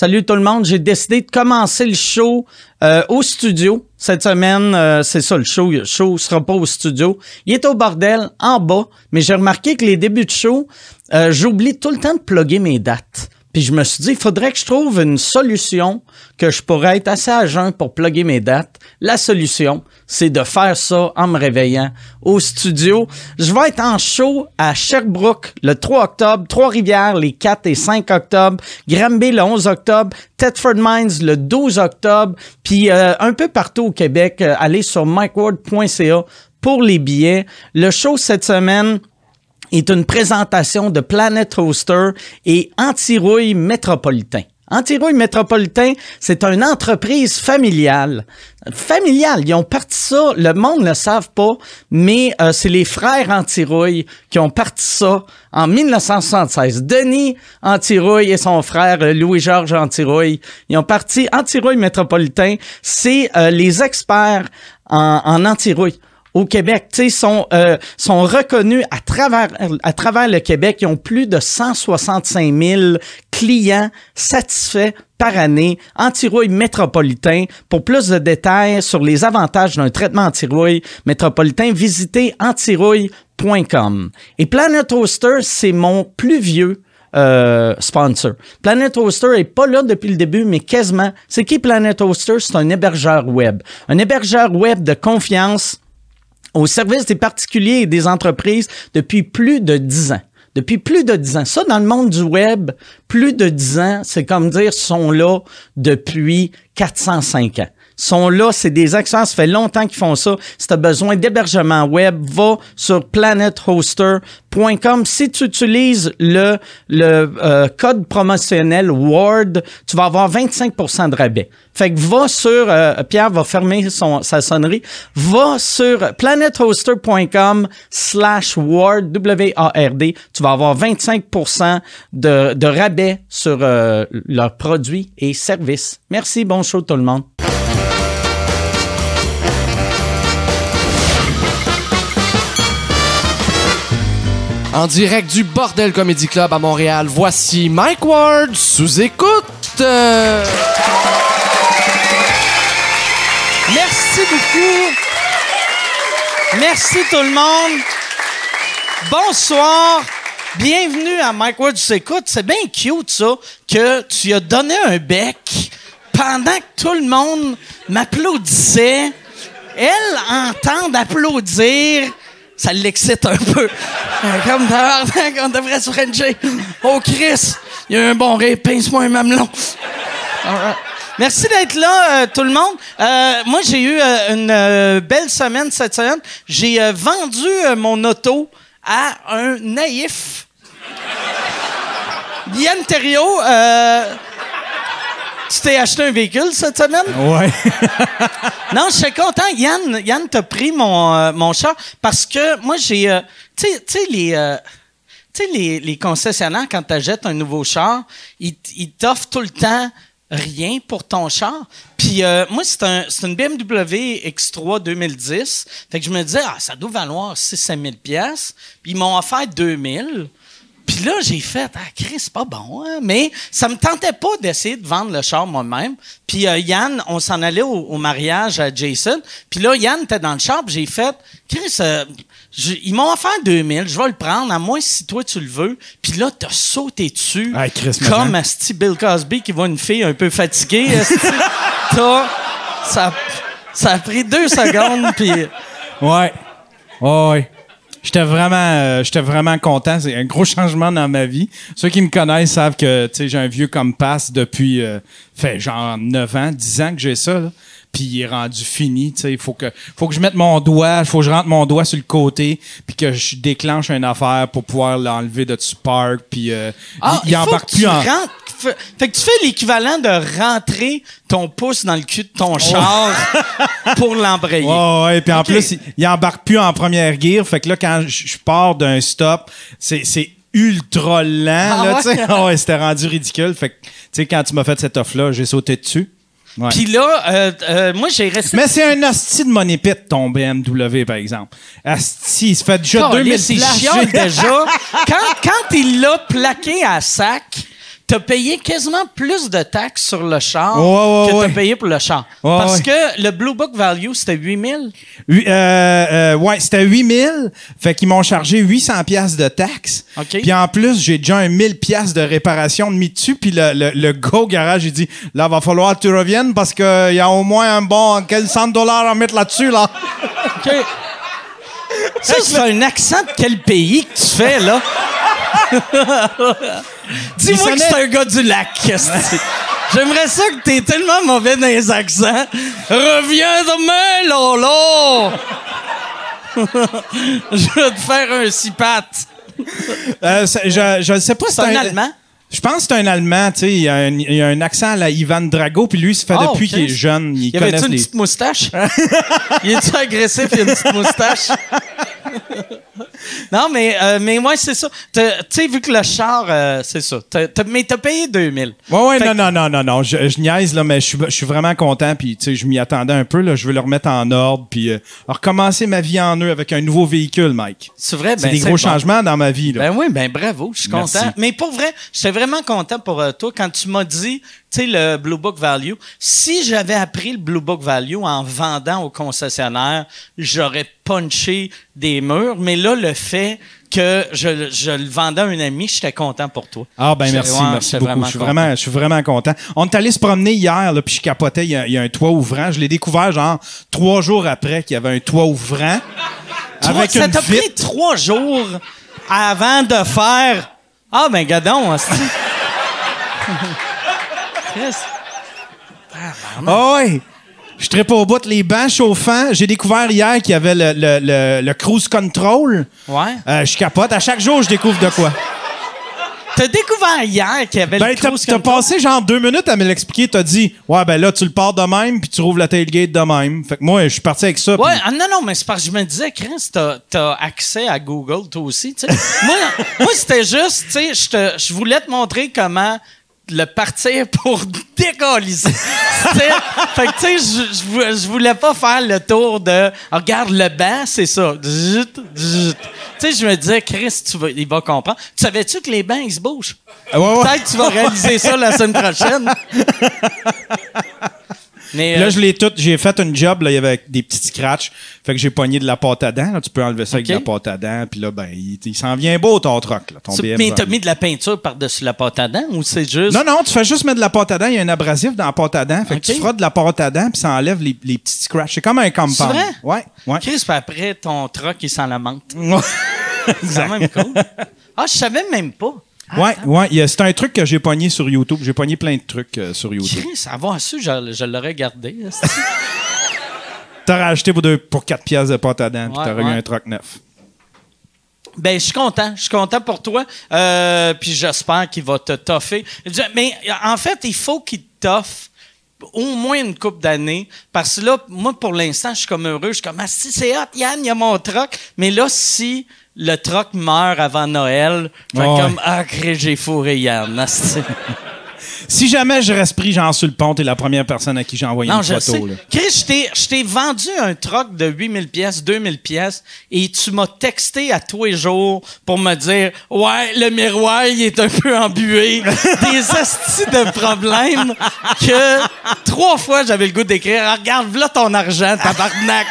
Salut tout le monde. J'ai décidé de commencer le show euh, au studio. Cette semaine, euh, c'est ça, le show. Le show sera pas au studio. Il est au bordel, en bas. Mais j'ai remarqué que les débuts de show, euh, j'oublie tout le temps de plugger mes dates. Puis je me suis dit, il faudrait que je trouve une solution que je pourrais être assez à jeun pour plugger mes dates. La solution, c'est de faire ça en me réveillant au studio. Je vais être en show à Sherbrooke le 3 octobre, Trois-Rivières les 4 et 5 octobre, Granby le 11 octobre, Thetford Mines le 12 octobre, puis euh, un peu partout au Québec. Euh, allez sur mikeward.ca pour les billets. Le show cette semaine, est une présentation de Planet Hoster et Antirouille Métropolitain. Antirouille Métropolitain, c'est une entreprise familiale. Familiale, ils ont parti ça, le monde ne le savent pas, mais euh, c'est les frères Antirouille qui ont parti ça en 1976. Denis Antirouille et son frère euh, Louis-Georges Antirouille, ils ont parti Antirouille Métropolitain, c'est euh, les experts en, en antirouille au Québec, tu sais, sont, euh, sont reconnus à travers, à travers le Québec. Ils ont plus de 165 000 clients satisfaits par année, anti-rouille métropolitain. Pour plus de détails sur les avantages d'un traitement anti-rouille métropolitain, visitez antirouille.com. Et Planet Toaster, c'est mon plus vieux euh, sponsor. Planet Hoster est pas là depuis le début, mais quasiment. C'est qui Planet Hoster? C'est un hébergeur web. Un hébergeur web de confiance au service des particuliers et des entreprises depuis plus de dix ans. Depuis plus de dix ans. Ça, dans le monde du web, plus de dix ans, c'est comme dire, sont là depuis 405 ans sont là, c'est des accents, ça fait longtemps qu'ils font ça. Si tu as besoin d'hébergement web, va sur planethoster.com. Si tu utilises le, le euh, code promotionnel WARD, tu vas avoir 25% de rabais. Fait que va sur, euh, Pierre va fermer son, sa sonnerie, va sur planethoster.com slash WARD, W-A-R-D, tu vas avoir 25 de, de rabais sur euh, leurs produits et services. Merci, bon show tout le monde. En direct du Bordel Comedy Club à Montréal, voici Mike Ward sous écoute. Merci beaucoup. Merci tout le monde. Bonsoir. Bienvenue à Mike Ward s'écoute. C'est bien cute ça que tu as donné un bec pendant que tout le monde m'applaudissait. Elle entend d'applaudir ça l'excite un peu. Euh, Comme tabarnak, on devrait se frencher. Oh, Chris, il y a un bon rire, pince-moi un mamelon. Merci d'être là, euh, tout le monde. Euh, moi, j'ai eu une belle semaine cette semaine. J'ai vendu mon auto à un naïf. Yann euh, tu t'es acheté un véhicule cette semaine? Ouais. Non, je suis content. Yann, Yann t'a pris mon, euh, mon char parce que moi, j'ai. euh, tu sais- les. euh, tu sais, les, les concessionnaires, quand tu achètes un nouveau char, ils, ils t'offrent tout le temps rien pour ton char. Puis euh, moi, c'est un, une BMW X3 2010. Fait que je me disais, ah, ça doit valoir 6 000 pièces. Puis ils m'ont offert 2000. Puis là, j'ai fait, ah, Chris, c'est pas bon, hein? Mais ça me tentait pas d'essayer de vendre le char moi-même. Puis euh, Yann, on s'en allait au, au mariage à Jason. Puis là, Yann était dans le char, j'ai fait, Chris, euh, je- ils m'ont offert 2000, je vais le prendre, à moins si toi tu le veux. Puis là, t'as sauté dessus. Ah, Chris, comme hein. Asti Bill Cosby qui voit une fille un peu fatiguée. T'as- ça, ça a pris deux secondes, puis... Ouais. Ouais, ouais. J'étais vraiment, euh, j'étais vraiment content. C'est un gros changement dans ma vie. Ceux qui me connaissent savent que tu sais, j'ai un vieux compass depuis euh, fait genre 9 ans, 10 ans que j'ai ça. là. Puis il est rendu fini. tu sais. Il faut que, faut que je mette mon doigt, il faut que je rentre mon doigt sur le côté, puis que je déclenche une affaire pour pouvoir l'enlever de dessus park. Puis euh, Ah, il, il faut embarque que tu plus en. rentres- Fait que tu fais l'équivalent de rentrer ton pouce dans le cul de ton char pour l'embrayer. Ouais, ouais, puis en plus, il, il embarque plus en première gear. Fait que là, quand je pars d'un stop, c'est, ultra lent, Ah là, ouais? Ah ouais, c'était rendu ridicule. Fait que, tu sais, quand tu m'as fait cette offre-là, j'ai sauté dessus. Puis là, euh, euh, moi, j'ai resté... Mais c'est un hostie de money pit, ton BMW, par exemple. Asti, il se fait déjà Caliste, 2000 c'est places. déjà. Quand, quand il l'a plaqué à sac, t'as payé quasiment plus de taxes sur le char Ouais, ouais, que t'as payé pour le char. Parce que le Blue Book Value, c'était 8000. Oui, euh, euh, ouais, c'était 8000. Fait qu'ils m'ont chargé 800 pièces de taxes. OK. Puis en plus, j'ai déjà un 1000 pièces de réparation de mis dessus. Puis le, le, le au garage, il dit, là, va falloir que tu reviennes parce qu'il y a au moins un bon 100 dollars à mettre là-dessus, là. OK. Ça, c'est un accent de quel pays que tu fais, là? Dis-moi Il que c'est un gars du lac. J'aimerais ça que t'es tellement mauvais dans les accents. Reviens demain, Lolo! Je vais te faire un six pattes. Euh, je, je sais pas si C'est un Allemand? Je pense que c'est un Allemand, tu sais. Il y, a un, il a un accent à la Ivan Drago, puis lui, ça fait Ah, depuis qu'il est jeune. Il Y avait-tu connaît une les. petite moustache? il est-tu agressif, il a une petite moustache? non, mais, euh, mais ouais, c'est ça. Tu sais, vu que le char, euh, c'est ça. T'as- t'as- mais t'as payé 2000. Ouais, ouais, Fait non, que- non, non, non, non. Je, je niaise, là, mais je suis, je suis vraiment content, puis, tu sais, je m'y attendais un peu, là. Je veux le remettre en ordre, puis euh, recommencer ma vie en eux avec un nouveau véhicule, Mike. C'est vrai, C'est ben, des gros bon. changements dans ma vie, là. Ben oui, ben bravo, je suis Merci. content. Mais pour vrai, j'étais vraiment content pour euh, toi quand tu m'as dit, sais, le Blue Book Value. Si j'avais appris le Blue Book Value en vendant au concessionnaire, j'aurais punché des murs. Mais là, le fait que je, je le vendais à un ami, j'étais content pour toi. Ah ben merci, ouais, merci beaucoup. Je suis vraiment, je suis vraiment content. On est allé se promener hier, là, puis je capotais. Il y, a, il y a un toit ouvrant. Je l'ai découvert genre trois jours après qu'il y avait un toit ouvrant avec ça t'a pris trois jours avant de faire. Ah, ben, gadon. Chris. Ah ouais. Je tripe au bout les bancs chauffants. J'ai découvert hier qu'il y avait le, le, le, le cruise control. Ouais. Euh, je capote. À chaque jour, je découvre de quoi. T'as découvert hier qu'il y avait Ben, le t'as cruise t'as control? passé genre deux minutes à me l'expliquer. T'as dit, ouais, ben là, tu le pars de même, puis tu rouvres la tailgate de même. Fait que moi, je suis parti avec ça. Ouais, ah, non, non, mais c'est parce que je me disais, Chris, t'as, t'as accès à Google, toi aussi, tu sais. moi, moi c'était juste, tu sais, je voulais te montrer comment le partir pour. C'était- fait que, tu sais, je, je vou- je voulais pas faire le tour de, Ah, regarde, le banc, c'est ça. Tu sais, je me disais, Chris, tu vas, il va comprendre. Tu savais-tu que les bancs, ils se bougent? Ouais, ouais. Peut-être que tu vas réaliser ça la semaine prochaine. Mais, Là, euh, je l'ai tout. J'ai fait une job, là, il y avait des petits scratchs. Fait que j'ai pogné de la pâte à dents. là. Tu peux enlever ça avec de la pâte à dents. Puis là, ben, il, il s'en vient beau, ton truck, là, ton tu- BM. mais t'as mis de la peinture par-dessus la pâte à dents ou c'est juste. Non, non, tu fais juste mettre de la pâte à dents. Il y a un abrasif dans la pâte à dents. Fait que tu frottes de la pâte à dents, puis ça enlève les, les petits scratchs. C'est comme un compound. C'est vrai? Ouais, ouais. Chris, puis après, ton truck, il sent la menthe. Ouais. C'est quand même cool. Ah, je savais même pas. Ah, Ouais, ouais, c'est un truc que j'ai pogné sur YouTube. J'ai pogné plein de trucs euh, sur YouTube. Chris, avoir su, je, je l'aurais gardé. T'aurais acheté pour, deux, pour 4 pièces de pâte à dents, puis Ouais, t'aurais eu un truck neuf. ben, je suis content. Je suis content pour toi. Euh, puis j'espère qu'il va te toffer. Mais en fait, il faut qu'il te toffe au moins une couple d'années. Parce que là, moi, pour l'instant, je suis comme heureux. Je suis comme, ah, si c'est hot, Yann, il y a mon truck. Mais là, si le truck meurt avant Noël, vais être Ouais. comme, ah, Chris, j'ai fourré Yann. Si jamais je reste pris, genre, sur le pont, t'es la première personne à qui j'ai envoyé Non, une je photo. sais. là. Chris, je t'ai- vendu un truck de 8000 pièces, 2000 pièces et tu m'as texté à tous les jours pour me dire "Ouais, le miroir, il est un peu embué." Des astis de problèmes que trois fois j'avais le goût d'écrire Ah, "Regarde, voilà ton argent, tabarnak."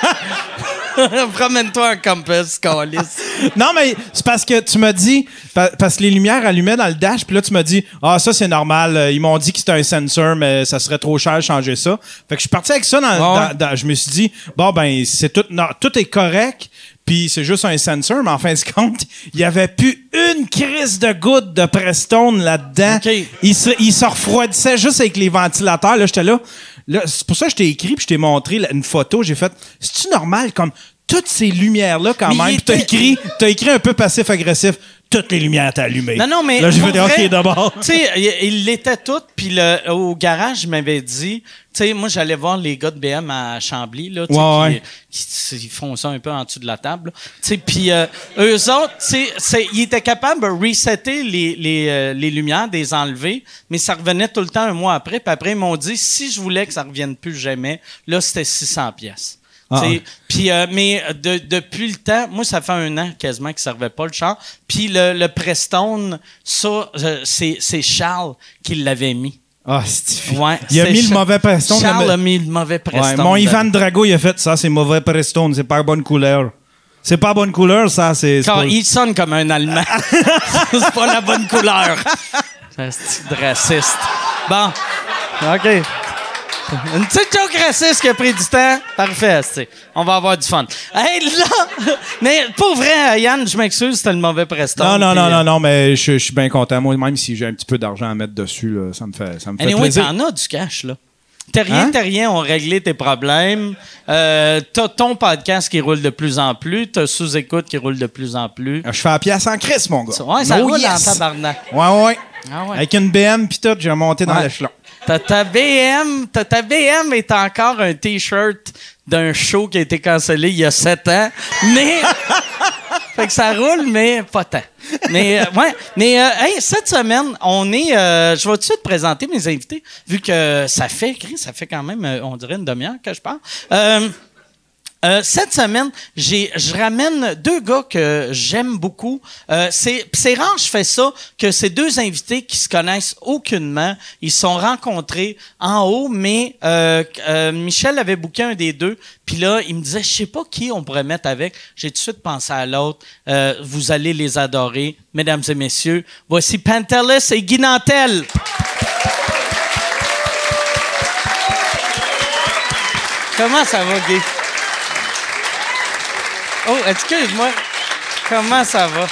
Promène-toi un compass, calice. Non, mais c'est parce que tu m'as dit, pa- parce que les lumières allumaient dans le dash, puis là, tu m'as dit, ah, ça, c'est normal. euh, Ils m'ont dit que c'était un sensor, mais ça serait trop cher de changer ça. Fait que je suis parti avec ça dans, Ouais. dans- dans- je me suis dit, bon, ben, c'est tout, non, tout est correct, puis c'est juste un sensor, mais en fin de compte, il y avait plus une crise de goutte de Prestone là-dedans. OK. Il se, il se refroidissait juste avec les ventilateurs. Là, j'étais là. Là, c'est pour ça que je t'ai écrit puis je t'ai montré là, une photo. J'ai fait, c'est-tu normal comme toutes ces lumières-là quand Mais même? Puis t'as était- écrit, t'as écrit un peu passif-agressif. Toutes les lumières étaient allumées. Non, non, mais. Là, j'ai fait, OK, d'abord. Tu sais, il- l'était tout, puis le- au garage, il m'avait dit, tu sais, moi, j'allais voir les gars de BM à Chambly, là, tu sais, Ouais, qui- ouais. qui- ils font ça un peu en dessous de la table, tu sais, puis euh, eux autres, tu sais, ils étaient capables de resetter les, les, euh, les lumières, des enlever, mais ça revenait tout le temps un mois après, puis après, ils m'ont dit, si je voulais que ça revienne plus jamais, là, c'était 600 pièces. Ah. Puis, euh, mais de- depuis le temps, moi, ça fait un an quasiment qu'il ne servait pas le char. Puis le, le Prestone, ça, euh, c'est Charles qui l'avait mis. Ah, c'est Ouais, Il a mis le mauvais Prestone. Charles le- a mis le mauvais Prestone. Ouais, mon Ivan Drago, il a fait ça, c'est mauvais Prestone, c'est pas bonne couleur. C'est pas bonne couleur, ça, c'est. Quand pas- il sonne comme un Allemand. c'est pas la bonne couleur. C'est un style raciste. Bon. OK. Une petite joke raciste qui a pris du temps. Parfait, c'est. On va avoir du fun. Hey, là! Mais pour vrai, Yann, je m'excuse, c'était le mauvais Preston. Non, non, puis, non, euh, non, non, mais je, je suis bien content. Moi, même si j'ai un petit peu d'argent à mettre dessus, là, ça me fait, ça me fait Anyway, plaisir. t'en as du cash, là. Terrien, Hein? Terrien ont réglé tes problèmes. Euh, t'as ton podcast qui roule de plus en plus. T'as sous-écoute qui roule de plus en plus. Je fais la pièce en crise, mon gars. Ouais, ça Oh, roule yes! en tabarnak. Ouais, ouais. Ah ouais. Avec une BM pis tout, j'ai monté dans Ouais. l'échelon. T'as ta BM, t'as ta BM est encore un T-shirt d'un show qui a été cancellé il y a sept ans. Mais. fait que ça roule, mais pas tant. Mais, euh, ouais. Mais, euh, hey, cette semaine, on est. euh, je vais tout de suite présenter mes invités, vu que ça fait, ça fait quand même, euh, on dirait une demi-heure que je parle. Euh, cette semaine, j'ai, je ramène deux gars que j'aime beaucoup. Euh, c'est, c'est rare, je fais ça, que ces deux invités qui se connaissent aucunement, ils se sont rencontrés en haut, mais euh, euh, Michel avait booké un des deux, puis là, il me disait, je sais pas qui on pourrait mettre avec. J'ai tout de suite pensé à l'autre. Euh, vous allez les adorer, mesdames et messieurs. Voici Pantelis et Guy Nantel. Comment ça va, Guy? Oh, excuse-moi. Comment ça va?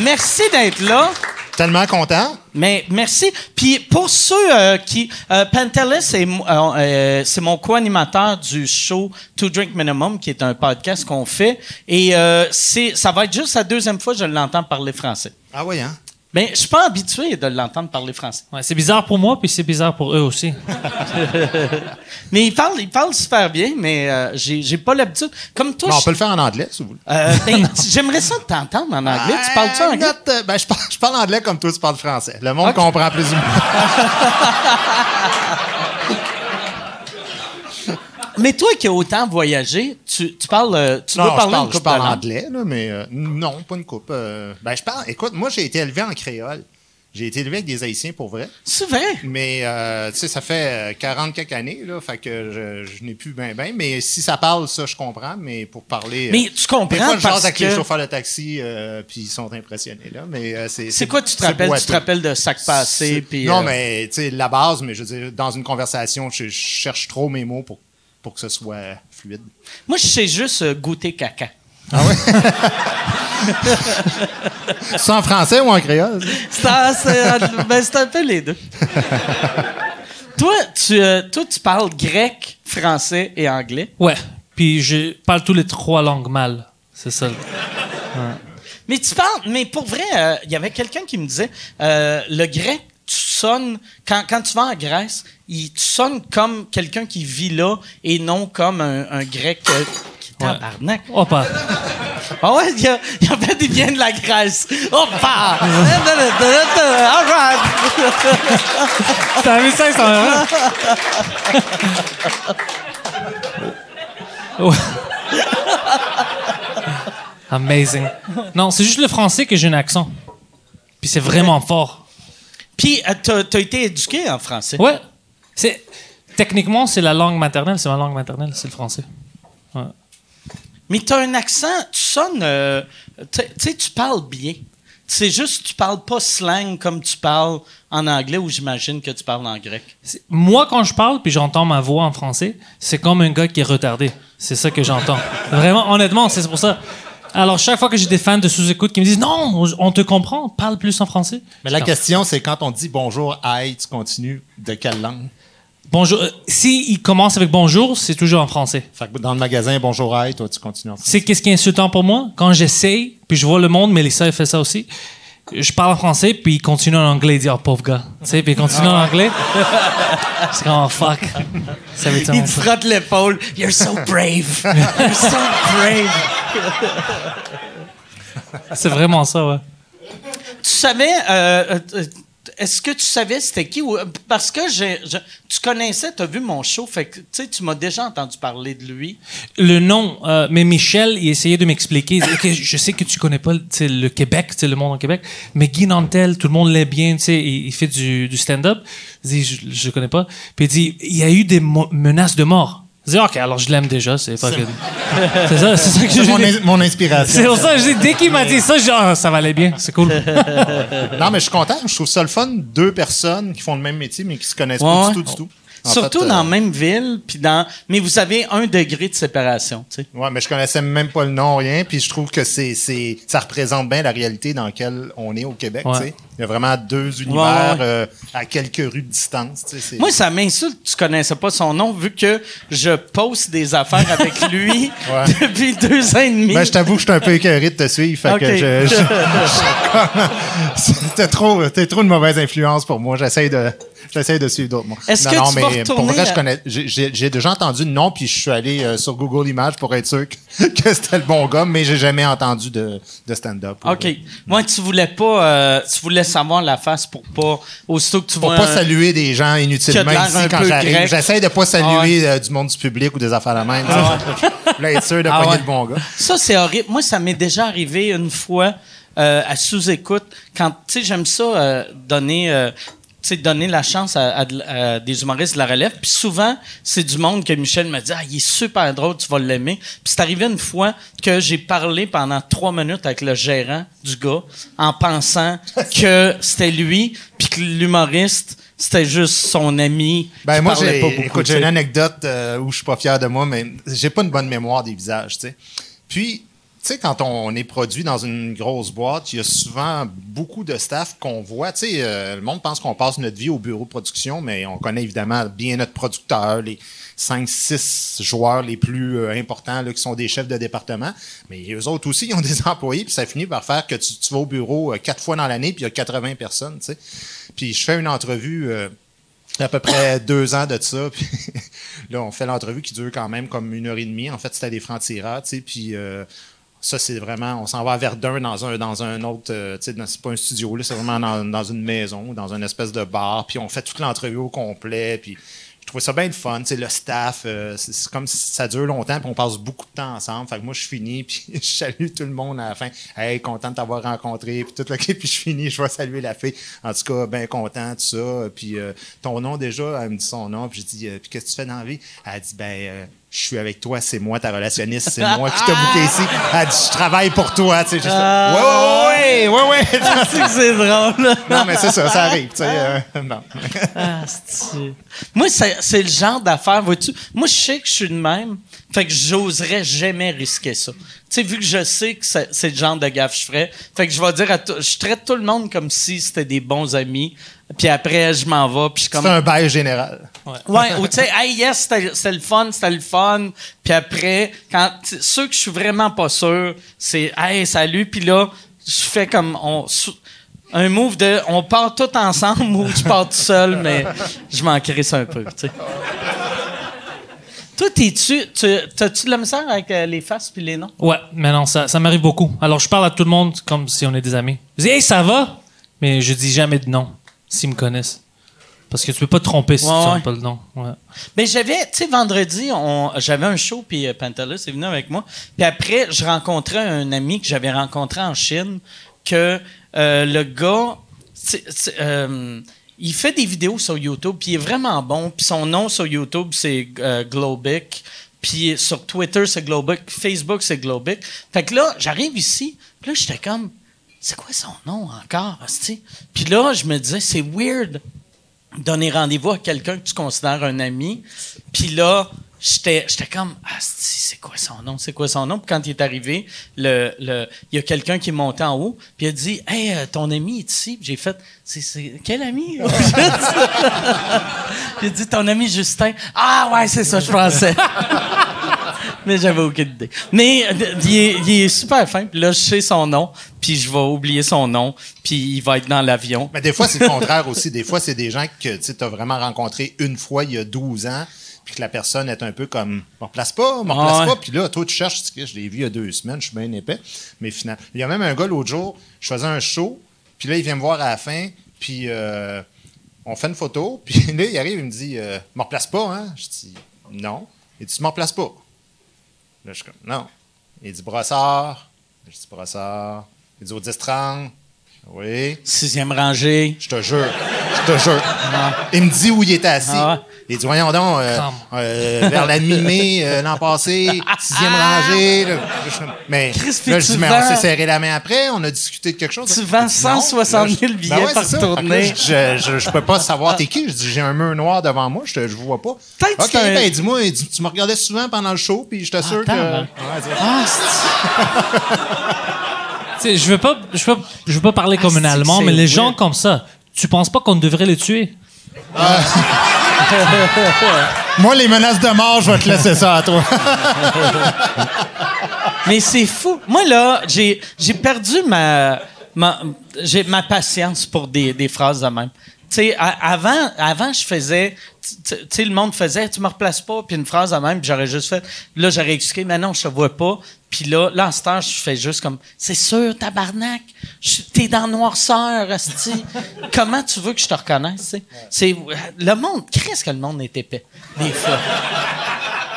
Merci d'être là. Tellement content. Mais merci. Puis pour ceux euh, qui... Euh, Pantelis, c'est euh, euh, c'est mon co-animateur du show To Drink Minimum, qui est un podcast qu'on fait. Et c'est, ça va être juste la deuxième fois que je l'entends parler français. Ah oui, hein? Mais je suis pas habitué de l'entendre parler français. Ouais, c'est bizarre pour moi, puis c'est bizarre pour eux aussi. Mais il parle, il parle super bien, mais euh, j'ai, j'ai pas l'habitude. Comme toi, Bon, on peut le faire en anglais, si vous voulez. euh, ben, j'aimerais ça t'entendre en anglais. Tu parles-tu anglais? not, euh, ben, je, parle, je parle anglais comme toi, tu parles français. Le monde comprend plus ou moins. Mais toi qui as autant voyagé, tu, tu parles, euh, tu Non, dois je parler parle, une je parle de anglais, là, mais euh, non, pas une coupe. euh, ben, je parle. Écoute, moi, j'ai été élevé en créole. J'ai été élevé avec des Haïtiens pour vrai. C'est vrai? Mais, euh, tu sais, ça fait euh, 40 quelques années, là, fait que je, je n'ai plus bien, bien. Mais si ça parle, ça, je comprends. Mais pour parler. Mais tu comprends Des fois, je parce avec que- les chauffeurs de taxi, euh, puis ils sont impressionnés, là. Mais euh, c'est. C'est quoi tu te rappelles? Tu te boiteux. rappelles de sac passé? Puis, non, mais tu sais, la base, mais je veux dire, dans une conversation, je, je cherche trop mes mots pour, pour que ce soit fluide. Moi, je sais juste euh, goûter caca. C'est en français ou en créole? ça? C'est ben, c'est un peu les deux. toi, tu, euh, toi, tu parles grec, français et anglais. Ouais. Puis je parle tous les trois langues mal. C'est ça. Mais tu parles, mais pour vrai, euh, il y avait quelqu'un qui me disait, euh, le grec, tu sonnes, quand, quand tu vas en Grèce, il, tu sonnes comme quelqu'un qui vit là et non comme un, un grec euh, qui tabarnak. Oh, pas. Ah ouais, il y a, il y a fait des biens de la Grèce. Hoppa! All right! T'as vu ça, heureux? Ouais. Amazing. Non, c'est juste le français que j'ai un accent. Puis c'est vraiment fort. Puis, euh, t'as, t'as été éduqué en français. Ouais. C'est techniquement c'est la langue maternelle, c'est ma langue maternelle, c'est le français. Ouais. Mais t'as un accent, tu sonnes. euh, tu tu sais, tu parles bien. C'est juste, tu parles pas slang comme tu parles en anglais ou j'imagine que tu parles en grec. Moi, quand je parle puis j'entends ma voix en français, c'est comme un gars qui est retardé. C'est ça que j'entends. Vraiment, honnêtement, c'est pour ça. Alors, chaque fois que j'ai des fans de sous-écoute qui me disent non, on- te comprend, parle plus en français. Mais la question, c'est quand on dit bonjour, aïe, tu continues de quelle langue? Bonjour. euh, Si il commence avec bonjour, c'est toujours en français. Fait que dans le magasin, bonjour, aïe, toi, tu continues en français. C'est qu'est-ce qui est insultant pour moi? Quand j'essaye, puis je vois le monde, Mélissa elle fait ça aussi. Je parle en français, puis il continue en anglais, il dit oh pauvre gars, tu sais, puis il continue en anglais. C'est comme oh fuck. Ça veut dire Il te frotte l'épaule. You're so brave. You're so brave. c'est vraiment ça, ouais. Tu savais, euh, euh, est-ce que tu savais c'était qui? ou- Parce que je- tu connaissais, tu as vu mon show, fait que tu m'as déjà entendu parler de lui. Le nom, euh, mais Michel, il essayait de m'expliquer. Je sais que tu connais pas le Québec, le monde au Québec, mais Guy Nantel, tout le monde l'aime bien, il, il fait du, du stand-up. Dit, je, je connais pas. Puis il dit, il y a eu des menaces de mort. Je dis, ok, alors je l'aime déjà, c'est pas que. C'est ça, c'est ça que C'est mon, in- mon inspiration. C'est pour ça que dès qu'il m'a dit ça, je dis, ah, ça va aller bien, c'est cool. Non, mais je suis content. Je trouve ça le fun. Deux personnes qui font le même métier, mais qui se connaissent Ouais, pas ouais. du tout, du tout. Surtout fait, dans la euh, même ville, puis dans. Mais vous avez un degré de séparation, tu sais. Ouais, mais je connaissais même pas le nom, rien. Puis je trouve que c'est, c'est, ça représente bien la réalité dans laquelle on est au Québec. Ouais. tu sais. Il y a vraiment deux univers Ouais, ouais. euh, à quelques rues de distance. tu sais, Moi, ça m'insulte que tu connaissais pas son nom, vu que je poste des affaires avec lui Ouais. depuis deux ans et demi. Ben, je t'avoue que je suis un peu écœuré de te suivre. Fait Ok. que je, je- je- t'es trop, t'es trop une mauvaise influence pour moi. J'essaie de, j'essaie de suivre d'autres. moi. Est-ce Non, que non, tu vas mais pour retourner vrai, je connais, j'ai- j'ai j'ai déjà entendu le nom, puis je suis allé euh, sur Google Images pour être sûr que, que c'était le bon gars, mais j'ai jamais entendu de, de stand-up. OK. Moi, tu voulais pas. euh, tu voulais savoir la face pour pas. Aussitôt que tu Pour vois. pas un- saluer des gens Qui a de inutilement l'air ici un quand peu j'arrive. grec. J'essaie de pas saluer Ah euh, du monde du public ou des affaires à la même. Là, être sûr de Ah pogner ouais. le bon gars. Ça, c'est horrible. Moi, ça m'est déjà arrivé une fois euh, à sous-écoute. Quand, tu sais, j'aime ça euh, donner. euh, sais, donner la chance à, à de- à des humoristes de la relève. Puis souvent, c'est du monde que Michel me dit Ah, il est super drôle, tu vas l'aimer. Puis c'est arrivé une fois que j'ai parlé pendant trois minutes avec le gérant du gars en pensant que c'était lui, puis que l'humoriste, c'était juste son ami. Ben qui moi, parlait pas beaucoup, écoute, j'ai une anecdote euh, où je suis pas fier de moi, mais j'ai pas une bonne mémoire des visages, tu sais. Puis, sais, quand on est produit dans une grosse boîte, il y a souvent beaucoup de staff qu'on voit. Tu sais, euh, le monde pense qu'on passe notre vie au bureau de production, mais on connaît évidemment bien notre producteur, les 5, 6 joueurs les plus euh, importants là, qui sont des chefs de département. Mais eux autres aussi, ils ont des employés, puis ça finit par faire que tu, tu vas au bureau euh, quatre fois dans l'année, puis il y a 80 personnes, tu sais. Puis je fais une entrevue... à peu près deux ans de ça. Puis là, on fait l'entrevue qui dure quand même comme une heure et demie. En fait, c'était des francs-tireurs, tu sais. Puis euh, ça, c'est vraiment... On s'en va à Verdun dans un, dans un autre... euh, tu sais, c'est pas un studio, là. C'est vraiment dans, une maison, dans une espèce de bar. Puis on fait toute l'entrevue au complet. Puis je trouvais ça bien le fun. Tu sais, le staff, euh, c'est comme ça dure longtemps. Puis on passe beaucoup de temps ensemble. Fait que moi, je finis. Puis je salue tout le monde à la fin. Hey, content de t'avoir rencontré. Puis tout le Puis je finis. Je vais saluer la fille. En tout cas, bien content, tout ça. Puis euh, ton nom déjà, elle me dit son nom. Puis je dis, euh, puis qu'est-ce que tu fais dans la vie? Elle dit, ben, je suis avec toi, c'est moi ta relationniste, c'est moi qui t'ai booké ici. Elle dit, je travaille pour toi. Tu sais, juste, ouais, ouais, ouais, ouais, ouais. C'est que c'est drôle. non, mais c'est ça, ça arrive. Tu sais, euh, non. Ah, Moi, c'est le genre d'affaire, vois-tu. Moi, je sais que je suis de même. Fait que j'oserais jamais risquer ça. Tu sais, vu que je sais que c'est c'est le genre de gaffe que je ferais, fait que je vais dire à tout, je traite tout le monde comme si c'était des bons amis. Puis après, je m'en vais, puis je suis C'est comme. un bail général. Ouais, ou tu sais, hey, yes, c'était le fun, c'était le fun. Puis après, quand ceux que je suis vraiment pas sûr, c'est hey, salut. Puis là, je fais comme on, un move de on part tout ensemble ou je pars tout seul, mais je m'en crisse un peu, tu sais. Toi, t'es-tu, tu, t'as-tu de la misère avec euh, les faces puis les noms? Ouais, mais non, ça, ça m'arrive beaucoup. Alors, je parle à tout le monde comme si on est des amis. Je dis, hey, ça va? Mais je dis jamais de nom, s'ils me connaissent. Parce que tu peux pas te tromper si Ouais, tu ouais. donnes pas le nom. Ouais. Ben j'avais, tu sais, vendredi, j'avais un show, puis euh, Pantelis est venu avec moi. Puis après, je rencontrais un ami que j'avais rencontré en Chine, que euh, le gars, euh, il fait des vidéos sur YouTube, puis il est vraiment bon. Puis son nom sur YouTube, c'est euh, Globic. Puis sur Twitter, c'est Globic. Facebook, c'est Globic. Fait que là, j'arrive ici, puis là, j'étais comme, c'est quoi son nom encore? Puis là, je me disais, c'est weird donner rendez-vous à quelqu'un que tu considères un ami. Puis là, j'étais comme, ah, c'est quoi son nom? C'est quoi son nom? Puis quand il est arrivé, il y a quelqu'un qui est monté en haut, puis il a dit, hey, euh, ton ami est ici. J'ai fait, c'est, quel ami? a dit, ton ami Justin. Ah, ouais, c'est ça, je pensais. Mais j'avais aucune idée. Mais euh, il est, il est super fin. Puis là, je sais son nom, puis je vais oublier son nom, puis il va être dans l'avion. Mais des fois, c'est le contraire aussi. Des fois, c'est des gens que tu as vraiment rencontrés une fois il y a 12 ans, puis que la personne est un peu comme, me replace pas, me replace Ouais. pas. Puis là, toi, tu cherches, je l'ai vu il y a deux semaines, je suis bien épais. Mais finalement, il y a même un gars l'autre jour, je faisais un show, puis là, il vient me voir à la fin, Puis euh, on fait une photo. Puis là, il arrive, il me dit euh, Me replace pas, hein Je dis Non. Il dit Tu me replaces pas. Là, je suis comme Non. Il dit Brossard. Je dis Brossard. Il dit Au 10-30. Oui. Sixième rangée. Je te jure. Je te jure. Il me dit où il était assis. Ah Il dit, voyons donc, euh, euh, vers la mi-mai euh, l'an passé, sixième rangée. là. Je- Mais Chris, puis là, je dis, mais vends- on s'est serré la main après, on a discuté de quelque chose. Tu vends Il dit, non. 160 000 Là, je- billets Ben ouais, par tournée. là, Je, je, je peux pas savoir t'es qui. Je dis, j'ai un mur noir devant moi, je te je vois pas. Peut-être que OK, ben dis-moi, tu me regardais souvent pendant le show, puis je t'assure que... Ouais, dis- Ah, c'est- Tu sais, je veux pas, je veux, je veux pas parler comme un Allemand, mais les weird? gens comme ça, tu penses pas qu'on devrait les tuer? Moi, les menaces de mort, je vais te laisser ça à toi. Mais c'est fou. Moi, là, j'ai, perdu ma, ma, j'ai ma patience pour des, des phrases de même. Avant, avant, je faisais, tu sais, le monde faisait, tu me replaces pas, puis une phrase de même, puis j'aurais juste fait, là, j'aurais expliqué, mais non, je te vois pas. Puis là, là, en ce temps, je fais juste comme, c'est sûr, tabarnak, t'es dans noirceur. Comment tu veux que je te reconnaisse? C'est, le monde, qu'est-ce que le monde est épais, des fois.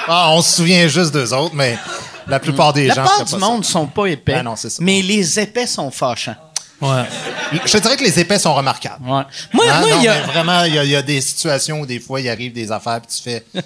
Ah, on se souvient juste d'eux autres, mais la plupart des La gens... part feraient du monde sont pas épais. Ah non, c'est ça. Mais les épais sont fâchants. Ouais. Je te dirais que les épais sont remarquables. Ouais. Moi, Hein? moi, Non, il y a. mais vraiment, il y, a- il y a des situations où des fois, il arrive des affaires, puis tu fais...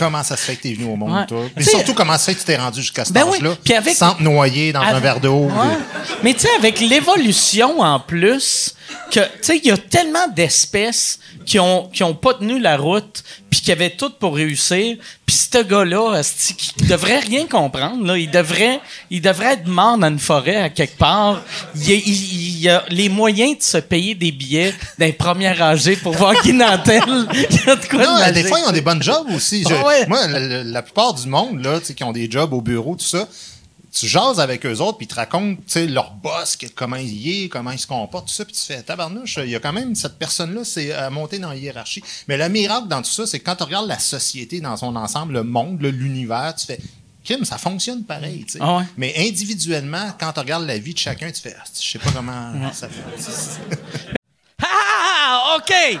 Comment ça se fait que t'es venu au monde, Ouais. toi? Sais- surtout, comment ça fait que tu t'es rendu jusqu'à cet Ben oui, âge-là? puis avec- Sans te noyer dans un verre d'eau. Ouais. Mais tu sais, avec l'évolution en plus, que tu sais, il y a tellement d'espèces qui ont, qui ont pas tenu la route, puis qui avaient tout pour réussir. Puis ce gars-là, qui devrait rien comprendre, là, il devrait, il devrait être mort dans une forêt à quelque part. Il, y a- il- il a les moyens de se payer des billets d'un premier rangée pour voir Guy Nantel. Il y a de quoi Non, des fois, ils ont des bonnes jobs aussi. Je- ouais. Moi, la, plupart du monde, là, qui ont des jobs au bureau, tout ça, tu jases avec eux autres, puis ils te racontent, leur boss, comment il est, comment il se comporte, tout ça, puis tu fais, tabarnouche, il y a quand même cette personne-là, c'est à monter dans la hiérarchie. Mais le miracle dans tout ça, c'est que quand tu regardes la société dans son ensemble, le monde, l'univers, tu fais, Kim, ça fonctionne pareil, tu sais. Ah ouais. Mais individuellement, quand tu regardes la vie de chacun, tu fais, Ah, je sais pas comment ça fait. Ah, OK!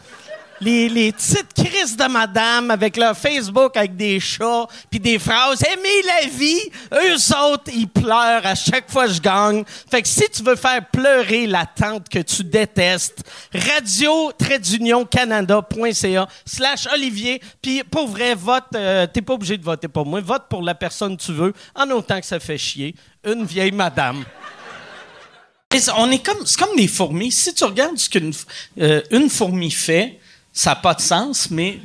Les, les petites crises de madame avec leur Facebook avec des chats puis des phrases Aimez la vie, eux autres, ils pleurent à chaque fois que je gagne. Fait que si tu veux faire pleurer la tante que tu détestes, radio canada.ca slash Olivier. Puis pour vrai, vote, euh, t'es pas obligé de voter pour moi. Vote pour la personne que tu veux, en autant que ça fait chier. Une vieille madame. On est comme, c'est comme des fourmis. Si tu regardes ce qu'une euh, fourmi fait, ça n'a pas de sens, mais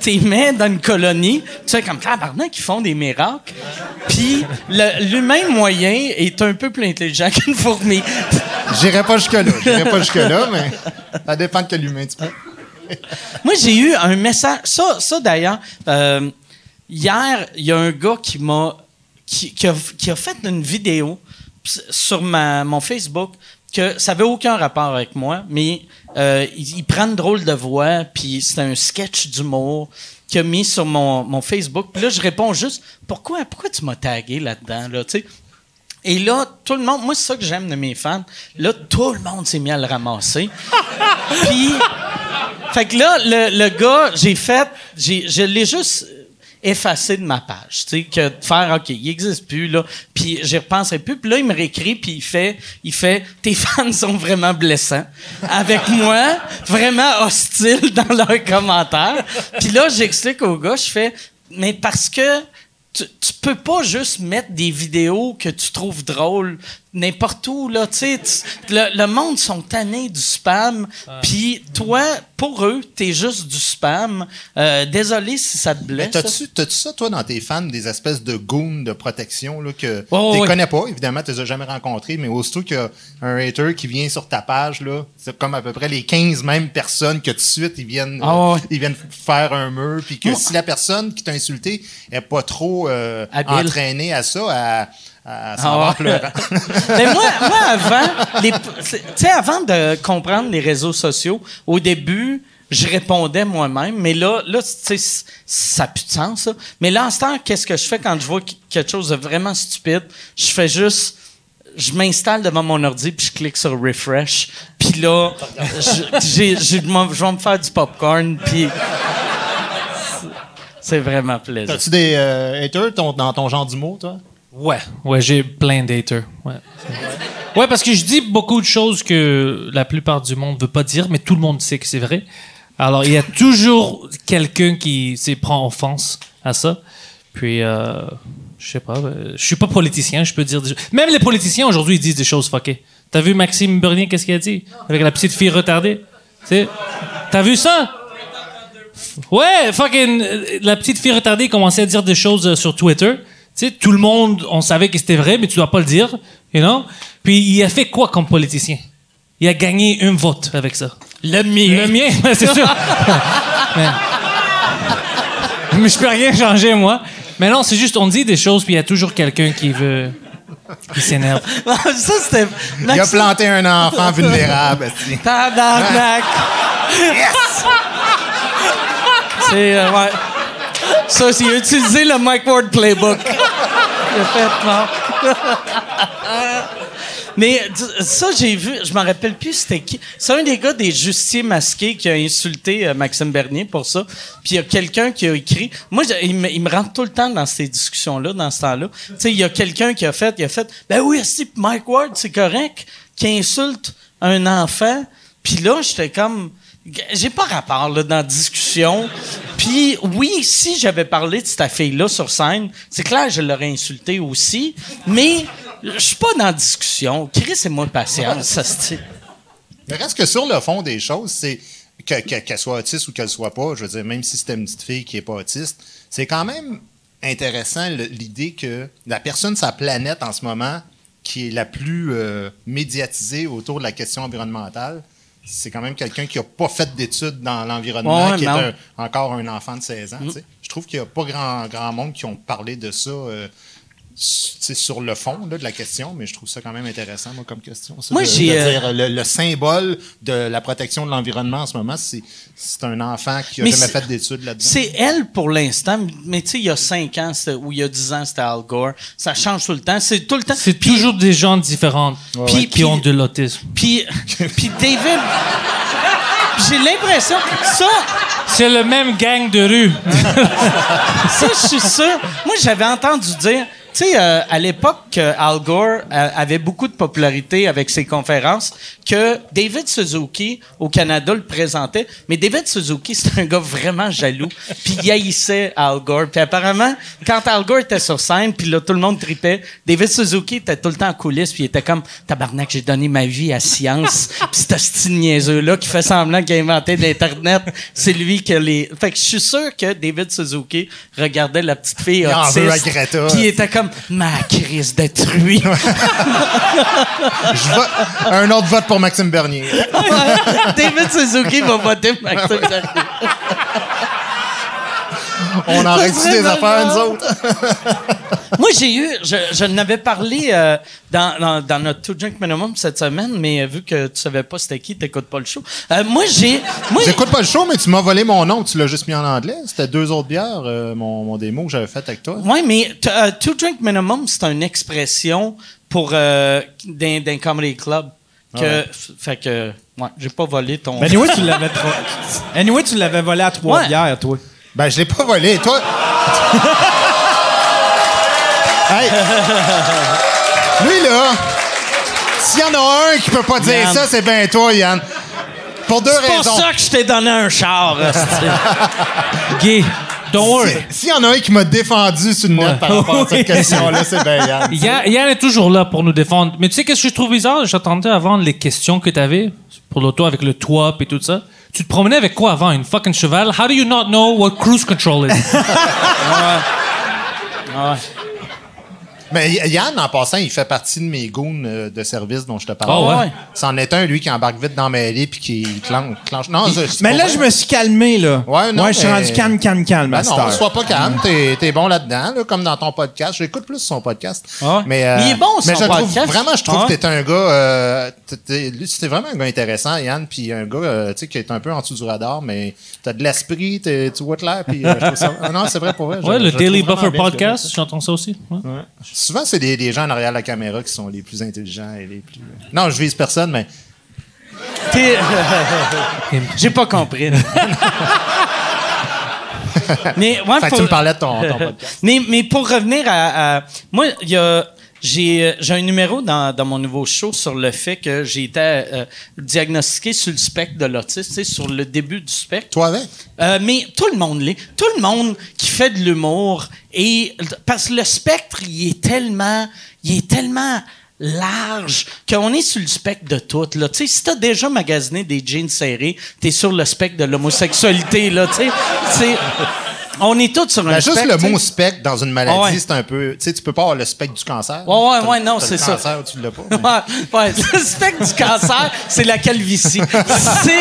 tu mets dans une colonie, tu sais, comme tabarnak, qui font des miracles. Puis l'humain moyen est un peu plus intelligent qu'une fourmi. J'irai pas jusque-là, j'irai pas jusque-là, mais ça dépend de quel humain tu prends. Moi, j'ai eu un message. Ça, ça d'ailleurs, euh, hier, il y a un gars qui m'a. Qui, qui a, qui a fait une vidéo sur ma, mon Facebook que ça avait aucun rapport avec moi, mais euh, il, il prend une drôle de voix, puis c'est un sketch d'humour qu'il a mis sur mon, mon Facebook. Puis là, je réponds juste pourquoi, pourquoi tu m'as tagué là-dedans, là? Et là, tout le monde, moi, c'est ça que j'aime de mes fans. Là, tout le monde s'est mis à le ramasser. Puis, fait que là, le, le gars, j'ai fait, j'ai, je l'ai juste effacé de ma page, tu sais, que de faire, OK, il existe plus, là, puis j'y repenserai plus. Puis là, il me réécrit, puis il fait, il fait, tes fans sont vraiment blessants. Avec moi, vraiment hostiles dans leurs commentaires. Puis là, j'explique au gars, je fais, mais parce que tu, tu peux pas juste mettre des vidéos que tu trouves drôles n'importe où, là, tu sais, tu- le, le monde sont tannés du spam, puis toi, pour eux, t'es juste du spam. Euh, désolé si ça te Mais blesse. t'as-tu, t'as-tu ça, toi, dans tes fans, des espèces de goons de protection, là, que Oh, tu oui. connais pas, évidemment, tu les as jamais rencontrés, mais aussitôt qu'il y a un hater qui vient sur ta page, là, c'est comme à peu près les 15 mêmes personnes que tout de suite, ils viennent, Ah, euh, ils viennent faire un mur, puis que si la personne qui t'a insulté est pas trop euh, entraînée à ça, à, à s'en Ah va en ouais. pleurant. Mais moi, moi, avant, les- tu sais, avant de comprendre les réseaux sociaux, au début, je répondais moi-même, mais là, là, tu sais, ça n'a plus de sens, ça. Mais là, en ce temps, qu'est-ce que je fais quand je vois qu- quelque chose de vraiment stupide? Je fais juste, je m'installe devant mon ordi, puis je clique sur refresh, puis là, je, j'ai- j'ai- je vais me faire du popcorn, puis c'est vraiment plaisant. T'as-tu des euh, haters ton- dans ton genre d'humour, toi? Ouais, ouais, j'ai plein d'haters. Ouais. ouais, parce que je dis beaucoup de choses que la plupart du monde veut pas dire, mais tout le monde sait que c'est vrai. Alors, il y a toujours quelqu'un qui prend offense à ça. Puis, euh, je sais pas, euh, je suis pas politicien, je peux dire des Même les politiciens aujourd'hui, ils disent des choses fuckées. T'as vu Maxime Bernier, qu'est-ce qu'il a dit? Avec la petite fille retardée. T'as vu ça? Ouais, fucking, euh, la petite fille retardée commençait à dire des choses euh, sur Twitter. Tu sais, tout le monde, on savait que c'était vrai, mais tu dois pas le dire, you know? Puis il a fait quoi comme politicien? Il a gagné un vote avec ça. Le mien. Le mien, ben, c'est sûr. mais, mais je peux rien changer, moi. Mais non, c'est juste, on dit des choses, puis il y a toujours quelqu'un qui veut... qui s'énerve. ça, c'était... Il a planté un enfant vulnérable. Tabarnak! C'est, euh, ouais. Ça, c'est il a utilisé le Mike Ward Playbook. Mais ça, j'ai vu, je m'en rappelle plus c'était qui. C'est un des gars des Justiers masqués qui a insulté euh, Maxime Bernier pour ça. Puis il y a quelqu'un qui a écrit. Moi, il, me, il me rentre tout le temps dans ces discussions-là, dans ce temps-là. Tu sais, il y a quelqu'un qui a fait, il a fait, ben oui, si Mike Ward, c'est correct, qui insulte un enfant. Puis là, j'étais comme, j'ai pas rapport là, dans la discussion. Puis oui, si j'avais parlé de cette fille-là sur scène, c'est clair, je l'aurais insulté aussi. Mais je suis pas dans la discussion. Chris, c'est moi patience, ça se. Mais reste que sur le fond des choses, c'est que- que- qu'elle soit autiste ou qu'elle soit pas, je veux dire, même si c'était une petite fille qui est pas autiste, c'est quand même intéressant l'idée que la personne la planète en ce moment qui est la plus euh, médiatisée autour de la question environnementale, c'est quand même quelqu'un qui n'a pas fait d'études dans l'environnement, Ouais, qui est un- encore un enfant de 16 ans. sais. Je trouve qu'il n'y a pas grand, grand monde qui ont parlé de ça euh, sur le fond là, de la question, mais je trouve ça quand même intéressant, moi, comme question. ça, Moi, de- j'ai, de euh, dire, le, le symbole de la protection de l'environnement en ce moment, c'est, c'est un enfant qui n'a Mais jamais c'est- fait d'études là-dedans. C'est elle pour l'instant, mais tu sais, il y a 5 ans ou il y a 10 ans, c'était Al Gore. Ça change tout le temps. C'est tout le temps. C'est toujours des gens différents Puis- qui puis- ont de l'autisme. Puis, puis David. J'ai l'impression. Ça, C'est le même gang de rue. ça, je suis sûr. Moi, j'avais entendu dire. Tu sais, euh, à l'époque, que Al Gore euh, avait beaucoup de popularité avec ses conférences, que David Suzuki, au Canada, le présentait. Mais David Suzuki, c'est un gars vraiment jaloux. Puis il haïssait Al Gore. Puis apparemment, quand Al Gore était sur scène, puis là, tout le monde tripait, David Suzuki était tout le temps en coulisses, puis il était comme « Tabarnak, j'ai donné ma vie à science. » Puis c'est style niaiseux-là qui fait semblant qu'il a inventé l'Internet. C'est lui qui les... Fait que je suis sûr que David Suzuki regardait la petite fille autiste. Puis il était comme « Ma crise détruite. Je vote- un autre vote pour Maxime Bernier. David Suzuki va voter pour Maxime Bernier. On en serait des affaires, nous autres? Moi, j'ai eu, je, je n'avais parlé euh, dans, dans, dans notre Two Drink Minimum cette semaine, mais euh, vu que tu savais pas c'était qui, t'écoutes pas le show. Euh, moi, j'ai. Moi, J'écoute pas le show, mais tu m'as volé mon nom, tu l'as juste mis en anglais. C'était deux autres bières, euh, mon, mon démo que j'avais fait avec toi. Ouais, mais euh, Two Drink Minimum, c'est une expression pour euh, d'un, comedy club. Que, Ouais. f- Fait que, ouais, j'ai pas volé ton. Ben, anyway, tu l'avais trop... anyway, tu l'avais volé à trois Ouais. bières, toi. Ben, je l'ai pas volé. Toi. Hey! Lui, là, s'il y en a un qui peut pas dire Yann. ça, c'est bien toi, Yann. Pour deux c'est pour raisons. ça que je t'ai donné un char. Gay. Don't worry. S'il y en a un qui m'a défendu sur le net Ouais. par rapport à cette question-là, c'est bien Yann. Yann, Yann est toujours là pour nous défendre. Mais tu sais qu'est-ce que je trouve bizarre? J'attendais avant les questions que tu avais pour l'auto avec le toit et tout ça. Tu te promenais avec quoi avant? Une fucking cheval? How do you not know what cruise control is? Mais Yann, en passant, il fait partie de mes goons euh, de service dont je te parle. Ah ouais? C'en est un, lui, qui embarque vite dans ma mêlée puis qui clenche. clenche. Non, je- Mais là, vrai. je me suis calmé, là. Ouais, non, je suis mais- rendu calme, calme, calme, Ben non, sois pas calme, t'es, t'es bon là-dedans, là, comme dans ton podcast. J'écoute plus son podcast. Ouais. Mais, euh, Il est bon, mais son je trouve. Vraiment, je trouve Ouais. que t'es un gars... Euh, t'es- vraiment un gars intéressant, Yann, puis un gars euh, tu sais, qui est un peu en dessous du radar, mais t'as de l'esprit, t'es- tu vois clair, puis euh, je trouve ça... Ah non, c'est vrai, pour vrai. je- Ouais, le je Daily Buffer Podcast, j'entends ça aussi? Ouais. Souvent, c'est des, des gens en arrière de la caméra qui sont les plus intelligents et les plus... Non, je vise personne, mais... J'ai pas compris. mais ouais, Fait que faut- tu me parlais de ton, ton podcast. mais, mais pour revenir à, à- moi, il y a j'ai euh, j'ai un numéro dans, dans mon nouveau show sur le fait que j'ai été euh, diagnostiqué sur le spectre de l'autisme, tu sais, sur le début du spectre. Toi avec? Euh, mais tout le monde l'est. Tout le monde qui fait de l'humour et parce que le spectre, il est tellement, il est tellement large qu'on est sur le spectre de tout. Là, tu sais, si t'as déjà magasiné des jeans serrés, t'es sur le spectre de l'homosexualité. Là, tu sais, Tu sais, on est tous sur un Ben, juste spectre. le tu sais. mot spectre dans une maladie, ouais. c'est un peu. Tu sais, tu peux pas avoir le spectre du cancer. Ouais, ouais, ouais, non, c'est le ça. cancer ou tu l'as pas. mais- Ouais, ouais, le spectre du cancer, c'est la calvitie. C'est.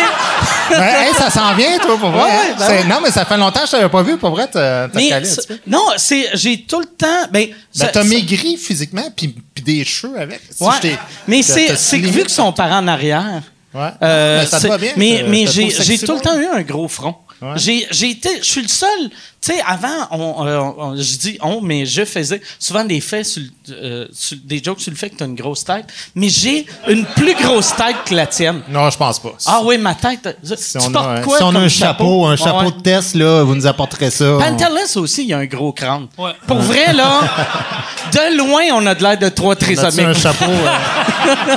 Ben, hey, ça s'en vient, toi, pour vrai. Ouais, hein? ben ouais. Non, mais ça fait longtemps que je t'avais pas vu, pour vrai. T'as calé non, c'est j'ai tout le temps. Ben, Ben, t'as maigri physiquement, puis des cheveux avec. Si Ouais. Mais c'est que vu que son parent en arrière. Ouais. euh, Ben, ça te va bien. Mais, te j'ai tout le temps eu un gros front. Ouais. J'ai j'ai été, je suis le seul. Tu sais, avant, on, euh, on- je dis on, mais je faisais souvent des faits sur, euh, sur- des jokes sur le fait que tu as une grosse tête. Mais j'ai une plus grosse tête que la tienne. Non, je pense pas. Ah oui, ma tête. Si tu on portes a, un- quoi si on a un chapeau, un chapeau Ouais. de test, là, vous nous apporterez ça. on- Pantelis aussi, il y a un gros crâne. Ouais. Pour vrai, là, de loin, on a de l'air de trois trisomiques. un chapeau. euh?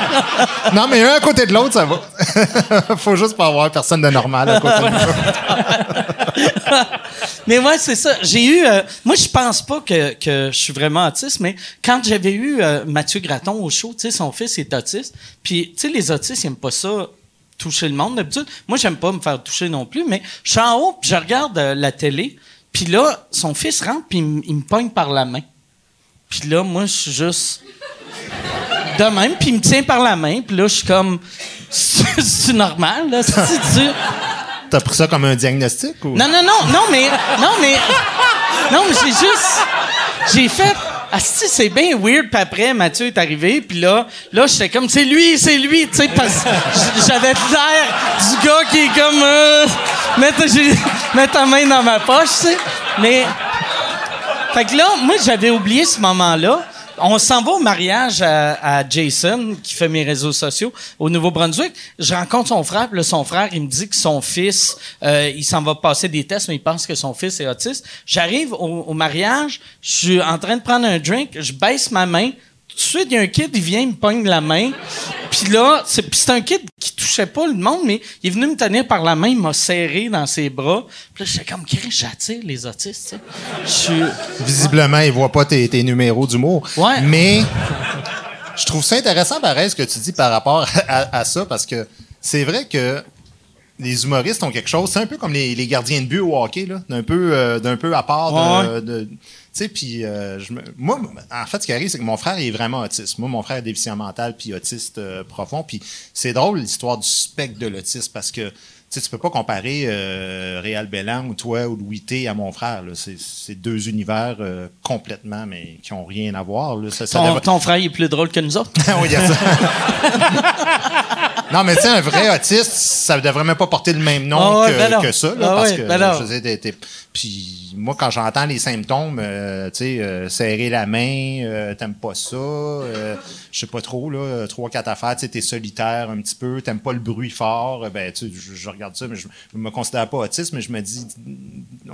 non, mais un à côté de l'autre, ça va. Faut juste pas avoir personne de normal à côté de l'autre. mais ouais, c'est ça. J'ai eu. euh, moi, je pense pas que, que je suis vraiment autiste, mais quand j'avais eu euh, Mathieu Graton au show, tu sais, son fils est autiste. Puis, tu sais, les autistes, ils aiment pas ça toucher le monde d'habitude. Moi, j'aime pas me faire toucher non plus, mais je suis en haut, puis je regarde euh, la télé, puis là, son fils rentre, puis il, me pogne par la main. Puis là, moi, je suis juste de même, puis il me tient par la main, puis là, je suis comme, c'est normal, là, c'est tu T'as pris ça comme un diagnostic ou? non, non, non, non, mais. Non, mais. Non, mais j'ai juste. J'ai fait. Asti, c'est bien weird. Puis après, Mathieu est arrivé. Puis là, là j'étais comme, c'est lui, c'est lui. Tu sais, parce j'avais l'air du gars qui est comme. Euh, mets, ta, mets ta main dans ma poche, tu sais. Mais. Fait que là, moi, j'avais oublié ce moment-là. On s'en va au mariage à, Jason, qui fait mes réseaux sociaux, au Nouveau-Brunswick. Je rencontre son frère, là, son frère, il me dit que son fils, euh, il s'en va passer des tests, mais il pense que son fils est autiste. J'arrive au mariage, je suis en train de prendre un drink, je baisse ma main. Tout de suite, il y a un kid, il vient, il me pogne la main. Puis là, c'est puis c'est un kid qui touchait pas le monde, mais il est venu me tenir par la main, il m'a serré dans ses bras. Puis là, j'étais comme, j'attire les autistes, tu sais. Visiblement, il voit pas tes, tes numéros d'humour. Ouais. Mais je trouve ça intéressant, pareil, ce que tu dis par rapport à, à ça, parce que c'est vrai que les humoristes ont quelque chose. C'est un peu comme les, les gardiens de but au hockey, là, d'un peu, euh, d'un peu à part. de- Ouais. de- tu sais, puis euh, je me- moi, en fait, ce qui arrive, c'est que mon frère il est vraiment autiste. Moi, mon frère est déficient mental puis autiste euh, profond. Puis c'est drôle l'histoire du spectre de l'autisme parce que tu tu peux pas comparer euh, Réal Bellan ou toi ou Louis T à mon frère. C'est deux univers euh, complètement, mais qui ont rien à voir. Là. Ça, ça Ton, ton frère est plus drôle que nous autres. oui, il y a ça. non, mais tu sais, un vrai autiste, ça devrait même pas porter le même nom Ah ouais, que, ben que ça. Là, Ah parce ouais, que, ben je t'es- Puis moi, quand j'entends les symptômes, euh, tu sais, euh, serrer la main, euh, t'aimes pas ça, je sais pas trop, là, trois, quatre affaires, tu sais, t'es solitaire un petit peu, t'aimes pas le bruit fort, ben, tu sais, je, je regarde ça, mais je, je me considère pas autiste, mais je me dis,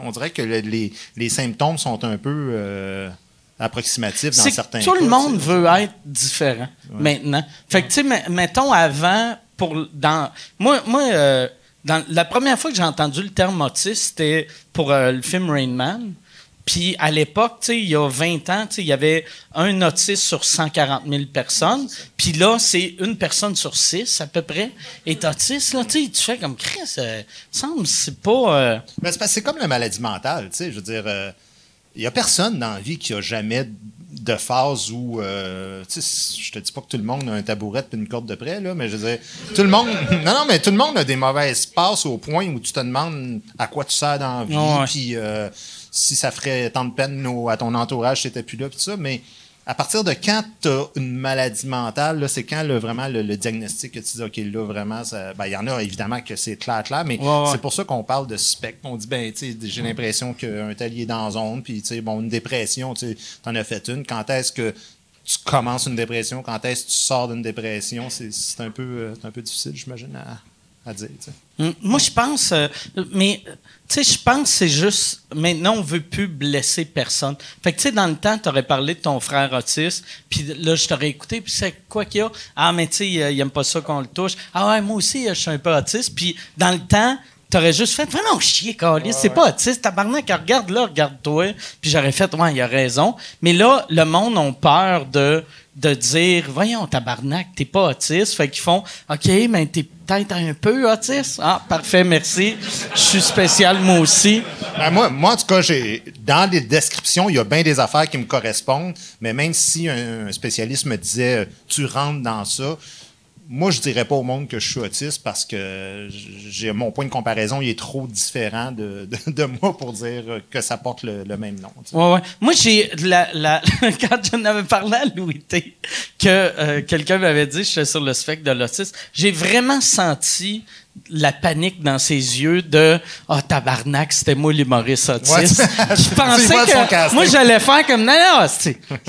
on dirait que le- les, les symptômes sont un peu approximatifs dans certains tout cas, le monde veut être différent maintenant. Fait que, tu sais, me- mettons avant, pour dans. Moi, moi euh, la première fois que j'ai entendu le terme autiste, c'était pour euh, le film Rain Man. Puis à l'époque, il y a 20 ans, il y avait un autiste sur 140 000 personnes. Puis là, c'est une personne sur six à peu près est autiste. Là, tu fais comme Chris, euh, c'est pas. euh, Ben, c'est comme la maladie mentale, tu sais. Je veux dire, il n'y a personne dans la vie qui a jamais de phase où, euh, tu sais, je te dis pas que tout le monde a un tabouret et une corde de près, là, mais je veux dire, tout le monde, non, non, mais tout le monde a des mauvaises passes au point où tu te demandes à quoi tu sers dans la vie, puis euh, si ça ferait tant de peine au- à ton entourage si t'étais plus là, puis ça, mais à partir de quand tu as une maladie mentale, là, c'est quand le, vraiment le, le diagnostic que tu dis, OK, là, vraiment, ben, il y en a évidemment que c'est clair, clair, mais Ouais, ouais. c'est pour ça qu'on parle de spectre. On dit, ben, tu sais, j'ai l'impression qu'un tel est dans zone, puis, tu sais, bon, une dépression, tu t'en as fait une. Quand est-ce que tu commences une dépression? Quand est-ce que tu sors d'une dépression? C'est un peu, euh, un peu difficile, j'imagine, à, à dire, tu sais. Mm, Moi, je pense, euh, mais euh, tu sais, je pense que c'est juste, maintenant, on veut plus blesser personne. Fait que, tu sais, dans le temps, tu aurais parlé de ton frère autiste, puis là, je t'aurais écouté, puis c'est quoi qu'il y a? Ah, mais tu sais, il, il aime pas ça qu'on le touche. Ah ouais, moi aussi, euh, je suis un peu autiste. Puis dans le temps, T'aurais juste fait, va non, chier, Carlis, c'est pas autiste, tabarnak, regarde là, regarde-toi. Puis j'aurais fait, ouais, il a raison. Mais là, le monde a peur de, de dire, voyons, tabarnak, t'es pas autiste. Fait qu'ils font, OK, mais t'es peut-être un peu autiste. Ah, parfait, merci. Je suis spécial, moi aussi. Ben, moi, moi, en tout cas, j'ai dans les descriptions, il y a bien des affaires qui me correspondent, mais même si un, spécialiste me disait tu rentres dans ça, moi, je dirais pas au monde que je suis autiste parce que j'ai mon point de comparaison, il est trop différent de, de, de moi pour dire que ça porte le, le même nom. Ouais, ouais. Moi, j'ai. La, la, quand j'en avais parlé à Louis T, que euh, quelqu'un m'avait dit que j'étais sur le spectre de l'autisme, j'ai vraiment senti la panique dans ses yeux de Ah, oh, tabarnak, c'était moi l'humoriste autiste. Je pensais que. Moi, j'allais faire comme Non, non,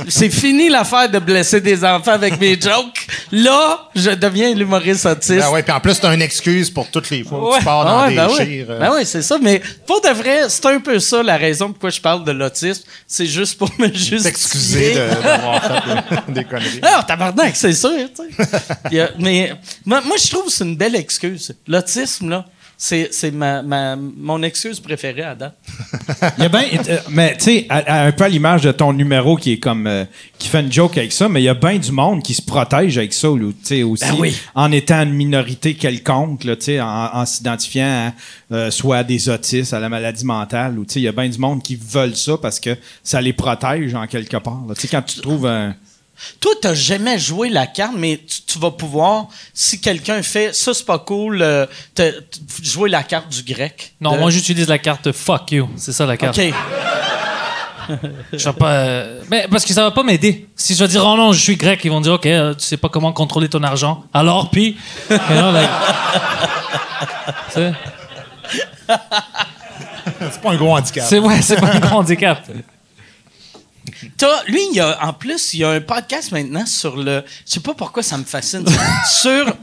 c'est fini l'affaire de blesser des enfants avec mes jokes. Là, je deviens l'humoriste autiste. Ben ouais, puis en plus, t'as une excuse pour toutes les fois où Ouais. tu pars dans Ah ouais, des ben ouais. chires. euh. Ben c'est ça. Mais pour de vrai, c'est un peu ça la raison pourquoi je parle de l'autisme. C'est juste pour me justifier. T'excuser de- d'avoir fait des, conneries. Ah, tabarnak, c'est sûr, mais moi, moi, je trouve que c'est une belle excuse. L'autisme, là, c'est, c'est ma, ma- mon excuse préférée à date. Il y a bien, euh, mais tu sais, un peu à l'image de ton numéro qui est comme, euh, qui fait une joke avec ça, mais il y a bien du monde qui se protège avec ça, sais, aussi, Ben oui. en étant une minorité quelconque, là, tu sais, en, en s'identifiant euh, soit à des autistes, à la maladie mentale, ou tu sais, il y a bien du monde qui veulent ça parce que ça les protège en quelque part. là. Tu sais, quand tu trouves un, Toi, t'as jamais joué la carte, mais tu, tu vas pouvoir, si quelqu'un fait ça, c'est pas cool, euh, te- te- jouer la carte du grec. Non, De- moi j'utilise la carte fuck you. C'est ça la carte. OK. Je vais pas. euh, Mais parce que ça va pas m'aider. Si je vais dire oh non, je suis grec, ils vont dire ok, euh, tu sais pas comment contrôler ton argent. Alors puis. You know, like- Tu sais, C'est pas un gros handicap. c'est ouais, c'est pas un grand handicap. T'as- lui, il y a, en plus, il y a un podcast maintenant sur le. Je sais pas pourquoi ça me fascine. sur.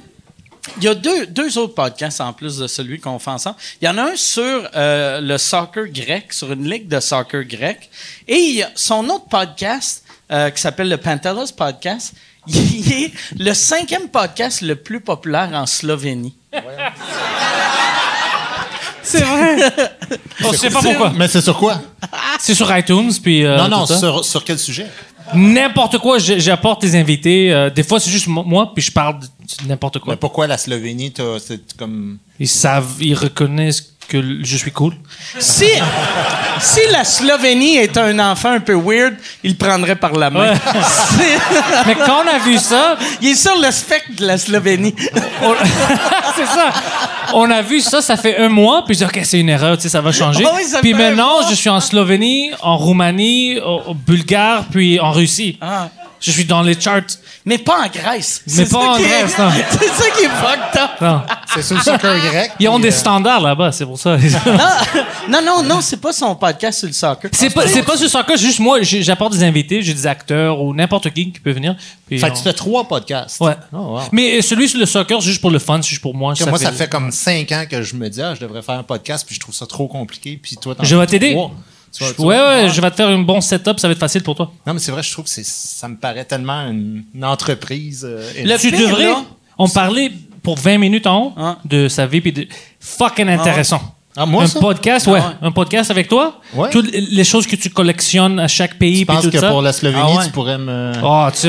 Il y a deux, deux autres podcasts en plus de celui qu'on fait ensemble. Il y en a un sur euh, le soccer grec, sur une ligue de soccer grec. Et il y a son autre podcast euh, qui s'appelle le Pantelis Podcast. Il est le cinquième podcast le plus populaire en Slovénie. C'est vrai. On sait pas pourquoi. Mais c'est sur quoi? C'est sur iTunes puis. euh, non, non, tout ça. sur, sur quel sujet? N'importe quoi, j'apporte des invités. euh, des fois, c'est juste mo- moi, puis je parle de de n'importe quoi. Mais pourquoi la Slovénie, t'as- c'est comme. Ils savent, ils reconnaissent que je suis cool. Si, si la Slovénie est un enfant un peu weird, il le prendrait par la main. Ouais. Mais quand on a vu ça, il est sur le spectre de la Slovénie. on- c'est ça. On a vu ça, ça fait un mois, puis je dis, OK, c'est une erreur, tu sais, ça va changer. Oui, ça puis maintenant, je suis en Slovénie, en Roumanie, au Bulgare, puis en Russie. Ah. Je suis dans les charts. Mais pas en Grèce. Mais pas en est- Grèce, non. C'est ça qui est fucked up. Non. C'est sur le soccer grec. Ils ont des euh, standards là-bas, c'est pour ça. Non, non, non, c'est pas son podcast sur le soccer. C'est pas, c'est pas sur ça que juste moi, j'apporte des invités, j'ai des acteurs ou n'importe qui qui peut venir. puis Fait on- que tu fais trois podcasts. Ouais. Oh, wow. Mais euh, celui sur le soccer, c'est juste pour le fun, c'est juste pour moi. moi, ça fait comme cinq ans que je me dis, ah, je devrais faire un podcast, puis je trouve ça trop compliqué. Puis toi, t'en Je vais t'aider. Ouais, ouais, je vais te faire un bon setup, ça va être facile pour toi. Non, mais c'est vrai, je trouve que c'est, ça me paraît tellement une, une entreprise. euh, Le tu devrais. là, on parlait pour 20 minutes en haut Hein? de sa vie. Puis de, fucking intéressant. Ah, moi, un ça? podcast, ouais. Ah ouais. Un podcast avec toi? Ouais. Toutes les choses que tu collectionnes à chaque pays. Je puis pense que ça? pour la Slovénie, Ah ouais. tu pourrais me. Oh, tu tu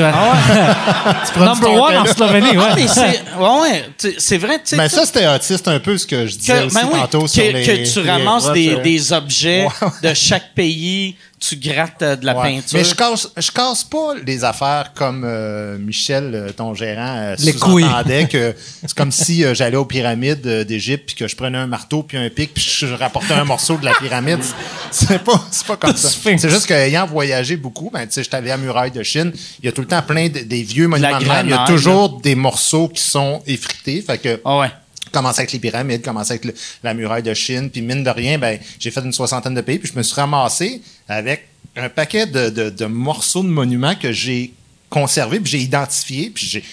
me Number one en. Slovénie, ouais. Ah, c'est ouais, ouais, tu- c'est vrai, tu sais. Mais ça, c'était autiste un peu ce que je disais que, aussi ben tantôt que, sur les. que tu ramasses des, euh, des objets de chaque pays, tu grattes euh, de la Ouais. peinture. Mais je casse, je casse pas les affaires comme euh, Michel, euh, ton gérant, euh, Les sous-entendait que c'est comme si euh, j'allais aux pyramides euh, d'Égypte puis que je prenais un marteau puis un pic puis je rapportais un morceau de la pyramide. C'est pas, c'est pas comme ça. C'est juste qu'ayant voyagé beaucoup, ben, tu sais, j'étais allé à Muraille de Chine, il y a tout le temps plein de- des vieux monuments de. Il y a toujours des morceaux qui sont effrités. Fait que Ah ouais. Commencé avec les pyramides, commencé avec la muraille de Chine, puis mine de rien, ben, j'ai fait une soixantaine de pays, puis je me suis ramassé avec un paquet de morceaux de monuments que j'ai conservés, puis j'ai identifiés, puis j'ai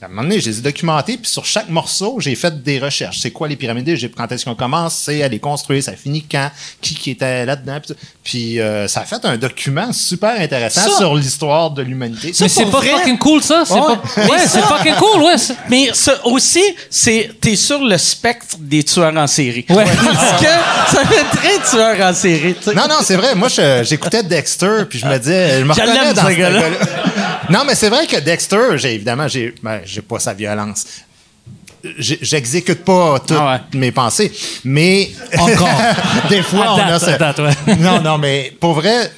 à un moment donné, je les ai documentés, puis sur chaque morceau, j'ai fait des recherches. C'est quoi les pyramides? d'Égypte? Quand est-ce qu'on commence? C'est à les construire? Ça finit quand? Qui, qui était là-dedans? Puis. Puis, euh, ça a fait un document super intéressant Ça- sur l'histoire de l'humanité. Mais c'est pas vrai? fucking cool, ça. C'est Ouais. pas... C'est fucking cool, ouais. Mais ça aussi, c'est t'es sur le spectre des tueurs en série. Ouais. Parce que ça fait très tueur en série. Non, non, c'est vrai. Moi, j'écoutais Dexter, puis je me disais, je me reconnais dans ce ce gars-là. Non, mais c'est vrai que Dexter, j'ai évidemment, j'ai, ben, pas sa violence. J'exécute pas toutes Ah ouais. mes pensées, mais Encore. des fois, on a ouais. Non, non, mais pour vrai,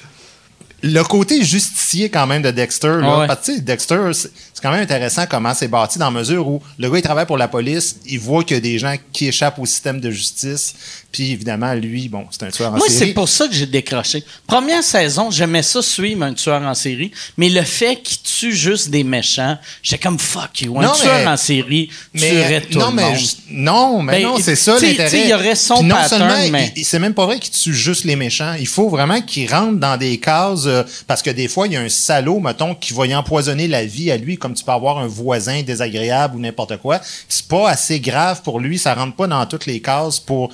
le côté justicier quand même de Dexter, là, Ah ouais. parce que Dexter, c'est quand même intéressant comment c'est bâti dans la mesure où le gars, il travaille pour la police, il voit qu'il y a des gens qui échappent au système de justice, puis évidemment, lui, bon, c'est un tueur en Moi, série. c'est pour ça que j'ai décroché. Première saison, j'aimais ça suivre un tueur en série, mais le fait qu'il tue juste des méchants, j'étais comme fuck you. Un Non, tueur mais- en série tuerait tout non, le mais monde. non, mais Ben, non, c'est ça l'intérêt. il y aurait son pattern, seulement, mais- c'est même pas vrai qu'il tue juste les méchants. Il faut vraiment qu'il rentre dans des cases euh, parce que des fois il y a un salaud, mettons, qui va y empoisonner la vie à lui, comme tu peux avoir un voisin désagréable ou n'importe quoi. C'est pas assez grave pour lui, ça rentre pas dans toutes les cases pour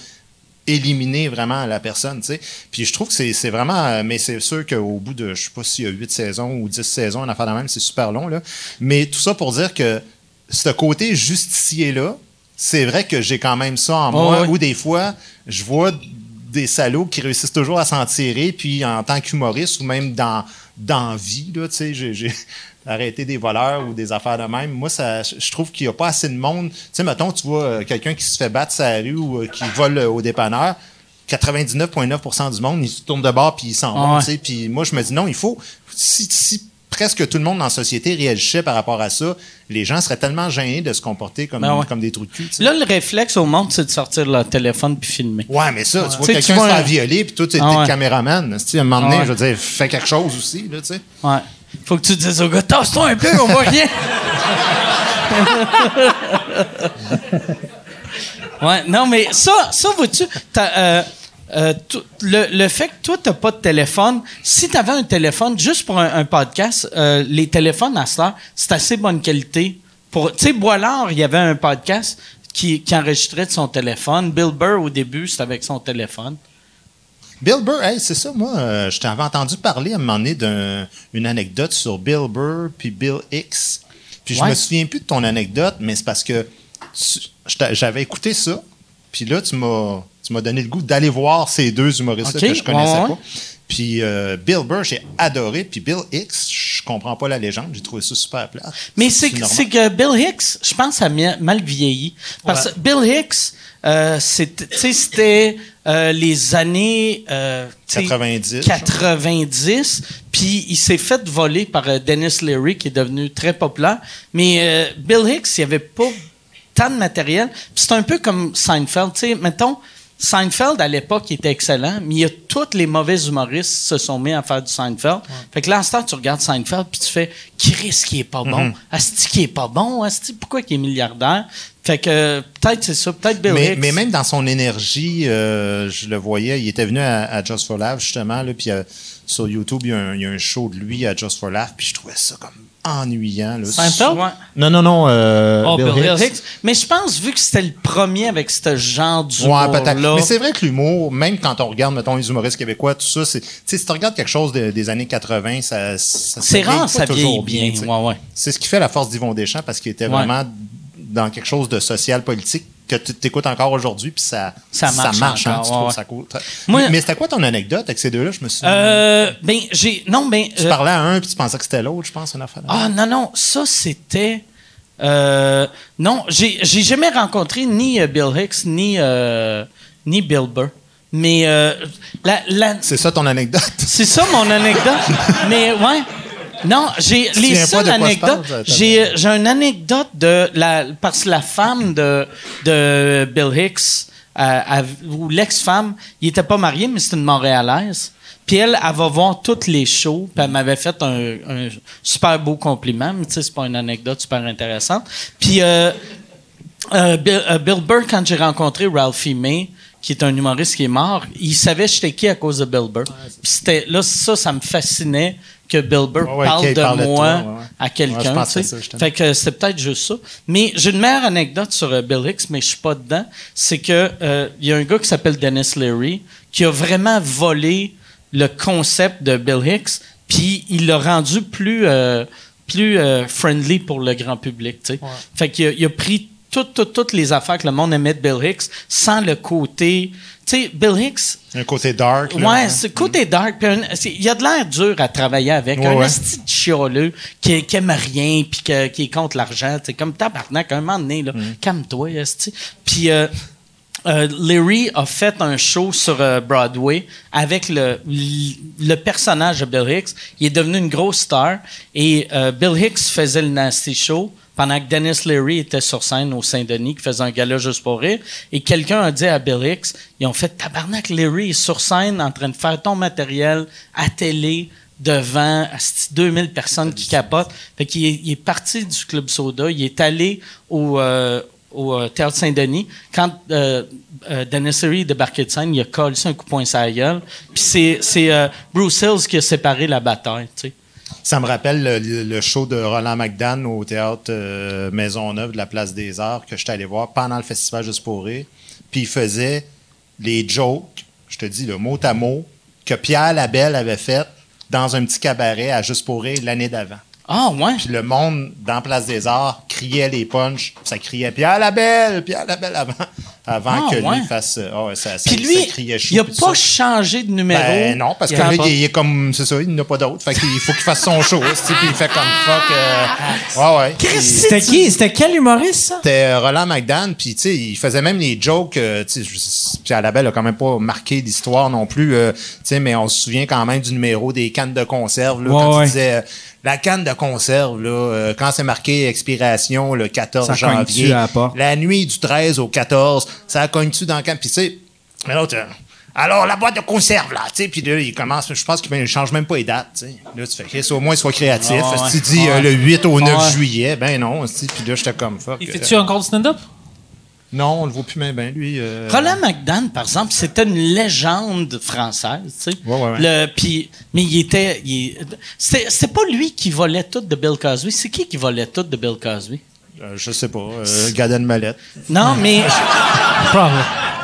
éliminer vraiment la personne, tu sais. Puis je trouve que c'est c'est vraiment... euh, Mais c'est sûr qu'au bout de, je sais pas s'il y a 8 saisons ou 10 saisons, une affaire de même, c'est super long, là. Mais tout ça pour dire que ce côté justicier-là, c'est vrai que j'ai quand même ça en moi, ouais. où des fois, je vois des salauds qui réussissent toujours à s'en tirer, puis en tant qu'humoriste ou même dans, dans la vie, tu sais, j'ai- arrêté des voleurs ou des affaires de même. Moi, ça, je trouve qu'il n'y a pas assez de monde. Tu sais, mettons, tu vois euh, quelqu'un qui se fait battre sa rue ou euh, qui vole euh, au dépanneur, 99,9% du monde, il se tourne de bord puis il s'en Ah ouais. tu sais. Puis moi, je me dis, non, il faut... Si, si presque tout le monde dans la société réagissait par rapport à ça, les gens seraient tellement gênés de se comporter comme, Ben ouais. comme des trous de cul. Là, le réflexe au monde, c'est de sortir leur téléphone puis filmer. Ouais, mais ça, tu vois quelqu'un se faire violer, puis toi, tu es Ah ouais. caméraman. À un moment donné, Ah je veux dire, fais quelque chose aussi, là, tu sais. Ouais. Faut que tu dises au gars, tasse-toi un peu, on voit rien. ouais, non, mais ça, ça, vois-tu, euh, euh, le, le fait que toi, t'as pas de téléphone, si t'avais un téléphone, juste pour un, un podcast, euh, les téléphones à cela, c'est assez bonne qualité. Pour, tu sais, Boilard, il y avait un podcast qui, qui enregistrait de son téléphone. Bill Burr, au début, c'était avec son téléphone. Bill Burr, hey, c'est ça, moi, euh, je t'avais entendu parler à un moment donné d'une anecdote sur Bill Burr puis Bill X. Puis je Ouais. me souviens plus de ton anecdote, mais c'est parce que tu- je j'avais écouté ça, puis là, tu m'as tu m'as donné le goût d'aller voir ces deux humoristes que je connaissais ouais, pas. Puis euh, Bill Burr, j'ai adoré, puis Bill X, je comprends pas la légende, j'ai trouvé ça super plat. Mais c'est que, Bill Hicks, je pense, a mal vieilli. Parce que Bill Hicks, euh, c'était, tu sais, c'était euh, les années euh, tu sais, 90, 90, puis il s'est fait voler par euh, Dennis Leary, qui est devenu très populaire. Mais euh, Bill Hicks, il n'y avait pas tant de matériel. C'est un peu comme Seinfeld. Tu sais, mettons, Seinfeld, à l'époque, il était excellent, mais il y a tous les mauvais humoristes se sont mis à faire du Seinfeld. Fait que là, en ce temps, tu regardes Seinfeld, puis tu fais « Chris qui est pas bon? Asti qui est pas bon? Asti, pourquoi qui est milliardaire? » Fait que euh, peut-être c'est ça, peut-être Bill mais, Hicks. mais même dans son énergie, euh, je le voyais, il était venu à, à Just for Laugh, justement, là, puis euh, sur YouTube, il y, a un, il y a un show de lui à Just for Laugh, puis je trouvais ça comme ennuyant. Là. Seinfeld? Ouais. Non, non, non. euh, Oh, Bill Bill Hicks. Bill Hicks. Mais je pense, vu que c'était le premier avec ce genre d'humour Ouais, peut-être. là Mais c'est vrai que l'humour, même quand on regarde, mettons, les humoristes québécois, tout ça, c'est, tu sais, si tu regardes quelque chose de- des années 80, ça, ça c'est rare, ça vieillit bien. tu sais. Ouais, ouais. C'est ce qui fait la force d'Yvon Deschamps parce qu'il était Ouais. vraiment dans quelque chose de social politique que tu t'écoutes encore aujourd'hui, puis ça, Ça marche hein, encore, tu ouais, trouves ouais. ça. Moi- mais c'était quoi ton anecdote avec ces deux-là? Je me suis Euh, ben, j'ai. Non, ben. Tu euh, parlais à un, puis tu pensais que c'était l'autre, je pense, une affaire. Ah, non, non, ça, c'était. euh, non, j'ai j'ai jamais rencontré ni euh, Bill Hicks, ni, ni Bill Burr. Mais euh, la, la- C'est ça ton anecdote? c'est ça mon anecdote. Mais ouais. Non, j'ai les seules anecdotes. J'ai j'ai une anecdote de la parce que la femme de de Bill Hicks euh, ou l'ex-femme, il était pas marié mais c'est une Montréalaise. Puis elle, elle va voir toutes les shows. Puis elle m'avait fait un, un super beau compliment. Mais tu sais, c'est pas une anecdote super intéressante. Puis euh, euh, Bill, euh, Bill Burr, quand j'ai rencontré Ralphie May, qui est un humoriste qui est mort, il savait j'étais qui à cause de Bill Burr. Puis c'était là, ça, ça me fascinait que Bill Burr Ouais, ouais, parle de parle de moi toi, ouais, ouais. à quelqu'un. fait que c'est peut-être juste ça. Mais j'ai une meilleure anecdote sur euh, Bill Hicks, mais je suis pas dedans. C'est que euh, il y a un gars qui s'appelle Dennis Leary qui a vraiment volé le concept de Bill Hicks, puis il l'a rendu plus euh, plus friendly pour le grand public. Fait qu'il a, il a pris toutes, toutes, toutes les affaires que le monde aimait de Bill Hicks sans le côté. Tu sais, Bill Hicks, Un côté dark. là. Ouais, c'est côté dark. Il y a de l'air dur à travailler avec. Ouais, un ouais. esti de chialeux qui, qui aime rien puis que- qui est contre l'argent. C'est comme tabarnak, un moment donné, là. Mm. Calme-toi, esti. Puis euh, euh, Larry a fait un show sur euh, Broadway avec le, le personnage de Bill Hicks. Il est devenu une grosse star. Et euh, Bill Hicks faisait le Nasty Show pendant que Dennis Leary était sur scène au Saint-Denis, qui faisait un gala juste pour rire. Et quelqu'un a dit à Bill Hicks, ils ont fait « Tabarnak, Leary est sur scène en train de faire ton matériel à télé devant asti, 2000 personnes qui capotent. » Fait qu'il est, il est parti du Club Soda, il est allé au... euh, au euh, Théâtre Saint-Denis, quand euh, euh, Dennis Leary débarqué de scène, il a collé un coup de poing sur la gueule. Puis c'est, c'est euh, Bruce Hills qui a séparé la bataille, tu sais. Ça me rappelle le, show de Roland McDan au théâtre euh, Maisonneuve de la Place des Arts que j'étais allé voir pendant le festival Juste pour. Puis il faisait les jokes, je te dis le mot à mot, que Pierre Labelle avait fait dans un petit cabaret à Juste pour l'année d'avant. Ah, ouais. Puis le monde dans Place des Arts criait les punchs. Ça criait Pierre Labelle, Pierre Labelle avant, avant Ah, que ouais. lui fasse. Ah ouais, ça, ça, Puis lui, ça criait chaud, il a puis pas ça. changé de numéro. Ben non, parce que pas- il, il est comme. C'est ça, il n'a pas d'autre. Fait qu'il faut qu'il fasse son show. tu sais, Puis il fait comme fuck. euh, ouais, ouais. C'était qui? C'était quel humoriste, ça? C'était euh, Roland McDan, puis tu sais, il faisait même les jokes. euh, tu sais, je- Pierre Labelle a quand même pas marqué l'histoire non plus, euh, tu sais, mais on se souvient quand même du numéro des cannes de conserve, là, Ouais, quand ouais. il disait euh, la canne de conserve, là, euh, quand c'est marqué expiration le 14 Ça janvier, à la porte? la nuit du 13 au 14, ça cogne-tu dans le camp, puis tu sais, mais l'autre. euh, alors, la boîte de conserve, là, tu sais, puis là, il commence, je pense qu'il ne change même pas les dates, tu sais. Là, tu fais, Chris, au moins, sois créatif. Ah, ouais. Si tu dis euh, le 8 au 9 Ouais. juillet, ben non, tu sais, puis là, j'étais comme fuck. Il euh, fait-tu encore du stand-up? Non, on le voit plus même bien, lui. euh, Roland McDan, par exemple, c'était une légende française, tu sais. Ouais, ouais, ouais. Le- puis- mais il était. c'était pas lui qui volait tout de Bill Cosby. C'est qui qui volait tout de Bill Cosby? euh, je sais pas. Euh, Gad Elmaleh. Non, mais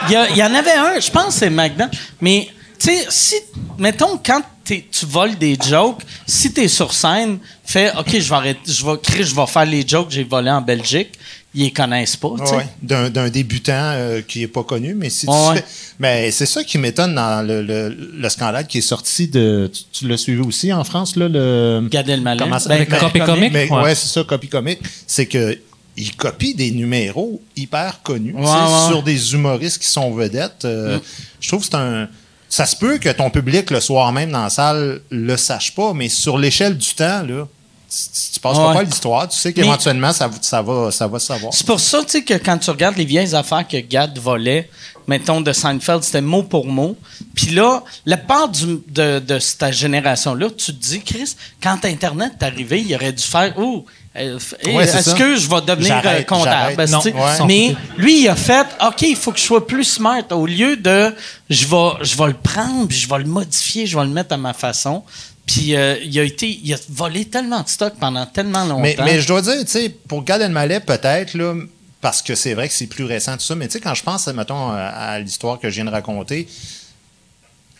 il y, a- il y en avait un, je pense que c'est McDan. Mais, tu sais, si, mettons, quand t'es- tu voles des jokes, si tu es sur scène, fais, OK, je vais arrêter, je vais, je vais faire les jokes que j'ai volés en Belgique. Ils les connaissent pas, tu sais. Ouais, D'un, d'un débutant euh, qui est pas connu, mais si tu fais- Mais c'est ça qui m'étonne dans le, le- le scandale qui est sorti de. Tu, tu l'as suivi aussi en France, là, le. Gad Elmaleh. Ben, Copy Comic? Mais, Ouais. ouais, c'est ça, copie comique. C'est que il copie des numéros hyper connus sur des humoristes qui sont vedettes. Euh, Je trouve que c'est un. Ça se peut que ton public, le soir même dans la salle, le sache pas, mais sur l'échelle du temps, là, tu, Ouais. pas l'histoire. Tu sais qu'éventuellement, ça, ça, va, ça va se savoir. C'est pour ça, tu sais, que quand tu regardes les vieilles affaires que Gad volait, mettons, de Seinfeld, c'était mot pour mot. Puis là, la part du- de, de cette génération-là, tu te dis, Chris, quand Internet est arrivé, il aurait dû faire, oh, euh, Ouais, est-ce que je vais devenir euh, comptable? Non, ouais. Mais lui, il a fait, OK, il faut que je sois plus smart. Au lieu de, je vais, je vais le prendre, puis je vais le modifier, je vais le mettre à ma façon. Puis euh, il a été, il a volé tellement de stock pendant tellement longtemps. Mais, je dois dire, tu sais, pour Gad Elmaleh, peut-être, là, parce que c'est vrai que c'est plus récent, tout ça, mais tu sais, quand je pense, mettons, à l'histoire que je viens de raconter,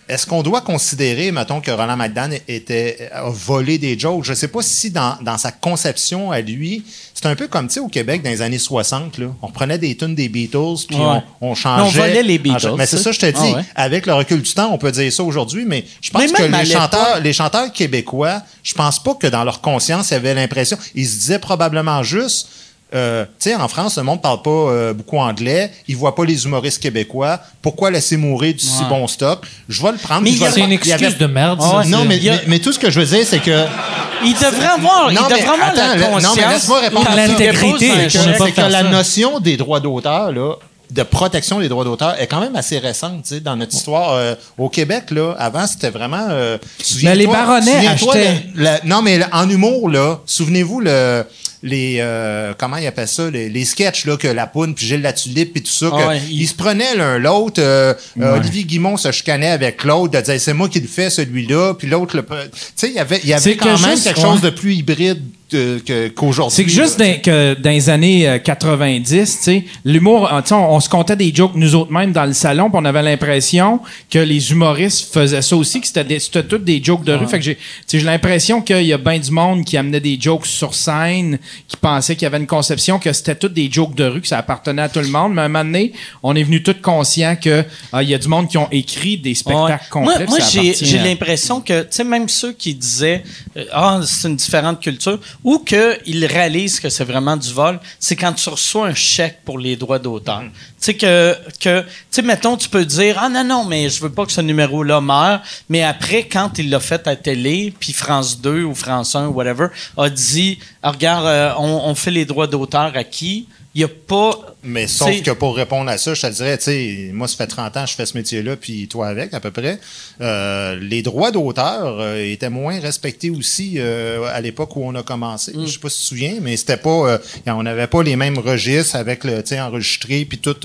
est-ce qu'on doit considérer, mettons, que Roland McDan était a volé des jokes? Je sais pas si dans, dans sa conception à lui, c'est un peu comme, tu sais, au Québec, dans les années 60, là, on prenait des tunes des Beatles, puis Ouais. on, on changeait. On volait les Beatles, Mais c'est ça, je te dis. Ah ouais. Avec le recul du temps, on peut dire ça aujourd'hui, mais je pense Mais que chanteurs, les chanteurs québécois, je pense pas que dans leur conscience, ils avaient l'impression, ils se disaient probablement juste, euh, tu sais, en France, le monde parle pas euh, beaucoup anglais, ils voient pas les humoristes québécois. Pourquoi laisser mourir du si Ouais. bon stock? Je vais le prendre. Mais il C'est une. Il y avait- excuse de merde. Ah ça, Non, mais, Il a- mais, mais tout ce que je veux dire, c'est que. Il devrait avoir, il Non, mais devrait avoir attends, la le- non, mais conscience. laisse-moi répondre à il L'intégrité, ne c'est que la notion des droits d'auteur, là, de protection des droits d'auteur, est quand même assez récente, tu sais, dans notre histoire. Euh, au Québec, là, avant, c'était vraiment. euh, souviens-toi- les baronnets achetaient. le- le- non, mais le- en humour, là, souvenez-vous le. Les euh, comment ils appellent ça? Les, les sketchs là que la poune puis Gilles Latulippe puis tout ça que Ah ouais, ils il- se prenaient l'un l'autre euh, euh, Olivier Guimont se chicanait avec l'autre de dire c'est moi qui le fais celui-là puis l'autre le tu sais il y avait il y avait C'est quand même quelque ouais. chose de plus hybride qu'aujourd'hui C'est que juste là, dans, que dans les années euh, 90, tu sais, l'humour, euh, tu sais, on, on se comptait des jokes nous autres mêmes dans le salon, puis on avait l'impression que les humoristes faisaient ça aussi, que c'était des- c'était toutes des jokes de rue. Fait que j'ai tu sais, j'ai l'impression qu'il y a bien du monde qui amenait des jokes sur scène, qui pensait qu'il y avait une conception que c'était toutes des jokes de rue, que ça appartenait à tout le monde. Mais à un moment donné, on est venu tous conscients que ah, il y a du monde qui ont écrit des spectacles Ouais. complets. Moi, j'ai appartient j'ai à- l'impression que, tu sais, même ceux qui disaient, euh, ah, c'est une différente culture, ou qu'ils réalisent que c'est vraiment du vol, c'est quand tu reçois un chèque pour les droits d'auteur. Tu sais, que, que tu sais, mettons, tu peux dire, ah non, non, mais je veux pas que ce numéro-là meure, mais après, quand il l'a fait à télé, puis France 2 ou France 1 ou whatever, a dit, ah, regarde, euh, on, on fait les droits d'auteur à qui? Il n'y a pas. Mais sauf que pour répondre à ça, je te dirais, tu sais, moi, ça fait 30 ans que je fais ce métier-là, puis toi avec, à peu près. Euh, les droits d'auteur euh, étaient moins respectés aussi euh, à l'époque où on a commencé. Mm. Je sais pas si tu te souviens, mais c'était pas... on n'avait pas les mêmes registres avec le, tu sais, enregistré, puis tout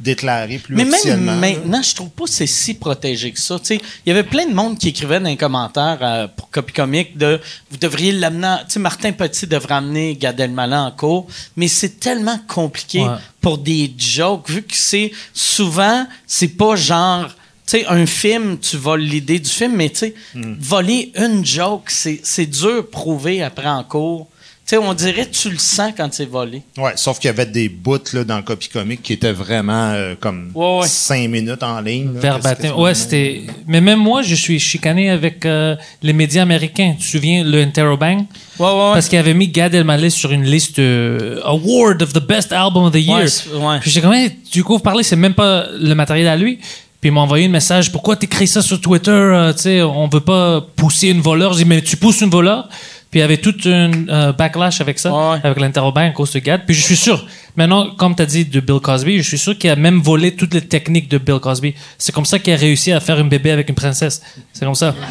déclaré plus Mais même officiellement. là. maintenant, je trouve pas que c'est si protégé que ça. Tu sais, il y avait plein de monde qui écrivait dans les commentaires pour Copy Comique de vous devriez l'amener. en- Tu sais, Martin Petit devrait amener Gad Elmaleh en cours, mais c'est tellement compliqué Ouais. pour des jokes vu que c'est souvent c'est pas genre. Tu sais, un film, tu voles l'idée du film, mais tu sais, Hmm. voler une joke, c'est c'est dur à prouver après en cours. Tu sais, on dirait que tu le sens quand c'est volé. Ouais, sauf qu'il y avait des bouts là, dans le copy comique qui étaient vraiment euh, comme Ouais, ouais. cinq minutes en ligne. là. Verbatim. Ouais, c'était. Mais même moi, je suis chicané avec euh, les médias américains. Tu te souviens le Interrobang? Ouais, ouais, ouais. Parce qu'il avait mis Gad Elmaleh sur une liste euh, Award of the Best Album of the Year. Ouais, c'est- ouais. Puis j'étais comme, Hey, du coup, vous parlez, c'est même pas le matériel à lui. Puis il m'a envoyé un message, pourquoi t'écris ça sur Twitter? euh, tu sais, on veut pas pousser une voleur. J'ai dit, mais tu pousses une voleur? Puis il y avait tout un euh, backlash avec ça, Ouais. avec l'interrobang à cause de Gad. Puis je suis sûr, maintenant, comme tu as dit de Bill Cosby, je suis sûr qu'il a même volé toutes les techniques de Bill Cosby. C'est comme ça qu'il a réussi à faire un bébé avec une princesse. C'est comme ça.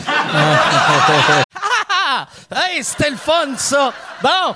Hey, c'était fun, ça! Bon!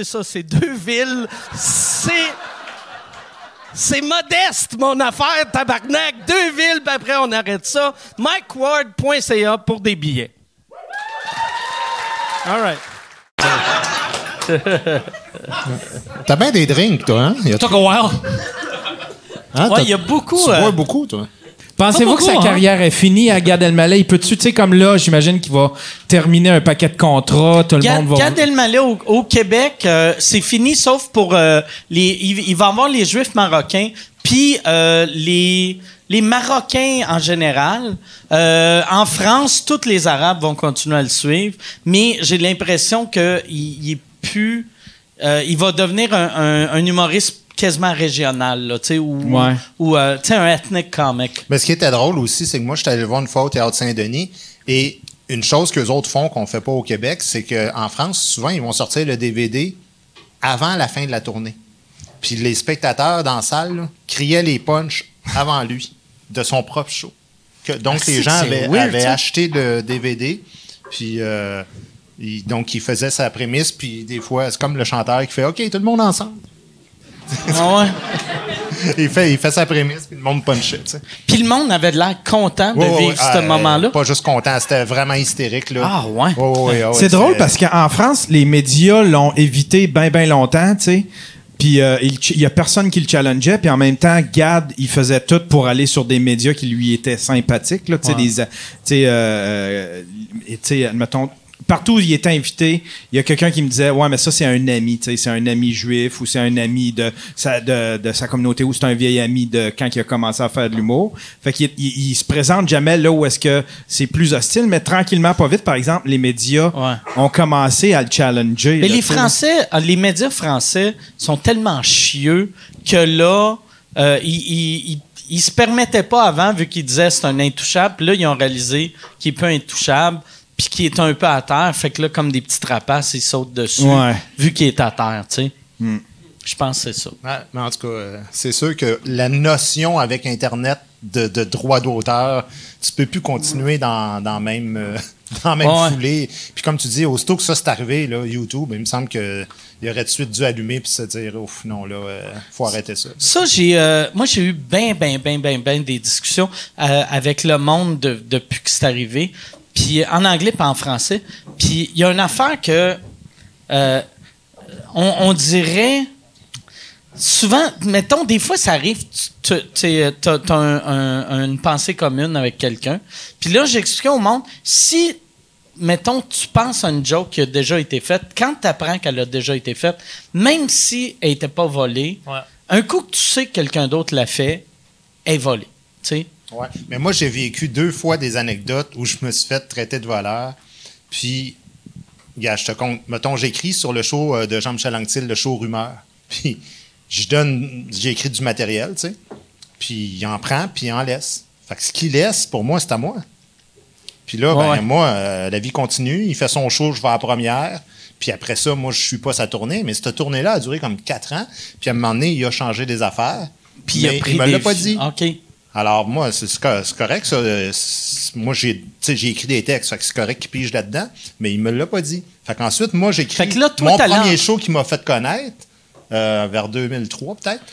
ça. C'est deux villes. C'est... C'est modeste, mon affaire, tabarnak. Deux villes, puis après, on arrête ça. MikeWard.ca pour des billets. All right. T'as bien des drinks, toi, hein? Il y a Took a while. Hein, Ouais, il y a beaucoup. Tu euh, bois beaucoup, toi. Pensez-vous que sa hein? carrière est finie à Gad Elmaleh? Il peut-tu, tu sais, comme là, j'imagine qu'il va terminer un paquet de contrats, tout le Gad, monde va... Gad Elmaleh au, au Québec, euh, c'est fini, sauf pour euh, les. Il, il va avoir les Juifs marocains, puis euh, les les Marocains en général. Euh, en France, tous les Arabes vont continuer à le suivre, mais j'ai l'impression que il, il est plus. euh, il va devenir un, un- un humoriste quasiment régional, là, tu sais, ou, Ouais. ou euh, tu sais, un ethnic comic. Mais ce qui était drôle aussi, c'est que moi, je suis allé voir une fois au Théâtre Saint-Denis et une chose que les autres font qu'on fait pas au Québec, c'est qu'en France, souvent, ils vont sortir le DVD avant la fin de la tournée. Puis les spectateurs dans la salle là, criaient les punchs avant lui, de son propre show. Que, donc, Ah, les gens avaient, weird, avaient ça. acheté le DVD, puis euh, il- donc, il faisait sa prémisse, puis des fois, c'est comme le chanteur qui fait OK, tout le monde ensemble. Ah ouais? il, fait, il fait sa prémisse, puis le monde punchait. tu sais. Puis le monde avait de l'air content de Ouais, vivre ouais. ce Ah, moment-là. Pas juste content, c'était vraiment hystérique. Là. Ah, ouais. C'est drôle parce qu'en France, les médias l'ont évité bien, bien longtemps, tu sais. Puis euh, il ch- il y a personne qui le challengeait. Puis en même temps, Gad, il faisait tout pour aller sur des médias qui lui étaient sympathiques, là, tu sais, Ouais. des, euh, tu sais, euh, et tu sais, admettons, partout où il était invité, il y a quelqu'un qui me disait ouais mais ça c'est un ami tu sais c'est un ami juif ou c'est un ami de sa de, de sa communauté ou c'est un vieil ami de quand il a commencé à faire de l'humour fait qu'il il, il se présente jamais là où est-ce que c'est plus hostile mais tranquillement pas vite par exemple les médias Ouais. ont commencé à le challenger Mais là, les. Français, euh, les médias français sont tellement chieux que là, euh, ils, ils, ils- se permettaient pas avant, vu qu'ils disaient c'est un intouchable. Puis là, ils ont réalisé qu'il est pas intouchable, puis qu'il est un peu à terre. Fait que là, comme des petites rapaces, ils sautent dessus, Ouais. vu qu'il est à terre, tu sais. Je pense que c'est ça. Ouais, mais en tout cas, euh, c'est sûr que la notion avec Internet de, de droit d'auteur, tu peux plus continuer dans, dans même, euh, dans la même Ouais. foulée. Puis comme tu dis, aussitôt que ça c'est arrivé, là, YouTube, il me semble qu'il aurait tout de suite dû allumer puis se dire, ouf, non, là, euh, faut arrêter ça. Ça, j'ai, euh, moi, j'ai eu ben, ben, ben, ben, ben des discussions euh, avec le monde de- depuis que c'est arrivé, puis en anglais pas en français. Puis il y a une affaire que euh, on, on dirait souvent, mettons, des fois, ça arrive, tu as, une pensée commune avec quelqu'un. Puis là, j'expliquais au monde, si, mettons, tu penses à une joke qui a déjà été faite, quand tu apprends qu'elle a déjà été faite, même si elle n'était pas volée, Ouais. un coup que tu sais que quelqu'un d'autre l'a fait, elle est volée. Tu sais? Ouais. Mais moi, j'ai vécu deux fois des anecdotes où je me suis fait traiter de voleur. Puis, gars, je te compte. Mettons, j'écris sur le show euh, de Jean-Michel Anctil, le show Rumeur. Puis, je donne, j'ai écrit du matériel, tu sais. Puis, il en prend, puis il en laisse. Fait que ce qu'il laisse, pour moi, c'est à moi. Puis là, ben, Ouais. moi, euh, la vie continue. Il fait son show, je vais à la première. Puis après ça, moi, je suis pas sa tournée. Mais cette tournée-là a duré comme quatre ans. Puis à un moment donné, il a changé des affaires. Puis il a pris il me l'a pas dit. OK. Alors, moi, c'est c'est co- c'est correct, ça. Euh, Moi, j'ai écrit des textes, fait que c'est correct qu'il pige là-dedans, mais il me l'a pas dit. Fait qu'ensuite, moi, j'ai écrit que là, toi, mon premier l'air- show qui m'a fait connaître, euh, vers 2003, peut-être.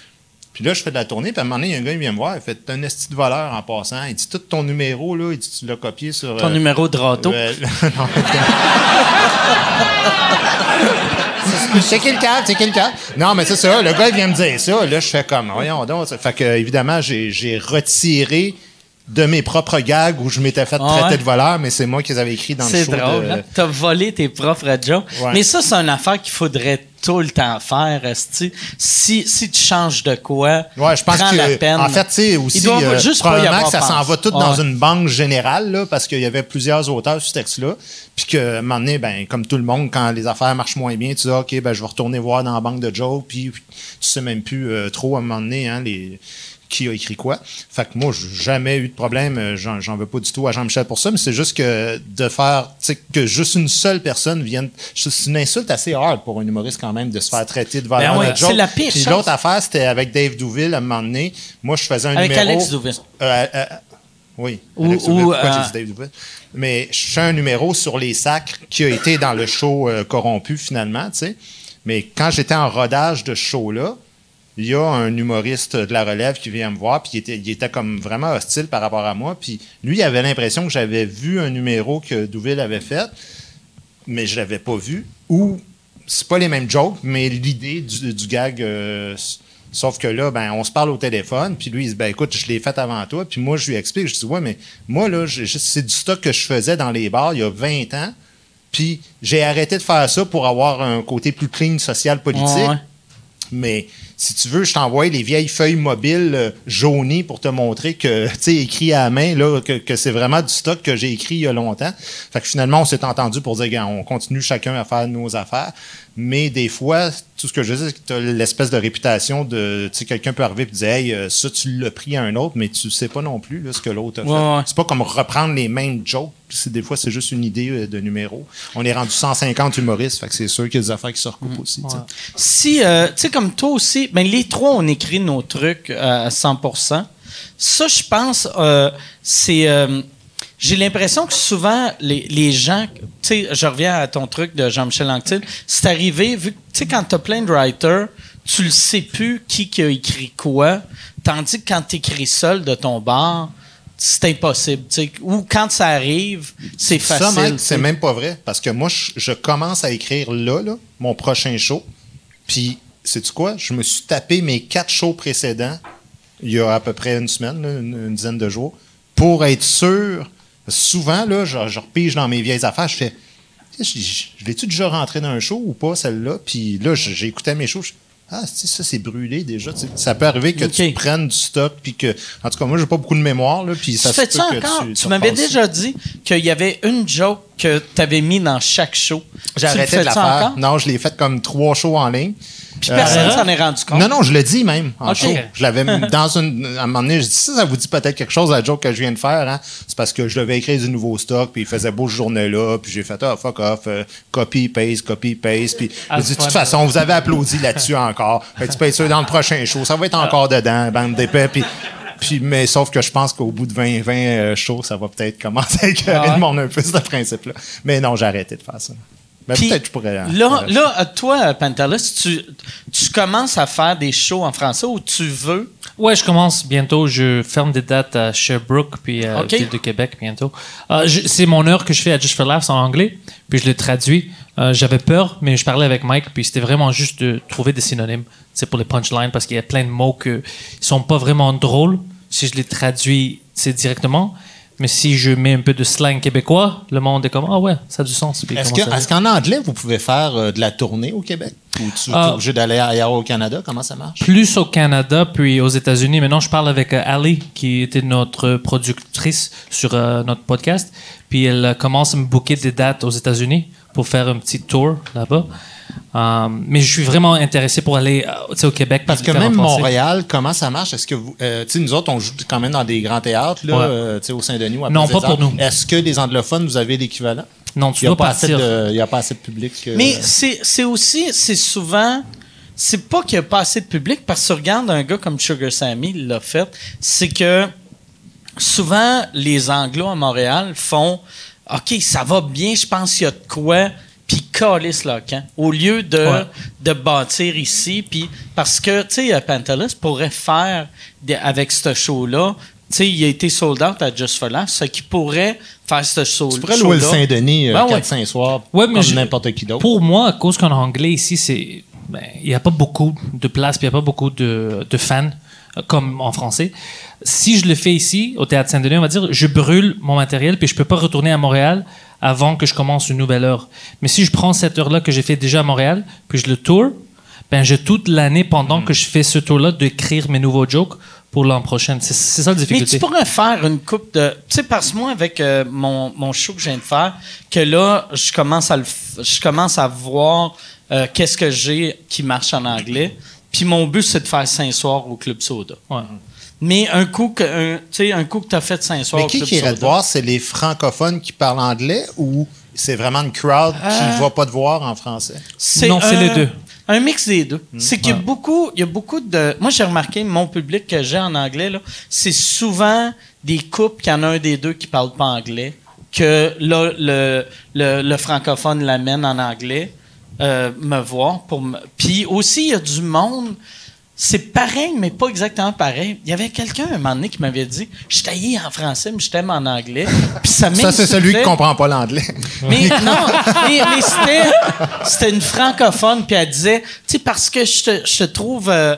Puis là, je fais de la tournée, puis à un moment donné, il y a un gars, il vient me voir, il fait T'es un esti de voleur en passant. Il dit Tout ton numéro, là, il dit Tu l'as copié sur. Ton euh, numéro de râteau. euh, non, C'est qui le câble, c'est qui le câble. Non, mais c'est ça, le gars, il vient me dire ça. Là, je fais comme, voyons donc. Fait que, évidemment, j'ai retiré de mes propres gags où je m'étais fait Ah traiter ouais? de voleur, mais c'est moi qui les avais écrits dans le C'est show. drôle, de- hein? T'as volé tes propres jokes. Ouais. Mais ça, c'est une affaire qu'il faudrait tout le temps faire. Si, si tu changes de quoi, Ouais, je pense prends que. la peine. En fait, tu sais, aussi, Il doit euh, juste probablement que ça s'en va tout dans une banque générale, là, parce qu'il y avait plusieurs auteurs sur ce texte-là. Puis que, à un moment donné, ben, comme tout le monde, quand les affaires marchent moins bien, tu dis, OK, ben, je vais retourner voir dans la banque de Joe, puis tu sais même plus euh, trop, à un moment donné, hein, les qui a écrit quoi. Fait que moi, j'ai jamais eu de problème. euh, J'en, veux pas du tout à Jean-Michel pour ça, mais c'est juste que de faire, tu sais, que juste une seule personne vienne. C'est une insulte assez hard pour un humoriste quand même de se faire traiter de valeur Ben joke. c'est la pire Puis l'autre affaire, c'était avec Dave Douville à un moment donné. Moi, je faisais un Avec numéro. Alex Douville. Euh, euh, oui. Ou- Alex Douville. ou, euh? Mais je fais un numéro sur les sacres qui a été dans le show euh, corrompu finalement, tu sais. Mais quand j'étais en rodage de ce show-là, il y a un humoriste de la relève qui vient me voir, puis il était, il était comme vraiment hostile par rapport à moi. Puis lui, il avait l'impression que j'avais vu un numéro que Douville avait fait, mais je l'avais pas vu. Ou c'est pas les mêmes jokes, mais l'idée du, du gag. euh, sauf que là, ben, on se parle au téléphone, puis lui, il dit ben écoute, je l'ai fait avant toi. Puis moi, je lui explique, je dis ouais, mais moi, là, c'est du stock que je faisais dans les bars il y a 20 ans. Puis j'ai arrêté de faire ça pour avoir un côté plus clean social politique. Ouais, ouais. Mais si tu veux, je t'envoie les vieilles feuilles mobiles euh, jaunies pour te montrer que, tu sais, écrit à la main, là, que, que c'est vraiment du stock que j'ai écrit il y a longtemps. Fait que finalement, on s'est entendu pour dire, on continue chacun à faire nos affaires. Mais des fois, tout ce que je dis, c'est que tu as l'espèce de réputation de, tu sais, quelqu'un peut arriver et dire, hey, euh, ça, tu l'as pris à un autre, mais tu sais pas non plus là, ce que l'autre a fait. Ouais. C'est pas comme reprendre les mêmes jokes. Des fois, c'est juste une idée euh, de numéro. On est rendu 150 humoristes, fait que c'est sûr qu'il y a des affaires qui se recoupent aussi. tu sais. Si, euh, tu sais, comme toi aussi, ben, les trois, on écrit nos trucs euh, à 100% Ça, je pense, euh, c'est. euh, j'ai l'impression que souvent, les, les gens. Tu sais, je reviens à ton truc de Jean-Michel Anctil. C'est arrivé, vu que, tu sais, quand t'as plein de writers, tu le sais plus qui, qui a écrit quoi. Tandis que quand t'écris seul de ton bar, c'est impossible. tu sais. Ou quand ça arrive, c'est Ça, facile. Sais. c'est même pas vrai. Parce que moi, je, je commence à écrire là, là, mon prochain show. Puis, sais-tu quoi? Je me suis tapé mes quatre shows précédents, il y a à peu près une semaine, là, une, une dizaine de jours, pour être sûr. Souvent, là, je, je repige dans mes vieilles affaires, je fais. Je, je, je l'ai-tu déjà rentré dans un show ou pas, celle-là? Puis là, j'écoutais mes shows. je- ah, tu sais, ça, c'est brûlé déjà. Ça peut arriver que tu prennes du stock, puis que. En tout cas, moi, j'ai pas beaucoup de mémoire, là, puis ça Tu se fais peut ça que encore? tu- m'avais déjà dit qu'il y avait une joke que tu avais mis dans chaque show. Arrêté de la faire. encore? Non, je l'ai fait comme trois shows en ligne. Puis Euh, personne s'en est rendu compte. Non, non, je le dis même en show. Je l'avais dans une. À un moment donné, je dis ça, ça vous dit peut-être quelque chose, la joke que je viens de faire. Hein? C'est parce que je devais écrire du nouveau stock, puis il faisait beau ce journée-là, puis j'ai fait, ah, fuck off, euh, copy, paste, copy, paste. Puis Ah, dis, de toute façon, vous avez applaudi là-dessus encore. Fait tu peux être sûr dans le prochain show. Ça va être encore dedans, bande d'épais. Puis. Puis, mais sauf que je pense qu'au bout de 20, 20 euh, shows, ça va peut-être commencer à écœurer Ah ouais? le monde un peu, ce principe-là. Mais non, j'ai arrêté de faire ça. Mais Puis peut-être que je pourrais. Là, là, euh, toi, Pantelis, tu, tu commences à faire des shows en français où tu veux? Ouais, je commence bientôt. Je ferme des dates à Sherbrooke puis à Ok. Ville de Québec bientôt. Euh, c'est mon heure que je fais à Just for Laughs en anglais, puis je le traduis. Euh, J'avais peur, mais je parlais avec Mike, puis c'était vraiment juste de trouver des synonymes. C'est pour les punchlines parce qu'il y a plein de mots que ils sont pas vraiment drôles si je les traduis c'est directement. Mais si je mets un peu de slang québécois, le monde est comme ah ouais, ça a du sens. Est-ce qu'en anglais, vous pouvez faire euh, de la tournée au Québec? Ou tu es Ah. obligé d'aller ailleurs au Canada? Comment ça marche? plus au Canada puis aux États-Unis. Maintenant, je parle avec euh, Ali, qui était notre productrice sur euh, notre podcast. Puis elle commence à me booker des dates aux États-Unis pour faire un petit tour là-bas. Euh, mais je suis vraiment intéressé pour aller euh, au Québec. Parce que même français. Montréal, comment ça marche? Est-ce que vous. euh, nous autres, on joue quand même dans des grands théâtres, là, Ouais. euh, au Saint-Denis ou à Non, pas pour nous. Est-ce que les anglophones, vous avez l'équivalent? Non, tu Il n'y a, dois pas assez partir. de- il y a pas assez de public. Mais c'est c'est aussi, c'est souvent. C'est pas qu'il n'y a pas assez de public, parce que tu regardes un gars comme Sugar Sammy, il l'a fait. C'est que souvent, les Anglos à Montréal font OK, ça va bien, je pense qu'il y a de quoi, puis calissent leur camp. Au lieu de, Ouais. de bâtir ici, puis parce que, tu sais, Pantelis pourrait faire des- avec ce show-là. Tu sais, il a été sold out à Just for ce qui pourrait faire ce show Tu pourrais louer le show-là. Saint-Denis euh, Ben ouais. 4-5 soirs Ouais, mais comme je- n'importe qui d'autre. Pour moi, à cause qu'en anglais, ici, c'est. ben, Il n'y a pas beaucoup de place, puis il n'y a pas beaucoup de, de fans, euh, comme en français. Si je le fais ici, au Théâtre Saint-Denis, on va dire, je brûle mon matériel, puis je peux pas retourner à Montréal avant que je commence une nouvelle heure. Mais si je prends cette heure-là que j'ai fait déjà à Montréal, puis je le tour, ben j'ai toute l'année pendant que je fais ce tour-là d'écrire mes nouveaux jokes pour l'an prochain. C'est ça la Mais difficulté. tu pourrais faire une coupe de. Tu sais, parce que moi, avec euh, mon, mon show que je viens de faire, que là, je commence à, le f- je commence à voir euh, qu'est-ce que j'ai qui marche en anglais. Puis mon but, c'est de faire cinq soirs au Club Soda. Ouais. Mais un coup que, un, tu sais, un coup que tu as fait cinq soirs Mais qui qui irait te voir? C'est les francophones qui parlent anglais ou c'est vraiment une crowd qui Euh, ne va pas te voir en français? Non, c'est un- les deux. Un mix des deux. Hmm. C'est qu'il y a beaucoup, il y a beaucoup de. Moi, j'ai remarqué mon public que j'ai en anglais là, c'est souvent des couples qui en a un des deux qui parle pas anglais, que là le le, le francophone l'amène en anglais euh, me voir pour. me- Puis aussi il y a du monde. C'est pareil, mais pas exactement pareil. Il y avait quelqu'un un moment donné qui m'avait dit Je taillais en français, mais je t'aime en anglais. Puis ça Ça, c'est celui qui comprend pas l'anglais. Mais non, mais, mais c'était, c'était une francophone, puis elle disait, tu sais, parce que je te, je te trouve, euh,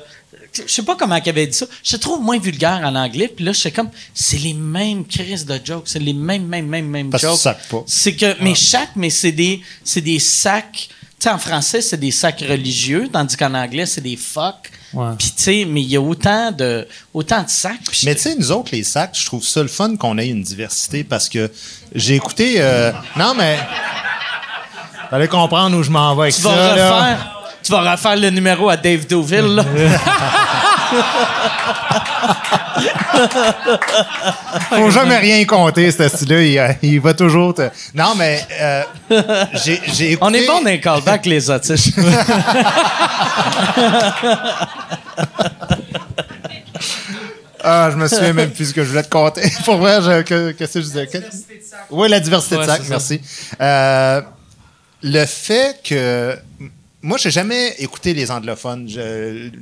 je sais pas comment elle avait dit ça, je te trouve moins vulgaire en anglais, puis là, j'étais comme, c'est les mêmes crises de jokes, c'est les mêmes, mêmes, mêmes, mêmes Parce jokes. C'est que, mais chaque, mais c'est des, c'est des sacs, sais, en français, c'est des sacs religieux, tandis qu'en anglais, c'est des fuck. Ouais. Puis, tu sais, mais il y a autant de, autant de sacs. Mais tu sais, nous autres, les sacs, je trouve ça le fun qu'on ait une diversité parce que j'ai écouté. euh, non, mais. Fallait comprendre où je m'en vais avec tu ça. vas là. refaire, tu vas refaire le numéro à Dave Deauville, là. Faut jamais rien compter, ce style-là. Il, euh, il va toujours te. Non, mais euh, j'ai écouté. On est bon dans les callbacks, les autistes. Ah, je me souviens même plus ce que je voulais te compter. Pour vrai, je- que- qu'est-ce que je disais? Que- Oui, la diversité Ouais, de ça. merci. Euh, le fait que. Moi, j'ai jamais écouté les anglophones,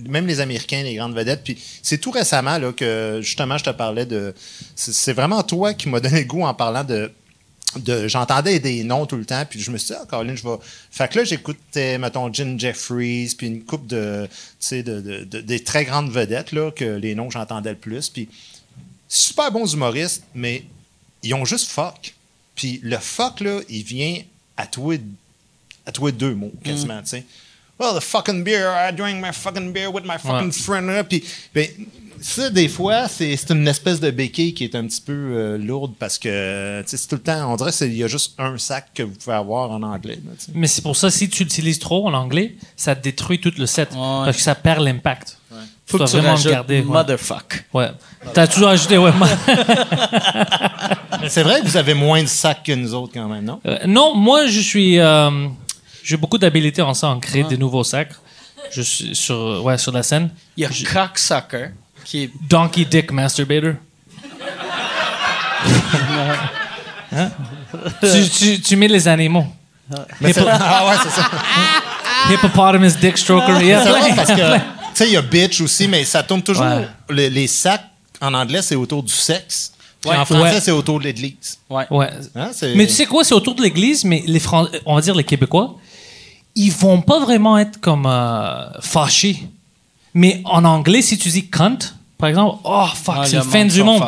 même les Américains, les grandes vedettes. Puis c'est tout récemment là, que justement je te parlais de. C'est vraiment toi qui m'as donné goût en parlant de. J'entendais des noms tout le temps, puis je me suis dit, ah, Caroline, je vais. Fait que là, j'écoutais, mettons, Jim Jeffries, puis une coupe de. Tu sais, de, de- de- des très grandes vedettes, là, que les noms que j'entendais le plus. Puis super bons humoristes, mais ils ont juste fuck. Puis le fuck, là, il vient à toi, à toi deux mots, quasiment, tu sais. Well, the fucking beer, I drink my fucking beer with my fucking Ouais. friend. Puis, ben, ça, des fois, c'est c'est une espèce de béquille qui est un petit peu euh, lourde parce que, tu sais, c'est tout le temps, on dirait qu'il y a juste un sac que vous pouvez avoir en anglais. là. Mais c'est pour ça, si tu l'utilises trop en anglais, ça détruit tout le set. Ouais. Parce que ça perd l'impact. Faut dois que tu vraiment garder, ouais. motherfuck. Ouais. T'as toujours ajouté, ouais. moi- Mais c'est vrai que vous avez moins de sacs que nous autres quand même, non? Euh, non, moi, je suis. euh, j'ai beaucoup d'habilité en ça, en créer des nouveaux sacs. Je suis sur, ouais, sur la scène. Il y a Cocksucker, qui est Donkey Dick Masturbator. Hein? tu, tu, tu mets les animaux. Hippo- Ah ouais, c'est ça. Hippopotamus Dick Stroker. Yeah, plein. parce que, tu sais, il y a bitch aussi, mais ça tourne toujours. Ouais. Les, les sacs, en anglais, c'est autour du sexe. En français, Ouais. c'est autour de l'église. Ouais. Ouais. Hein, Mais tu sais quoi, c'est autour de l'église, mais les Fran- on va dire les Québécois, ils vont pas vraiment être comme euh, fâchés. Mais en anglais, si tu dis cunt, par exemple, oh fuck, Ah, c'est le fin du monde.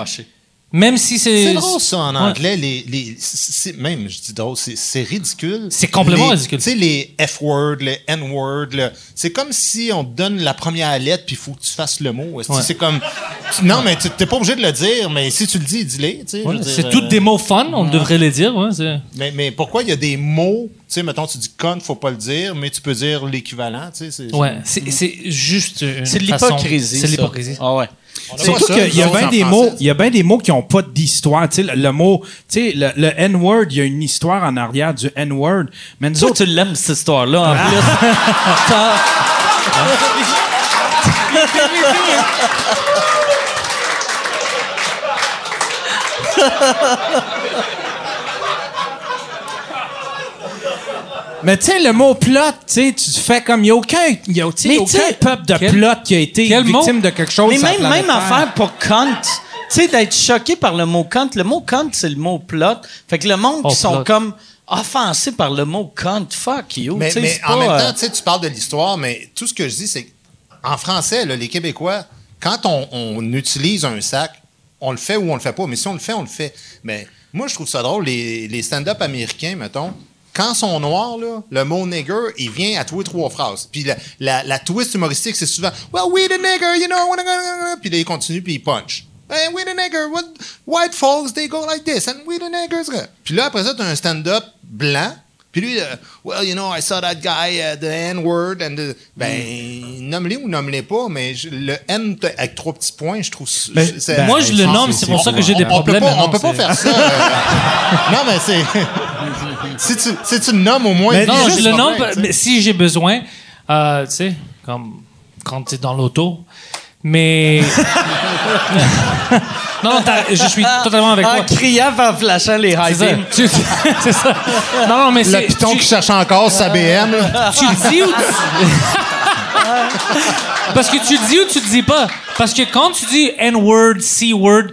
Même si c'est. C'est drôle, ça, en Ouais. anglais. Les, les, c'est- même, je dis drôle, c'est c'est ridicule. C'est complètement Les- ridicule. Tu sais, les F-words, les N-words, le- c'est comme si on te donne la première lettre puis il faut que tu fasses le mot. Ouais. C'est comme. tu- non, mais tu n'es pas obligé de le dire, mais si tu le dis, dis-le. tu sais, je Ouais, c'est euh, toutes des mots fun, on devrait les dire. Mais, mais pourquoi il y a des mots, tu sais, mettons, tu dis con, faut pas le dire, mais tu peux dire l'équivalent, tu sais. c'est- ouais, c'est c'est juste. une C'est de façon- l'hypocrisie. C'est de ça. l'hypocrisie. Ah ouais. Surtout qu'il y a bien en des mots, il y a bien des mots qui ont pas d'histoire. Tu sais, le, le mot, tu sais, le, le N-word, il y a une histoire en arrière du N-word. Mais nous Toi, autres, tu l'aimes, cette histoire-là, en plus. mais tu sais, le mot plot, tu sais, tu fais comme, il n'y a aucun, y a, tu sais, Mais aucun peuple de quel- plot qui a été victime mot? de quelque chose. Mais même, même Terre. affaire pour cunt. Tu sais, d'être choqué par le mot cunt. Le mot cunt, c'est le mot plot. Fait que le monde Oh, qui sont plot. comme offensés par le mot cunt, fuck you. Mais, mais en pas, même euh, temps, tu sais, tu parles de l'histoire, mais tout ce que je dis, c'est qu'en français, là, les Québécois, quand on, on utilise un sac, on le fait ou on le fait pas. Mais si on le fait, on le fait. Mais moi, je trouve ça drôle. Les, les stand-up américains, mettons, quand sont noirs, là, le mot nigger, il vient à tous les trois phrases. Puis la, la, la twist humoristique, c'est souvent Well, we the nigger, you know. Puis là, il continue, puis il punch. Hey, we the nigger, what, white folks, they go like this, and we the niggers. Puis là, après ça, tu as un stand-up blanc. Puis lui, euh, well, you know, I saw that guy, uh, the N-word, and the... Ben, nomme-les ou nomme-les pas, mais je- le N avec trois petits points, je trouve... Ben, c'est- ben, Moi, je le nomme, c'est pour ça que j'ai des on peut problèmes. pas, on peut pas faire ça. euh. non, mais c'est... si, tu, si tu le nommes au moins... Mais Non, juste je le nomme, problème, mais si j'ai besoin, euh, tu sais, comme quand tu es dans l'auto. Mais. non, je suis totalement avec en toi. criant en flashant les high C'est ça. beams. Tu- C'est ça. Non, non, mais Le piton tu- qui cherche encore sa BM, là. tu le dis ou tu... Parce que tu le dis ou tu le dis pas? Parce que quand tu dis N-word, C-word,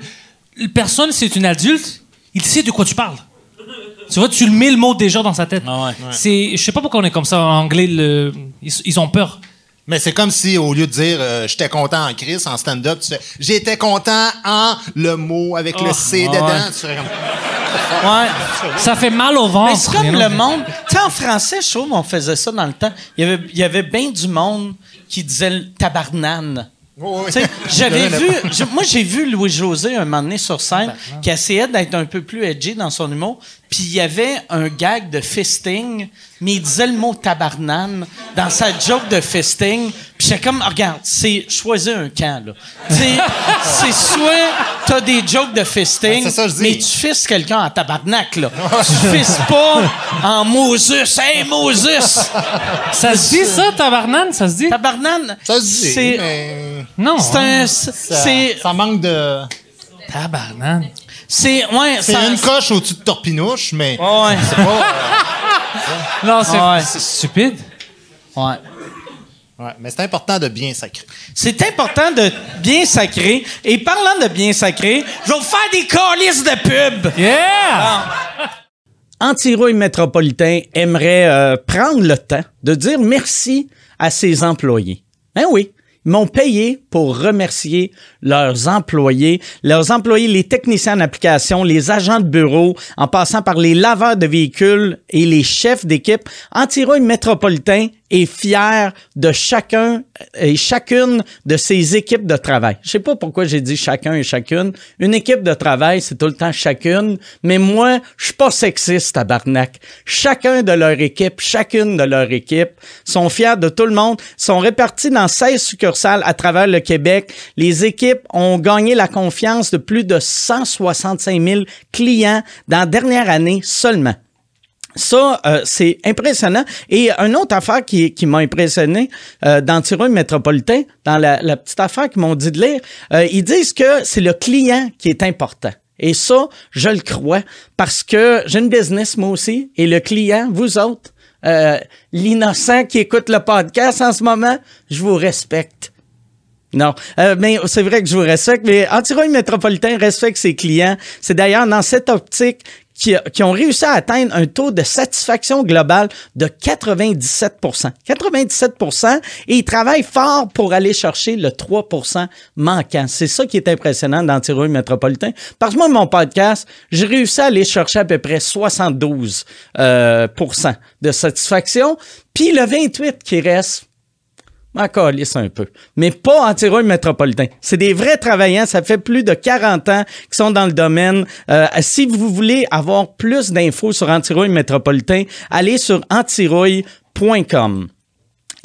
la personne, c'est une adulte, il sait de quoi tu parles. Tu vois, tu le mets le mot déjà dans sa tête. Ah ouais. C'est, je sais pas pourquoi on est comme ça en anglais. Le, ils, ils ont peur. Mais c'est comme si, au lieu de dire euh, j'étais content en Chris, en stand-up, tu fais j'étais content en le mot avec le Oh, C ouais. dedans. Tu fais comme. Ouais. Ça fait mal au ventre. Mais c'est comme le monde. Tu sais, en français, je trouve qu'on faisait ça dans le temps. Il y avait, il y avait bien du monde qui disait le tabarnane. Oh, oui. J'avais vu, je- moi j'ai vu Louis-José un moment donné sur scène qui essayait d'être un peu plus edgy dans son humour. puis il y avait un gag de fisting, mais il disait le mot tabarnane dans sa joke de fisting. Puis j'étais comme, regarde, c'est choisir un camp, là. Tu sais, c'est soit t'as des jokes de fisting, Ben, ça mais tu fistes quelqu'un en tabarnak, là. tu fistes pas en Moses. Hey, Moses! Ça se dit ça, tabarnane? Ça se dit? Tabarnane, Ça se dit, c'est... mais Non. C'est un... C'est... ça manque de... Tabarnane. C'est... Ouais, C'est ça- une coche au-dessus de Torpinouche, mais Ouais. c'est pas... Non, c'est Ouais. c'est stupide. Ouais. ouais, mais c'est important de bien sacrer. C'est important de bien sacrer. Et parlant de bien sacrer, je vais vous faire des calices de pub. Yeah! Antirouille Métropolitain aimerait euh, prendre le temps de dire merci à ses employés. Ben oui, m'ont payé pour remercier leurs employés, leurs employés, les techniciens en application, les agents de bureau, en passant par les laveurs de véhicules et les chefs d'équipe. Antirouille Métropolitain est fier de chacun et chacune de ses équipes de travail. Je sais pas pourquoi j'ai dit chacun et chacune. Une équipe de travail, c'est tout le temps chacune, mais moi, je suis pas sexiste, tabarnak. Chacun de leur équipe, chacune de leur équipe sont fiers de tout le monde, sont répartis dans 16 succursales à travers le Québec. Les équipes ont gagné la confiance de plus de 165 000 clients dans la dernière année seulement. Ça, euh, c'est impressionnant. Et une autre affaire qui, m'a impressionné euh, dans Tireur Métropolitain, dans la, petite affaire qu'ils m'ont dit de lire, euh, ils disent que c'est le client qui est important. Et ça, je le crois parce que j'ai une business moi aussi et le client, vous autres, l'innocent qui écoute le podcast en ce moment, je vous respecte. Non, mais c'est vrai que je vous respecte, mais Antirouille Métropolitain respecte ses clients. C'est d'ailleurs dans cette optique qui, qui ont réussi à atteindre un taux de satisfaction globale de 97% 97% et ils travaillent fort pour aller chercher le 3% manquant. C'est ça qui est impressionnant dans Antirouille Métropolitain. Parce que moi, mon podcast, j'ai réussi à aller chercher à peu près 72 euh, de satisfaction. Puis le 28 qui reste, m'en un peu. Mais pas anti-rouille métropolitain. C'est des vrais travaillants. Ça fait plus de 40 ans qu'ils sont dans le domaine. Euh, si vous voulez avoir plus d'infos sur anti-rouille métropolitain, allez sur antirouille.com.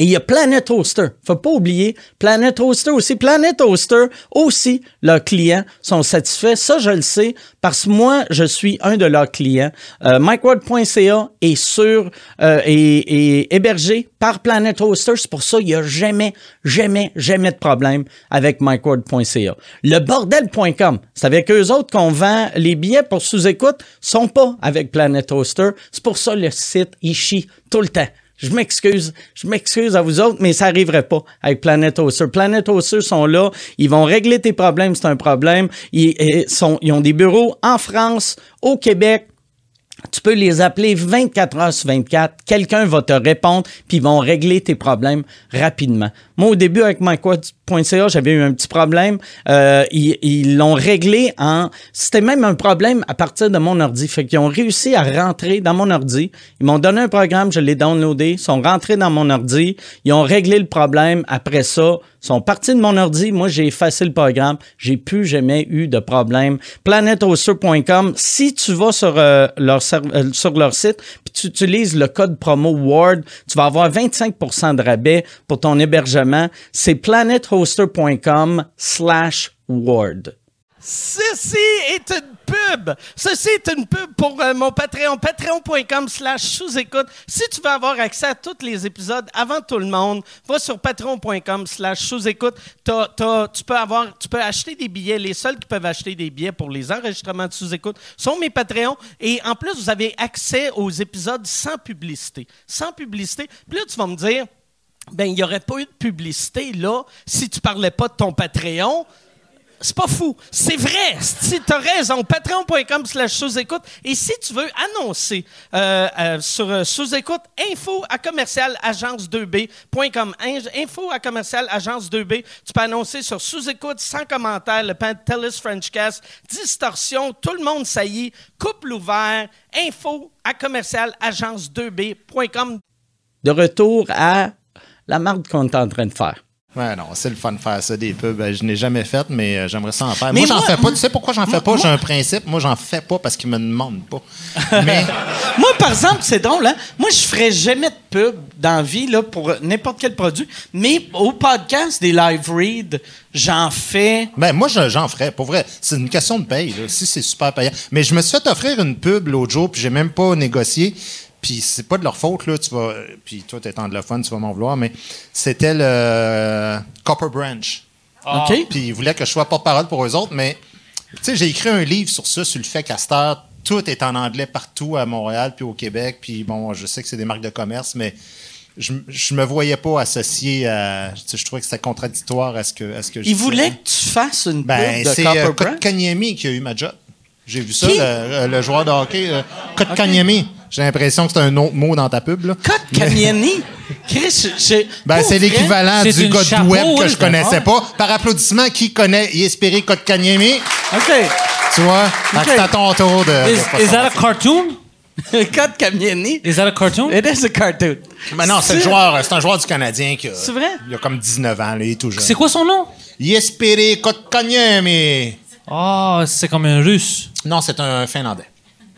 Et il y a Planet Hoster. Faut pas oublier Planet Hoster aussi. Planet Hoster aussi, leurs clients sont satisfaits. Ça, je le sais parce que moi, je suis un de leurs clients. Euh, est sur euh, et, et hébergé par Planet Hoster. C'est pour ça qu'il n'y a jamais, jamais, jamais de problème avec MikeWard.ca. Le bordel.com, c'est avec eux autres qu'on vend les billets pour sous-écoute, sont pas avec Planet Hoster. C'est pour ça le site, il chie tout le temps. Je m'excuse, je m'excuse à vous autres, mais ça arriverait pas avec Planet Hoster. Planet Hoster sont là, ils vont régler tes problèmes, c'est un problème. Ils, ils sont, ils ont des bureaux en France, au Québec. Tu peux les appeler 24 heures sur 24. Quelqu'un va te répondre, puis ils vont régler tes problèmes rapidement. Moi, au début, avec MyQuad.ca, j'avais eu un petit problème. Euh, ils l'ont réglé en... C'était même un problème à partir de mon ordi. Fait qu'ils ont réussi à rentrer dans mon ordi. Ils m'ont donné un programme, je l'ai downloadé. Ils sont rentrés dans mon ordi. Ils ont réglé le problème. Après ça, ils sont partis de mon ordi. Moi, j'ai effacé le programme. J'ai plus jamais eu de problème. PlanetHoster.com. Si tu vas sur, euh, leur, euh, sur leur site puis tu utilises le code promo WARD, tu vas avoir 25% de rabais pour ton hébergement. C'est planethoster.com slash WARD. Ceci est une pub. Ceci est une pub pour euh, mon Patreon. Patreon.com slash sous-écoute. Si tu veux avoir accès à tous les épisodes avant tout le monde, va sur patreon.com slash sous-écoute. Tu peux tu peux acheter des billets. Les seuls qui peuvent acheter des billets pour les enregistrements de sous-écoute sont mes Patreons. Et en plus, vous avez accès aux épisodes sans publicité. Sans publicité. Puis là, tu vas me dire, ben, il n'y aurait pas eu de publicité là si tu parlais pas de ton Patreon. C'est pas fou. C'est vrai. Si t'as raison, patreon.com slash sous-écoute. Et si tu veux annoncer euh, euh, sur euh, sous-écoute, info à commercial agence2b.com. In- Info à commercial agence2b. Tu peux annoncer sur sous-écoute, sans commentaire, le Pantelis Frenchcast, distorsion, tout le monde saillit, couple ouvert, info à commercial agence2b.com. De retour à la marque qu'on est en train de faire. Ouais, non, c'est le fun de faire ça, des pubs. Euh, Je n'ai jamais fait, mais euh, j'aimerais ça en faire. Mais moi, j'en fais pas. Tu sais pourquoi j'en fais moi- pas? J'ai un principe. Moi, j'en fais pas parce qu'ils me demandent pas. Mais Moi, par exemple, c'est drôle, hein? Moi, je ferais jamais de pub dans la vie, là, pour n'importe quel produit. Mais au podcast des live reads, j'en fais. Ben, moi, je- j'en ferais. Pour vrai, c'est une question de paye. là. Si c'est super payant. Mais je me suis fait offrir une pub l'autre jour, puis j'ai même pas négocié. Puis c'est pas de leur faute, là. Tu vas, puis toi, t'es anglophone, tu vas m'en vouloir, mais c'était le Copper Branch. OK? Puis ils voulaient que je sois porte-parole pour eux autres, mais tu sais, j'ai écrit un livre sur ça, sur le fait heure, tout est en anglais partout à Montréal puis au Québec. Puis bon, je sais que c'est des marques de commerce, mais je, je me voyais pas associé à. tu sais, Je trouvais que c'était contradictoire à ce que, à ce que je Ils disais. voulaient que tu fasses une Ben, pub de c'est Copper euh. Kotkaniemi qui a eu ma job. J'ai vu ça, Qui? le, le joueur de hockey. Euh, Kotkaniemi. J'ai l'impression que c'est un autre mot dans ta pub. Là. Code Caniani. Chris, j'ai. Ben, c'est l'équivalent C'est du une gars de chapeau, web que oui, je connaissais pas. Par applaudissement, qui connaît Yesperi Kotkaniemi? OK. Tu vois? C'est à ton tour de. Is, that a cartoon? Code Caniani. Is that a cartoon? It is a cartoon. Mais non, c'est le joueur, c'est un joueur du Canadien qui a, C'est vrai? il a comme 19 ans, là, il est tout jeune. C'est quoi son nom? Yesperi Kotkaniemi. Oh, c'est comme un russe. Non, c'est un Finlandais.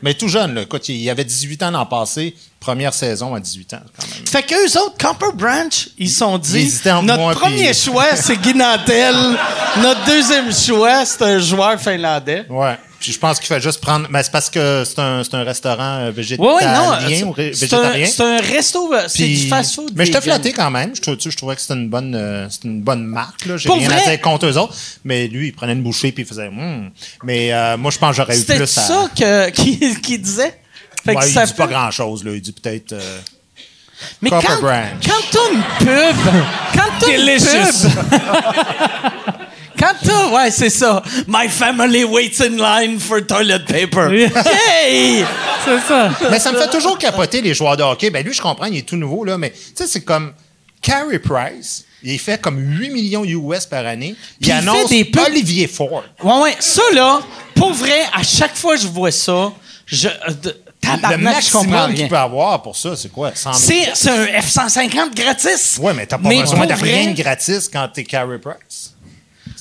Mais tout jeune, là. Écoute, il avait 18 ans l'an passé. Première saison à 18 ans, quand même. Fait qu'eux autres, Copper Branch, ils sont dit notre moi premier puis- choix, c'est Guy Nantel. notre deuxième choix, c'est un joueur finlandais. Ouais. Je pense qu'il fait juste prendre. Mais c'est parce que c'est un, c'est un restaurant euh, Ouais, végétalien ouais, non. ou ré- c'est- C'est un, végétarien. c'est un resto, euh, c'est Puis- du fast-food. Mais j'étais vegan. flatté quand même. Je, trou- je trouvais que c'était une bonne, euh, c'était une bonne marque. Là. J'ai Pour rien vrai? à dire contre eux autres. Mais lui, il prenait une bouchée puis il faisait. Hmm. Mais euh, moi, je pense que j'aurais eu plus à. ça que- qu'il qu'il disait? Fait que Ouais, il ça dit pas fait- grand chose. Là. Il dit peut-être. euh, Mais Copper quand, Branch. quand t'as une pub, quand t'as une pub, ouais, c'est ça. My family waits in line for toilet paper. Yay! C'est ça. Mais ça me fait toujours capoter les joueurs de hockey. Ben lui, je comprends, il est tout nouveau, là, mais tu sais, c'est comme Carey Price. Il fait comme 8 millions US par année. Puis Il il annonce fait des pubs- Olivier Ford. Ouais, ouais, ça là, pour vrai, à chaque fois que je vois ça, je. euh, Le maximum qu'il peut avoir pour ça, c'est quoi? 100 000 C'est c'est un F-150 gratis. Ouais, mais t'as pas Mais besoin de rien de gratis quand t'es Carey Price.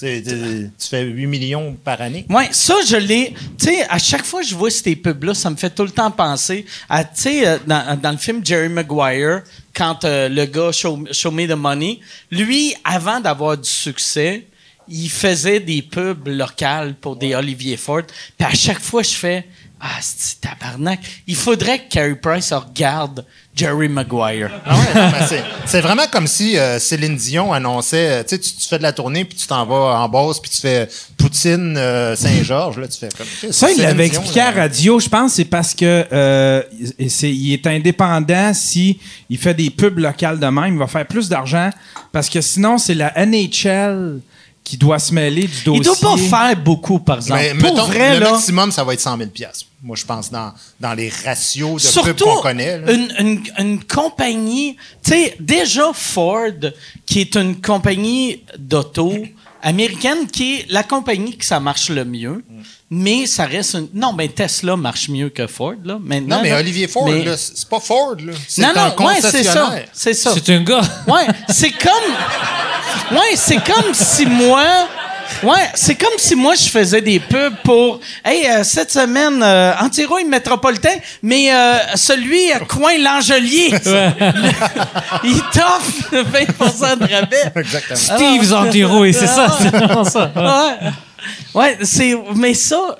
Tu fais 8 millions par année? Ouais, ça, je l'ai. Tu sais, à chaque fois que je vois ces pubs-là, ça me fait tout le temps penser à, tu sais, euh, dans, dans le film Jerry Maguire, quand euh, le gars show, Show Me the Money, lui, avant d'avoir du succès, il faisait des pubs locales pour des Olivier Ford. Puis à chaque fois, je fais Ah, c'est tabarnak? Il faudrait que Carey Price regarde Jerry Maguire. Ah ouais, c'est- c'est vraiment comme si euh, Céline Dion annonçait, euh, tu fais de la tournée, puis tu t'en vas en Beauce, puis tu fais Poutine euh, Saint-Georges, là, tu fais comme... Ça, il Céline l'avait Dion, expliqué à radio, je pense, c'est parce que euh, il- c'est- il est indépendant si il fait des pubs locales de même, il va faire plus d'argent parce que sinon c'est la NHL qui doit se mêler du dossier. Il doit pas faire beaucoup, par exemple. Mais Pour mettons, vrai, le là. maximum, ça va être 100 000 Moi, je pense dans, dans les ratios de pubs Surtout qu'on connaît. là. Une, une, une compagnie, tu sais, déjà Ford, qui est une compagnie d'auto américaine, qui est la compagnie que ça marche le mieux, mais ça reste une... Non, mais Tesla marche mieux que Ford, là, maintenant. Non, mais là. Olivier Ford, Mais- c'est pas Ford, là. C'est Non, un non, ouais, c'est ça. concessionnaire. C'est ça. C'est un gars. Ouais, c'est comme. Ouais, c'est comme si moi. Ouais, c'est comme si moi je faisais des pubs pour. Hey, euh, cette semaine, euh, Antirouille métropolitain, mais euh, celui à coin L'Angelier. il t'offre 20% de rabais. Exactement. Steve Zantiro, et c'est ça. C'est vraiment ça. Ouais. Ouais, c'est. Mais ça.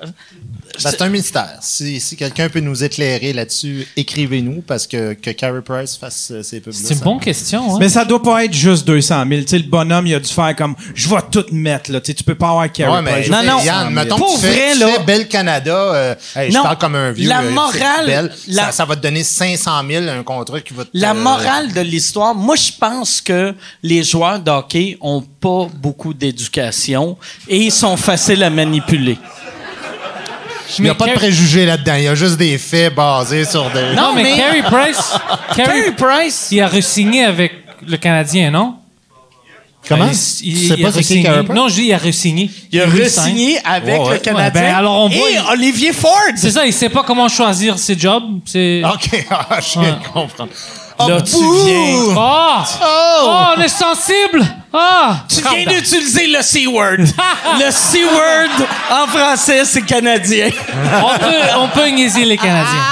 Ben, c'est un mystère. Si, si quelqu'un peut nous éclairer là-dessus, écrivez-nous, parce que que Carey Price fasse euh, ces pubs-là. C'est une bonne question. Hein? Mais ça doit pas être juste 200 000. Tu sais, le bonhomme, il a dû faire comme je vais tout mettre. Là. Tu sais, tu peux pas avoir Carey Ouais, mais Price. Non, non. 200 000. Yann, mettons Pour tu fais, vrai, tu là- fais Belle Canada, euh, hey, je Non. parle comme un vieux. La euh, tu sais, morale- Belle, la- ça, ça va te donner 500 000, un contrat qui va te... La euh, morale de l'histoire, moi, je pense que les joueurs d'hockey ont pas beaucoup d'éducation et ils sont faciles à manipuler. Il n'y a pas de préjugés là-dedans. Il y a juste des faits basés sur des... Non, mais, mais- Carey Price, Carey Price, il a re-signé avec le Canadien, non? Comment? Il, Tu il- sais il pas a c'est? Non, je dis il a re-signé. il a re-signé. avec Ouais, ouais. le Canadien Ouais, ben, alors on voit- et Olivier Ford. C'est ça, il sait pas comment choisir ses jobs. C'est. OK, ah, je viens comprendre. Là, Oh, tu viens. Oh! Oh, on est sensible! Ah! Tu viens d'utiliser le C-word. le C-word en français, c'est canadien. On peut, on peut niaiser les Canadiens.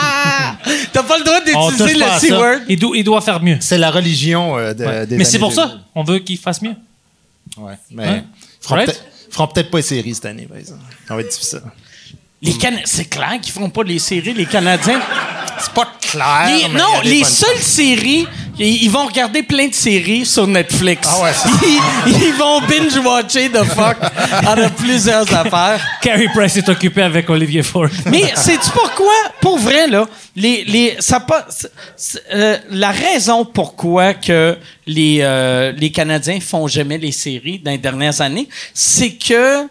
T'as pas le droit d'utiliser le. C-word. Il, doit- il doit faire mieux. C'est la religion euh, de, Ouais. des Mais c'est pour ça. 2000. On veut qu'il fasse mieux. Ouais. Mais Hein? ils feront peut-être- ils feront peut-être pas les séries cette année, par exemple. Ça va être difficile. Les c'est clair qu'ils font pas les séries, les Canadiens. C'est pas clair. Les- mais non, les seules séries, ils, vont regarder plein de séries sur Netflix. Ah ouais, ils, ils vont binge-watcher the fuck en a plusieurs affaires. Carrie Price est occupé avec Olivier Ford. Mais sais-tu pourquoi? Pour vrai, là, les, les, ça pas, c'est- c'est, euh, la raison pourquoi que les, euh, les Canadiens font jamais les séries dans les dernières années, c'est que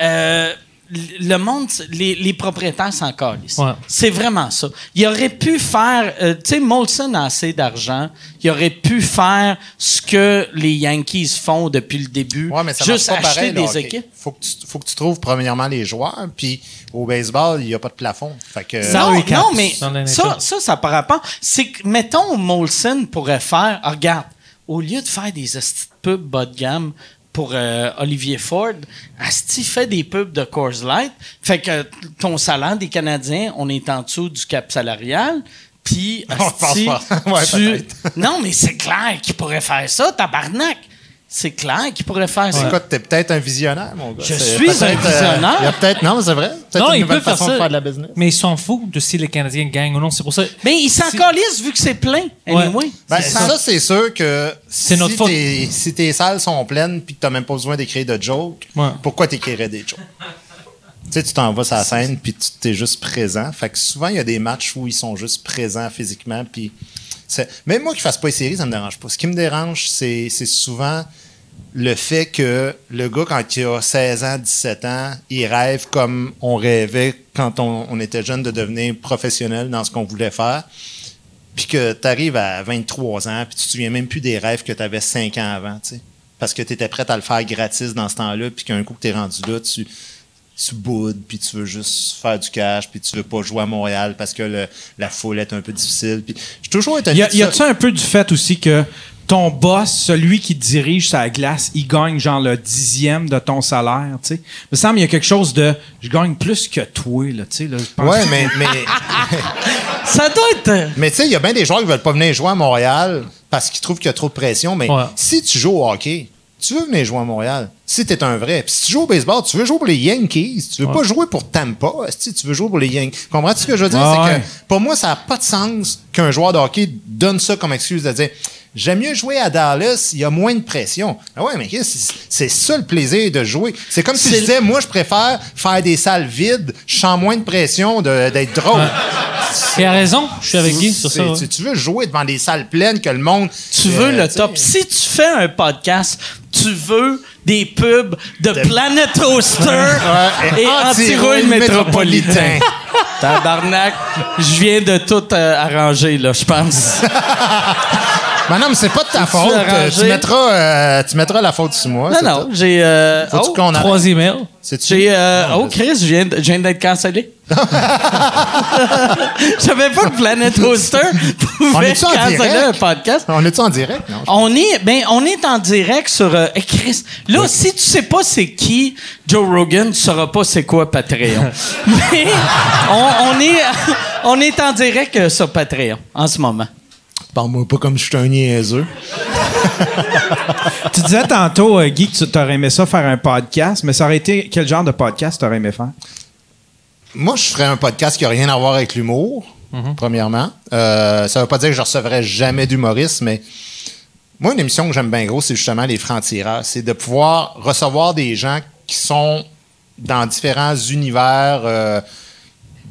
euh, le monde, les, les propriétaires s'en calissent. Ouais. C'est vraiment ça. Il aurait pu faire, euh, tu sais, Molson a assez d'argent. Il aurait pu faire ce que les Yankees font depuis le début. Ouais, mais ça juste pas acheter pareil, des équipes. Faut que, tu, faut que tu trouves premièrement les joueurs, puis au baseball, il n'y a pas de plafond. Fait que, Non, cap non, mais ça, ça, ça par rapport. C'est que, mettons, Molson pourrait faire, ah, regarde, au lieu de faire des pubs bas de gamme pour euh, Olivier Ford, Asti fait des pubs de Coors Light. Fait que ton salaire des Canadiens, on est en dessous du cap salarial. Puis, asti. Ouais, tu-. Non, mais c'est clair qu'il pourrait faire ça, tabarnak. C'est clair qu'il pourrait faire ça. Écoute, t'es peut-être un visionnaire, mon gars. Je C'est suis peut-être, un euh, visionnaire. Il y a peut-être, non, mais c'est vrai. Peut-être Non, une il nouvelle peut faire façon ça. de faire de la business. Mais ils s'en foutent de si les Canadiens gagnent ou non. C'est pour ça. Mais il s'en calisse vu que c'est plein. Anyway. Ben, C'est ça, c'est sûr que C'est si, notre faute. tes, si tes salles sont pleines puis que t'as même pas besoin d'écrire de jokes, Ouais. pourquoi t'écrirais des jokes? Tu sais, tu t'en vas sur scène puis tu t'es juste présent. Fait que souvent, il y a des matchs où ils sont juste présents physiquement puis même moi qui fasse pas les séries, ça me dérange pas. Ce qui me dérange, c'est c'est souvent le fait que le gars, quand il a 16 ans, 17 ans, il rêve comme on rêvait quand on, on était jeune de devenir professionnel dans ce qu'on voulait faire. Puis que tu arrives à 23 ans, puis tu te souviens même plus des rêves que tu avais 5 ans avant, tu sais. Parce que tu étais prêt à le faire gratis dans ce temps-là, puis qu'un coup que tu es rendu là, tu, tu boudes, puis tu veux juste faire du cash, puis tu veux pas jouer à Montréal parce que le- la foule est un peu difficile. Puis j'ai toujours été Y a- y ça. a-tu un peu du fait aussi que ton boss, celui qui te dirige sa glace, il gagne genre le dixième de ton salaire, tu sais? Il me semble qu'il y a quelque chose de je gagne plus que toi, là, tu sais. là. Je pense Ouais, que- mais, mais, Ça doit être. euh, mais tu sais, il y a bien des joueurs qui veulent pas venir jouer à Montréal parce qu'ils trouvent qu'il y a trop de pression. Mais Ouais. si tu joues au hockey, tu veux venir jouer à Montréal. Si tu es un vrai. Puis si tu joues au baseball, tu veux jouer pour les Yankees. Tu veux pas jouer pour Tampa. Si tu veux jouer pour les Yankees. Comprends-tu ce que je veux dire? Ouais, C'est que pour moi, ça n'a pas de sens qu'un joueur de hockey donne ça comme excuse de dire J'aime mieux jouer à Dallas, il y a moins de pression. Ah ouais, mais Chris, c'est ça le plaisir de jouer. C'est comme si je disais, moi, je préfère faire des salles vides, je sens moins de pression d'être drôle. Il a raison. Je suis avec Guy sur ça. Ouais. tu, veux jouer devant des salles pleines que le monde. Tu veux euh, le tu top. Si tu fais un podcast, tu veux des pubs de, Planet Toaster Ouais, et Anti-Rouille Métropolitain. Tabarnak, je viens de tout euh, arranger, là, je pense. Ben non, mais c'est pas de ta faute. arrangé? Tu mettras, euh, tu mettras la faute sur moi. Non, non, j'ai... euh, Faut-tu oh, qu'on arrête? Trois emails. J'ai... euh, oh, Chris, je viens, de- je viens d'être cancellé. Je savais pas que Planet Toaster On pouvait canceller un podcast. On est-tu en direct? Non. On est, ben, on est en direct sur euh, eh, Chris. Là, si tu sais pas c'est qui Joe Rogan, tu sauras pas c'est quoi Patreon. Mais on, on est, on est en direct euh, sur Patreon en ce moment. Parle-moi pas comme je suis un niaiseux. Tu disais tantôt, euh, Guy, que tu aurais aimé ça faire un podcast, mais ça aurait été quel genre de podcast tu aurais aimé faire? Moi, je ferais un podcast qui n'a rien à voir avec l'humour, premièrement. Euh, ça veut pas dire que je recevrais jamais d'humoriste, mais moi, une émission que j'aime bien gros, c'est justement les francs-tireurs. C'est de pouvoir recevoir des gens qui sont dans différents univers euh,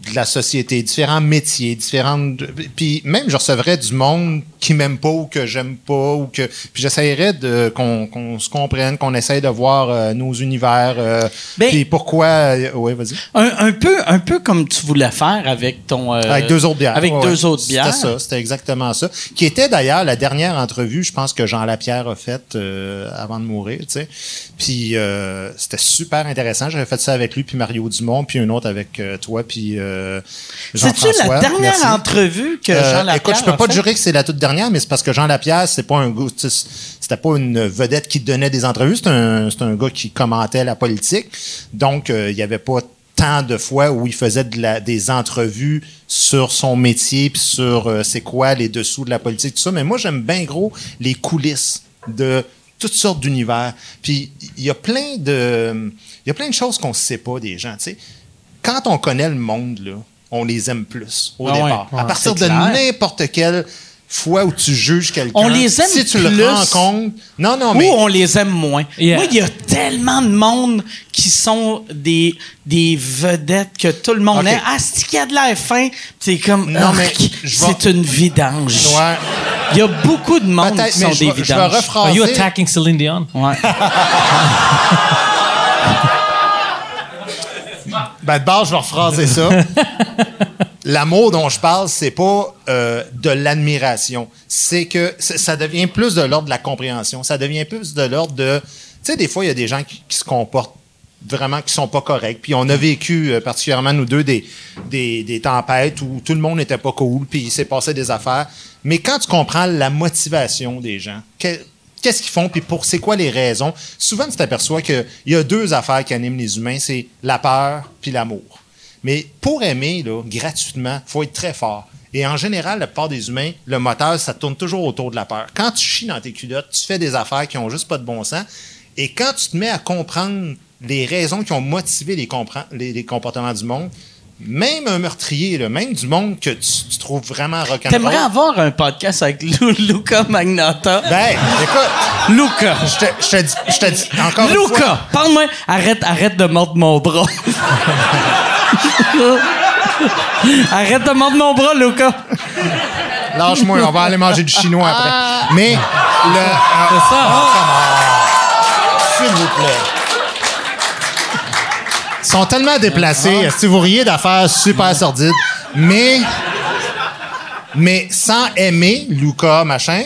de la société, différents métiers, différentes. Puis même, je recevrais du monde qui m'aime pas ou que j'aime pas ou que. Puis j'essayerais de qu'on se comprenne, qu'on essaye de voir euh, nos univers. euh, Ben- puis pourquoi. euh, ouais, vas-y. Un, un peu, un peu comme tu voulais faire avec ton. euh, Avec deux autres bières. Avec Ouais, deux ouais. autres bières. C'était ça, c'était exactement ça. Qui était d'ailleurs la dernière entrevue, je pense que Jean Lapierre a faite avant de mourir, tu sais. Puis c'était super intéressant. J'avais fait ça avec lui, puis Mario Dumont, puis un autre avec toi, puis euh, C'est-tu Jean-François. la dernière Merci. entrevue que Euh, Jean Lapierre Écoute, je peux a pas fait? te jurer que c'est la toute dernière, mais c'est parce que Jean Lapierre, c'est pas un goût. c'était pas une vedette qui donnait des entrevues, c'est un, un gars qui commentait la politique. Donc, euh, il y avait pas tant de fois où il faisait de la- des entrevues sur son métier puis sur euh, c'est quoi les dessous de la politique, tout ça. Mais moi, j'aime bien gros les coulisses de toutes sortes d'univers. Puis il y a plein de il y a plein de choses qu'on ne sait pas des gens. tu sais. Quand on connaît le monde, là, on les aime plus au Ah départ. Ouais, à partir c'est de n'importe quelle fois où tu juges quelqu'un, On les aime si tu plus. le rencontres, non non Ou mais on les aime moins. Yeah. Moi, il y a tellement de monde qui sont des, des vedettes que tout le monde Ok. aime. Ah, c'est qu'il y a de l'air fin? C'est comme, Non, mais je vais- c'est une vidange. Ouais. Il y a beaucoup de monde qui sont mais des vais- je vais vidanges. Are rephraser. you attacking Celine Dion? Ouais. Ben, de base, je vais rephraser ça. L'amour dont je parle, c'est pas euh, de l'admiration. C'est que ça devient plus de l'ordre de la compréhension. Ça devient plus de l'ordre de. Tu sais, des fois, il y a des gens qui, qui se comportent vraiment qui sont pas corrects. Puis on a vécu, euh, particulièrement nous deux, des, des, des tempêtes où tout le monde n'était pas cool, puis il s'est passé des affaires. Mais quand tu comprends la motivation des gens, qu'est-ce qu'ils font, puis pour c'est quoi les raisons, souvent tu t'aperçois qu'il y a deux affaires qui animent les humains, c'est la peur puis l'amour. Mais pour aimer, gratuitement, il faut être très fort. Et en général, la plupart des humains, le moteur, ça tourne toujours autour de la peur. Quand tu chies dans tes culottes, tu fais des affaires qui ont juste pas de bon sens. Et quand tu te mets à comprendre les raisons qui ont motivé les comportements du monde, même un meurtrier, là, même du monde que tu, tu trouves vraiment rock'n'roll. T'aimerais avoir un podcast avec Lu- Luca Magnata? Ben, écoute, Luca. je te, dis, je te dis encore une fois. Luca, parle-moi. Arrête, arrête de mordre mon bras. arrête de mordre mon bras, Luca. Lâche-moi, on va aller manger du chinois après. Mais le. C'est ça, hein? S'il vous plaît. Ils sont tellement déplacés. Si vous riez d'affaires super sordides? Mais. Mais sans aimer Luca, machin,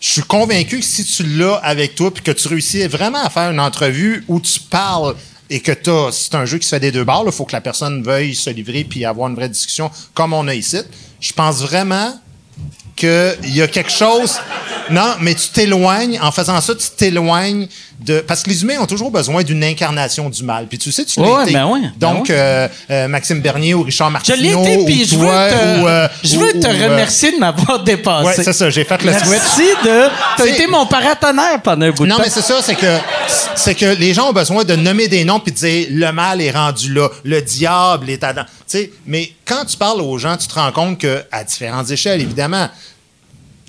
je suis convaincu que si tu l'as avec toi puis que tu réussis vraiment à faire une entrevue où tu parles et que t'as- c'est un jeu qui se fait des deux bords, il faut que la personne veuille se livrer puis avoir une vraie discussion comme on a ici. Je pense vraiment qu'il y a quelque chose. Non, mais tu t'éloignes. En faisant ça, tu t'éloignes de. Parce que les humains ont toujours besoin d'une incarnation du mal. Puis tu sais, tu l'as Ouais, été. ben ouais, ben Donc, ouais. euh, euh, Maxime Bernier ou Richard Je Martineau. l'ai été, ou puis je veux te, ou, euh, je veux te ou, euh, remercier de m'avoir dépassé. Ouais, c'est ça, j'ai fait le switch. Merci de. T'as été mon paratonnerre pendant un bout de Non, temps. mais c'est ça, c'est que c'est que les gens ont besoin de nommer des noms puis de dire le mal est rendu là, le diable est à. Tu sais, mais quand tu parles aux gens, tu te rends compte que à différentes échelles, évidemment,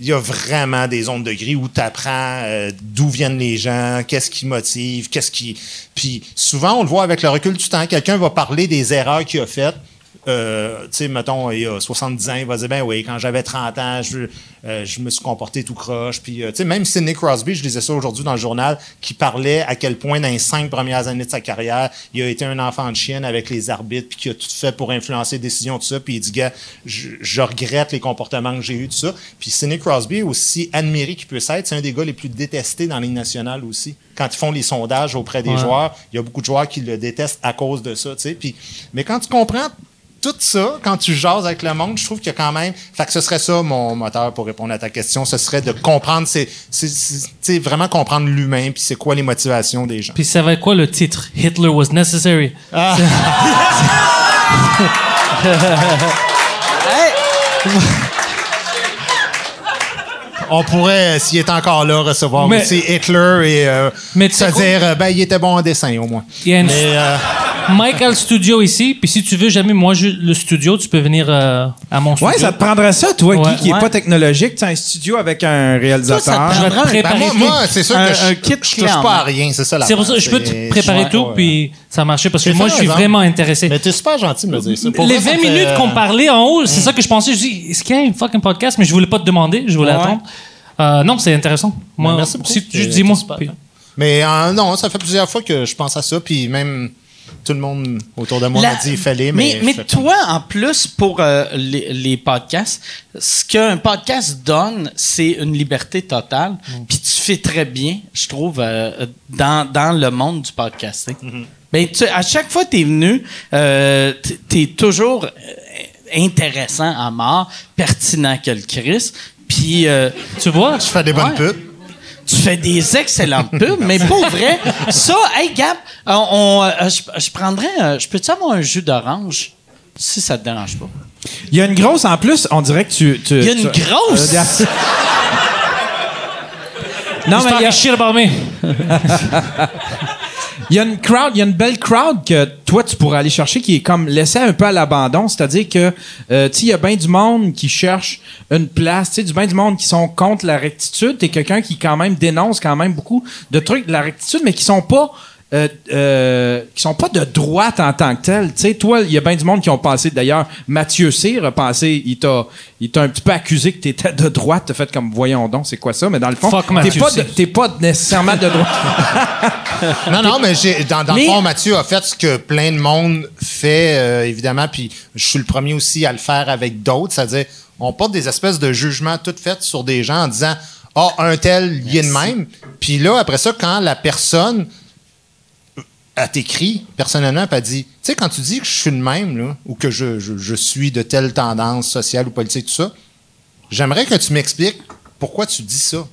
il y a vraiment des zones de gris où tu apprends d'où viennent les gens, qu'est-ce qui motive, qu'est-ce qui. Puis souvent, on le voit avec le recul du temps. Quelqu'un va parler des erreurs qu'il a faites. Euh, tu sais, mettons, il y a 70 ans, il va dire, ben oui, quand j'avais 30 ans, je, euh, je me suis comporté tout croche. Puis, euh, tu sais, même Sidney Crosby, je lisais ça aujourd'hui dans le journal, qui parlait à quel point, dans les cinq premières années de sa carrière, il a été un enfant de chienne avec les arbitres, puis qu'il a tout fait pour influencer les décisions, tout ça. Puis il dit, gars, je, je regrette les comportements que j'ai eus, tout ça. Puis Sidney Crosby, aussi admiré qu'il peut être, c'est un des gars les plus détestés dans la Ligue nationale aussi. Quand ils font les sondages auprès des Ouais. joueurs, il y a beaucoup de joueurs qui le détestent à cause de ça, tu sais. Puis, mais quand tu comprends tout ça, quand tu jases avec le monde, je trouve qu'il y a quand même. Fait que ce serait ça mon moteur pour répondre à ta question. Ce serait de comprendre, c'est, c'est, c'est- tu sais, vraiment comprendre l'humain, puis c'est quoi les motivations des gens. Puis ça va être quoi le titre? Hitler was necessary. On pourrait, euh, s'il est encore là, recevoir Mais- aussi Hitler et euh, Mais tu se sais quoi? dire, euh, ben, il était bon en dessin au moins. Il y a une- Mais, euh, Mike a le studio ici, puis si tu veux jamais moi je- le studio, tu peux venir euh, à mon studio. Ouais, ça te prendrait ça, toi, Ouais. qui, qui est Ouais. pas technologique. Tu as un studio avec un réalisateur. Ça, ça te Je vais te prendra un- préparer ben, moi, c'est sûr Un- que je, un kit je touche pas à rien, c'est ça la C'est pour ça, je peux te préparer tout, puis ça marchait parce que moi, je suis vraiment intéressé. Mais t'es super gentil de me dire ça. Pour Les vrai, ça 20 me fait, minutes euh, qu'on parlait en haut, c'est ça que je pensais. Je dis, est-ce qu'il y a une fucking podcast? Mais je voulais pas te demander, je voulais attendre. Euh, non, c'est intéressant. Moi, Ben, merci beaucoup. Si tu c'est super. Puis- Mais euh, non, ça fait plusieurs fois que je pense à ça, puis même tout le monde autour de moi m'a dit fallait, mais, toi, en plus, pour euh, les, les podcasts, ce qu'un podcast donne, c'est une liberté totale. Mm. Puis tu fais très bien, je trouve, euh, dans, dans le monde du podcasting. Mm-hmm. Ben, tu, à chaque fois que tu es venu, euh, tu es toujours intéressant à mort, pertinent que le Chris. Puis, euh, Tu vois? Je fais des bonnes Ouais. pubs. Tu fais des excellentes pubs, mais pour vrai, ça, hey Gab, on, on, euh, je, je prendrais, euh, je peux-tu avoir un jus d'orange? Si ça te dérange pas? Il y a une grosse, en plus, on dirait que tu. tu Il y a une tu- grosse? Euh, non, mais il y a-. Il y a une crowd, il y a une belle crowd que toi tu pourrais aller chercher qui est comme laissée un peu à l'abandon, c'est-à-dire que euh, tu il y a bien du monde qui cherche une place, tu sais du bien du monde qui sont contre la rectitude, t'es quelqu'un qui quand même dénonce quand même beaucoup de trucs de la rectitude mais qui sont pas euh, euh, qui sont pas de droite en tant que tel. Tu sais, toi, il y a bien du monde qui ont pensé, d'ailleurs, Mathieu Cyr a pensé, il t'a, il t'a un petit peu accusé que t'étais de droite, t'as fait comme, voyons donc, c'est quoi ça? Mais dans le fond, Fuck t'es Mathieu pas, de- t'es pas nécessairement de droite. Non, non, mais j'ai, dans, dans Mais- le fond, Mathieu a fait ce que plein de monde fait, euh, évidemment, puis je suis le premier aussi à le faire avec d'autres, c'est-à-dire, on porte des espèces de jugements toutes faites sur des gens en disant, ah, un tel, il est de même. Puis là, après ça, quand la personne a t'écrit personnellement, puis a dit, tu sais, quand tu dis que je suis de même, là, ou que je, suis de telle tendance sociale ou politique, tout ça, j'aimerais que tu m'expliques pourquoi tu dis ça.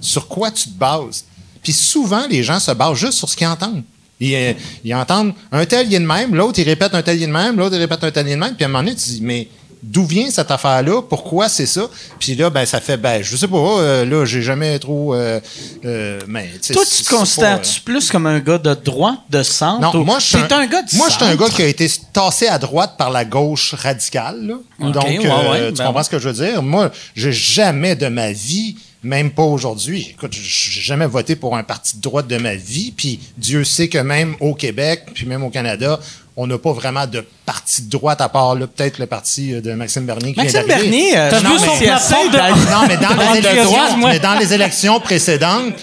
Sur quoi tu te bases. Puis souvent, les gens se basent juste sur ce qu'ils entendent. Ils, euh, entendent un tel, il est de même, l'autre, il répète un tel, il est de même, l'autre, il répète un tel, il est de même. Puis à un moment donné, tu dis, mais d'où vient cette affaire-là? Pourquoi c'est ça? Puis là, ben, ça fait, ben, je sais pas, euh, là, j'ai jamais trop. Euh, euh, mais, Toi, tu te considères-tu pas, plus comme un gars de droite, de centre? non, ou- moi, je suis un, gars de Moi, je suis un gars qui a été tassé à droite par la gauche radicale. là. Donc, ouais, ouais, tu ben comprends ce que je veux dire? Moi, j'ai jamais de ma vie, même pas aujourd'hui, écoute, j'ai jamais voté pour un parti de droite de ma vie. Puis Dieu sait que même au Québec, puis même au Canada, on n'a pas vraiment de parti de droite à part là, peut-être le parti euh, de Maxime Bernier qui Maxime vient d'arriver. Bernier, euh, T'as non, vu mais son plafond de- Non, mais dans, les élections, ouais. mais dans les élections précédentes,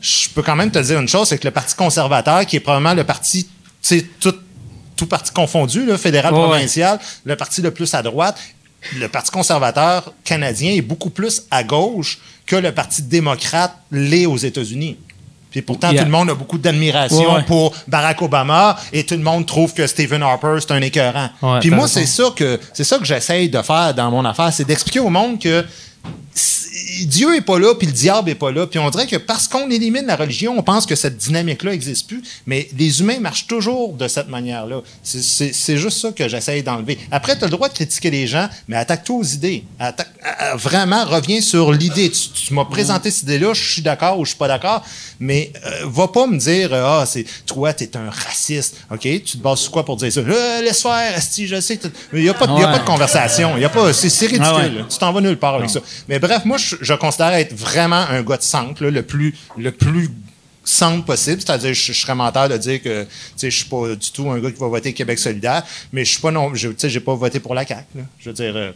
je peux quand même te dire une chose, c'est que le Parti conservateur, qui est probablement le parti, tu sais, tout, tout parti confondu, là, fédéral, ouais. provincial, le parti le plus à droite, le Parti conservateur canadien est beaucoup plus à gauche que le Parti démocrate l'est aux États-Unis. Puis pourtant, Yeah. tout le monde a beaucoup d'admiration Ouais, ouais. pour Barack Obama et tout le monde trouve que Stephen Harper, c'est un écœurant. Ouais, Puis moi, c'est ça que c'est ça que j'essaye de faire dans mon affaire, c'est d'expliquer au monde que Dieu est pas là, puis le diable est pas là. Puis on dirait que parce qu'on élimine la religion, on pense que cette dynamique-là n'existe plus. Mais les humains marchent toujours de cette manière-là. C'est- juste ça que j'essaye d'enlever. Après, tu as le droit de critiquer les gens, mais attaque-toi aux idées. Attaque- à- à- vraiment, reviens sur l'idée. Tu, tu m'as présenté cette idée-là, je suis d'accord ou je suis pas d'accord, mais euh, va pas me dire euh, Ah, c'est toi, tu es un raciste. OK? Tu te bases sur quoi pour dire ça? Euh, laisse faire, esti, je sais. Il n'y a, pas y a pas de conversation. Il y a pas, c'est ridicule. Ah ouais. Tu t'en vas nulle part avec ça. Mais bref, moi, je, je considère être vraiment un gars de centre, là, le plus, le plus centre possible. C'est-à-dire, je, je serais menteur de dire que, je suis pas du tout un gars qui va voter Québec solidaire, mais je suis pas non, je, j'ai pas voté pour la CAQ, là. Je veux dire, euh,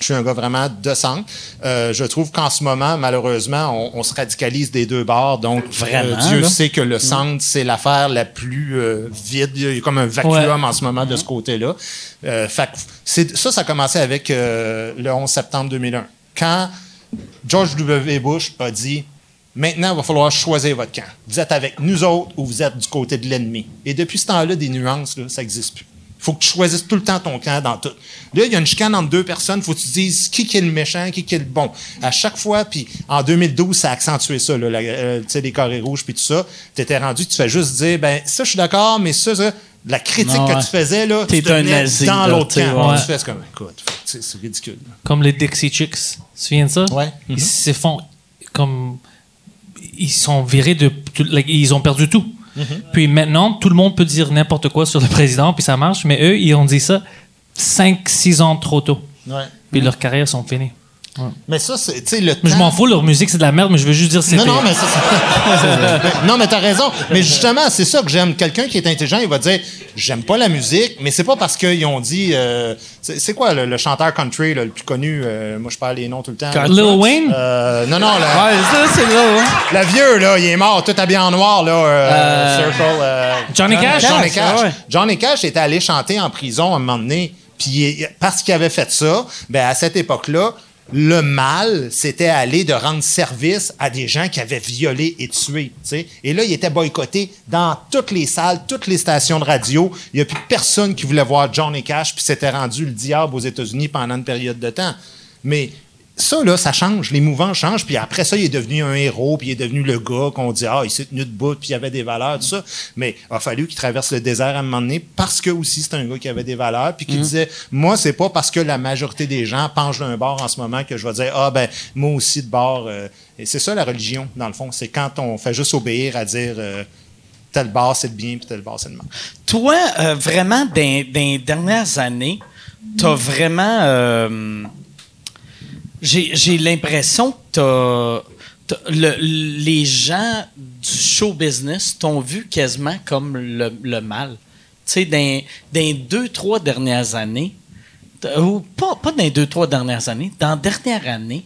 je suis un gars vraiment de centre. Euh, je trouve qu'en ce moment, malheureusement, on, on se radicalise des deux bords. Donc, Vraiment, euh, Dieu là. sait que le centre, c'est l'affaire la plus euh, vide. Il y a comme un vacuum Ouais. en ce moment de ce côté-là. Que c'est- ça, ça a commencé avec le 11 septembre 2001. Quand George W. Bush a dit Maintenant, il va falloir choisir votre camp. Vous êtes avec nous autres ou vous êtes du côté de l'ennemi. Et depuis ce temps-là, des nuances, ça n'existe plus. Il faut que tu choisisses tout le temps ton camp dans tout. Là, il y a une chicane entre deux personnes. Il faut que tu dises qui est le méchant, qui est le bon. À chaque fois, puis en 2012, ça a accentué ça, euh, les carrés rouges puis tout ça. Tu étais rendu, tu fais juste dire, ben ça, je suis d'accord, mais ça, ça, la critique que tu faisais, là, tu te un nazi, dans l'autre camp. ouais. Tu fais comme, écoute, c'est ridicule. Comme les Dixie Chicks. Tu te souviens de ça? Ouais. Ils se font comme. Ils sont virés de. ils ont perdu tout. Puis maintenant, tout le monde peut dire n'importe quoi sur le président, puis ça marche, mais eux, ils ont dit ça 5-6 ans trop tôt. Ouais. Puis leurs carrières sont finies. Mais ça, c'est, tu sais, le Mais je m'en fous, leur musique, c'est de la merde, mais je veux juste dire c'est Non, non, mais ça, c'est- non, mais t'as raison. Mais justement, c'est ça que j'aime. Quelqu'un qui est intelligent, il va dire, j'aime pas la musique, mais c'est pas parce qu'ils ont dit, euh, c'est quoi le, le chanteur country là, le plus connu euh, Moi, je parle les noms tout le temps. là. Lil Wayne? Euh, non, non, le, Ouais, ça, c'est là. hein. le vieux là, il est mort, tout habillé en noir là. Circle. Johnny Cash? Johnny Cash, Cash. ouais. Johnny Cash était allé chanter en prison à un moment donné. Puis parce qu'il avait fait ça, ben à cette époque-là, le mal, c'était aller de rendre service à des gens qui avaient violé et tué. Et là, il était boycotté dans toutes les salles, toutes les stations de radio. Il n'y a plus personne qui voulait voir Johnny Cash, puis c'était rendu le diable aux États-Unis pendant une période de temps. Mais ça, là, ça change. Les mouvements changent. Puis après ça, il est devenu un héros, puis il est devenu le gars qu'on dit, ah, il s'est tenu de bout, puis il avait des valeurs, tout ça. Mais il a fallu qu'il traverse le désert à un moment donné parce que aussi c'est un gars qui avait des valeurs, puis qui disait, moi, c'est pas parce que la majorité des gens penchent d'un bord en ce moment que je vais dire, ah, ben, moi aussi de bord. euh, et c'est ça la religion, dans le fond. C'est quand on fait juste obéir à dire, euh, tel bord c'est le bien, puis tel bord c'est le mal. Toi, euh, vraiment, dans, dans les dernières années, t'as vraiment. J'ai j'ai l'impression que t'as- le- les gens du show business t'ont vu quasiment comme le, le mal. Tu sais, dans, les deux, trois dernières années, ou pas, pas dans les deux, trois dernières années, dans la dernière année,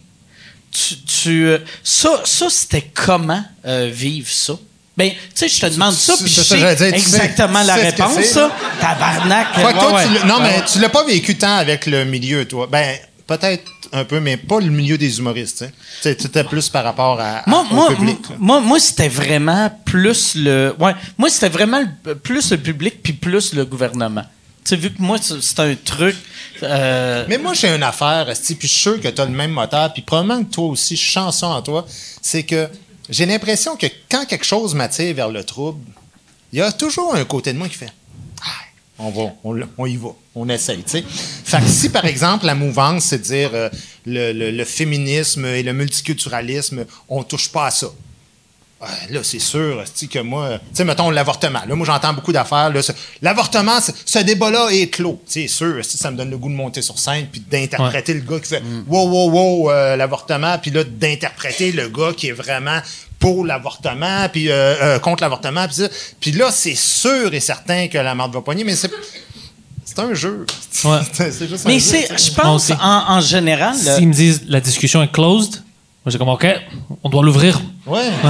tu, tu, euh, ça, ça c'était comment euh, vivre ça? Ben, tu sais, je te demande ça, puis je sais dire, exactement la réponse, ça. Tabarnak. Ouais, ouais. tu l'as- non, Ouais, mais ouais. tu l'as pas vécu tant avec le milieu, toi. Ben, peut-être un peu, mais pas le milieu des humoristes. sais. C'était plus par rapport à, à- Moi, au moi, public. moi, moi, c'était vraiment plus le. Ouais, moi, c'était vraiment le- plus le public puis plus le gouvernement. Tu sais, vu que moi, c'est un truc. euh, Mais moi, j'ai une affaire, puis je suis sûr que tu as le même moteur, puis probablement que toi aussi, ça en toi, c'est que j'ai l'impression que quand quelque chose m'attire vers le trouble, il y a toujours un côté de moi qui fait on va, on, on y va, on essaye, tu sais. Fait que si, par exemple, la mouvance, c'est dire euh, le, le- le féminisme et le multiculturalisme, on touche pas à ça. Ouais, là, c'est sûr, que moi, tu sais, mettons l'avortement. Là, moi, j'entends beaucoup d'affaires. L'avortement, ce, débat-là est clos. C'est sûr, ça me donne le goût de monter sur scène puis d'interpréter le gars qui fait wow, wow, wow, euh, l'avortement, puis là, d'interpréter le gars qui est vraiment pour l'avortement, puis euh, euh, contre l'avortement, puis ça. Puis là, c'est sûr et certain que la marde va pogner, mais c'est. C'est un jeu. Ouais. c'est juste un mais c'est, je pense, en, en général. le- S'ils me disent la discussion est closed, moi j'ai comme OK, on doit l'ouvrir. Ouais.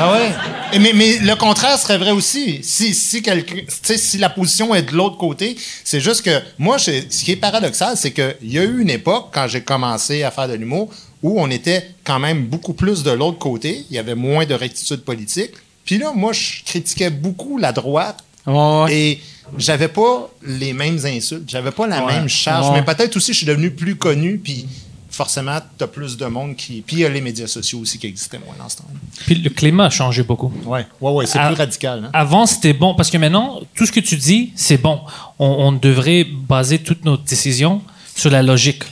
ah ouais. Et mais, mais le contraire serait vrai aussi. Si, si, quelqu'un- tu sais, si la position est de l'autre côté, c'est juste que moi, je- ce qui est paradoxal, c'est qu'il y a eu une époque, quand j'ai commencé à faire de l'humour, où on était quand même beaucoup plus de l'autre côté. Il y avait moins de rectitude politique. Puis là, moi, je critiquais beaucoup la droite. Ouais. Et j'avais pas les mêmes insultes, j'avais pas la même charge, Ouais. mais peut-être aussi je suis devenu plus connu, puis forcément, t'as plus de monde qui. Puis il y a les médias sociaux aussi qui existaient moins dans ce temps-là. Puis le climat a changé beaucoup. Ouais, ouais, ouais, c'est Ah. plus radical. Hein? Avant, c'était bon, parce que maintenant, tout ce que tu dis, c'est bon. On, on devrait baser toutes nos décisions sur la logique.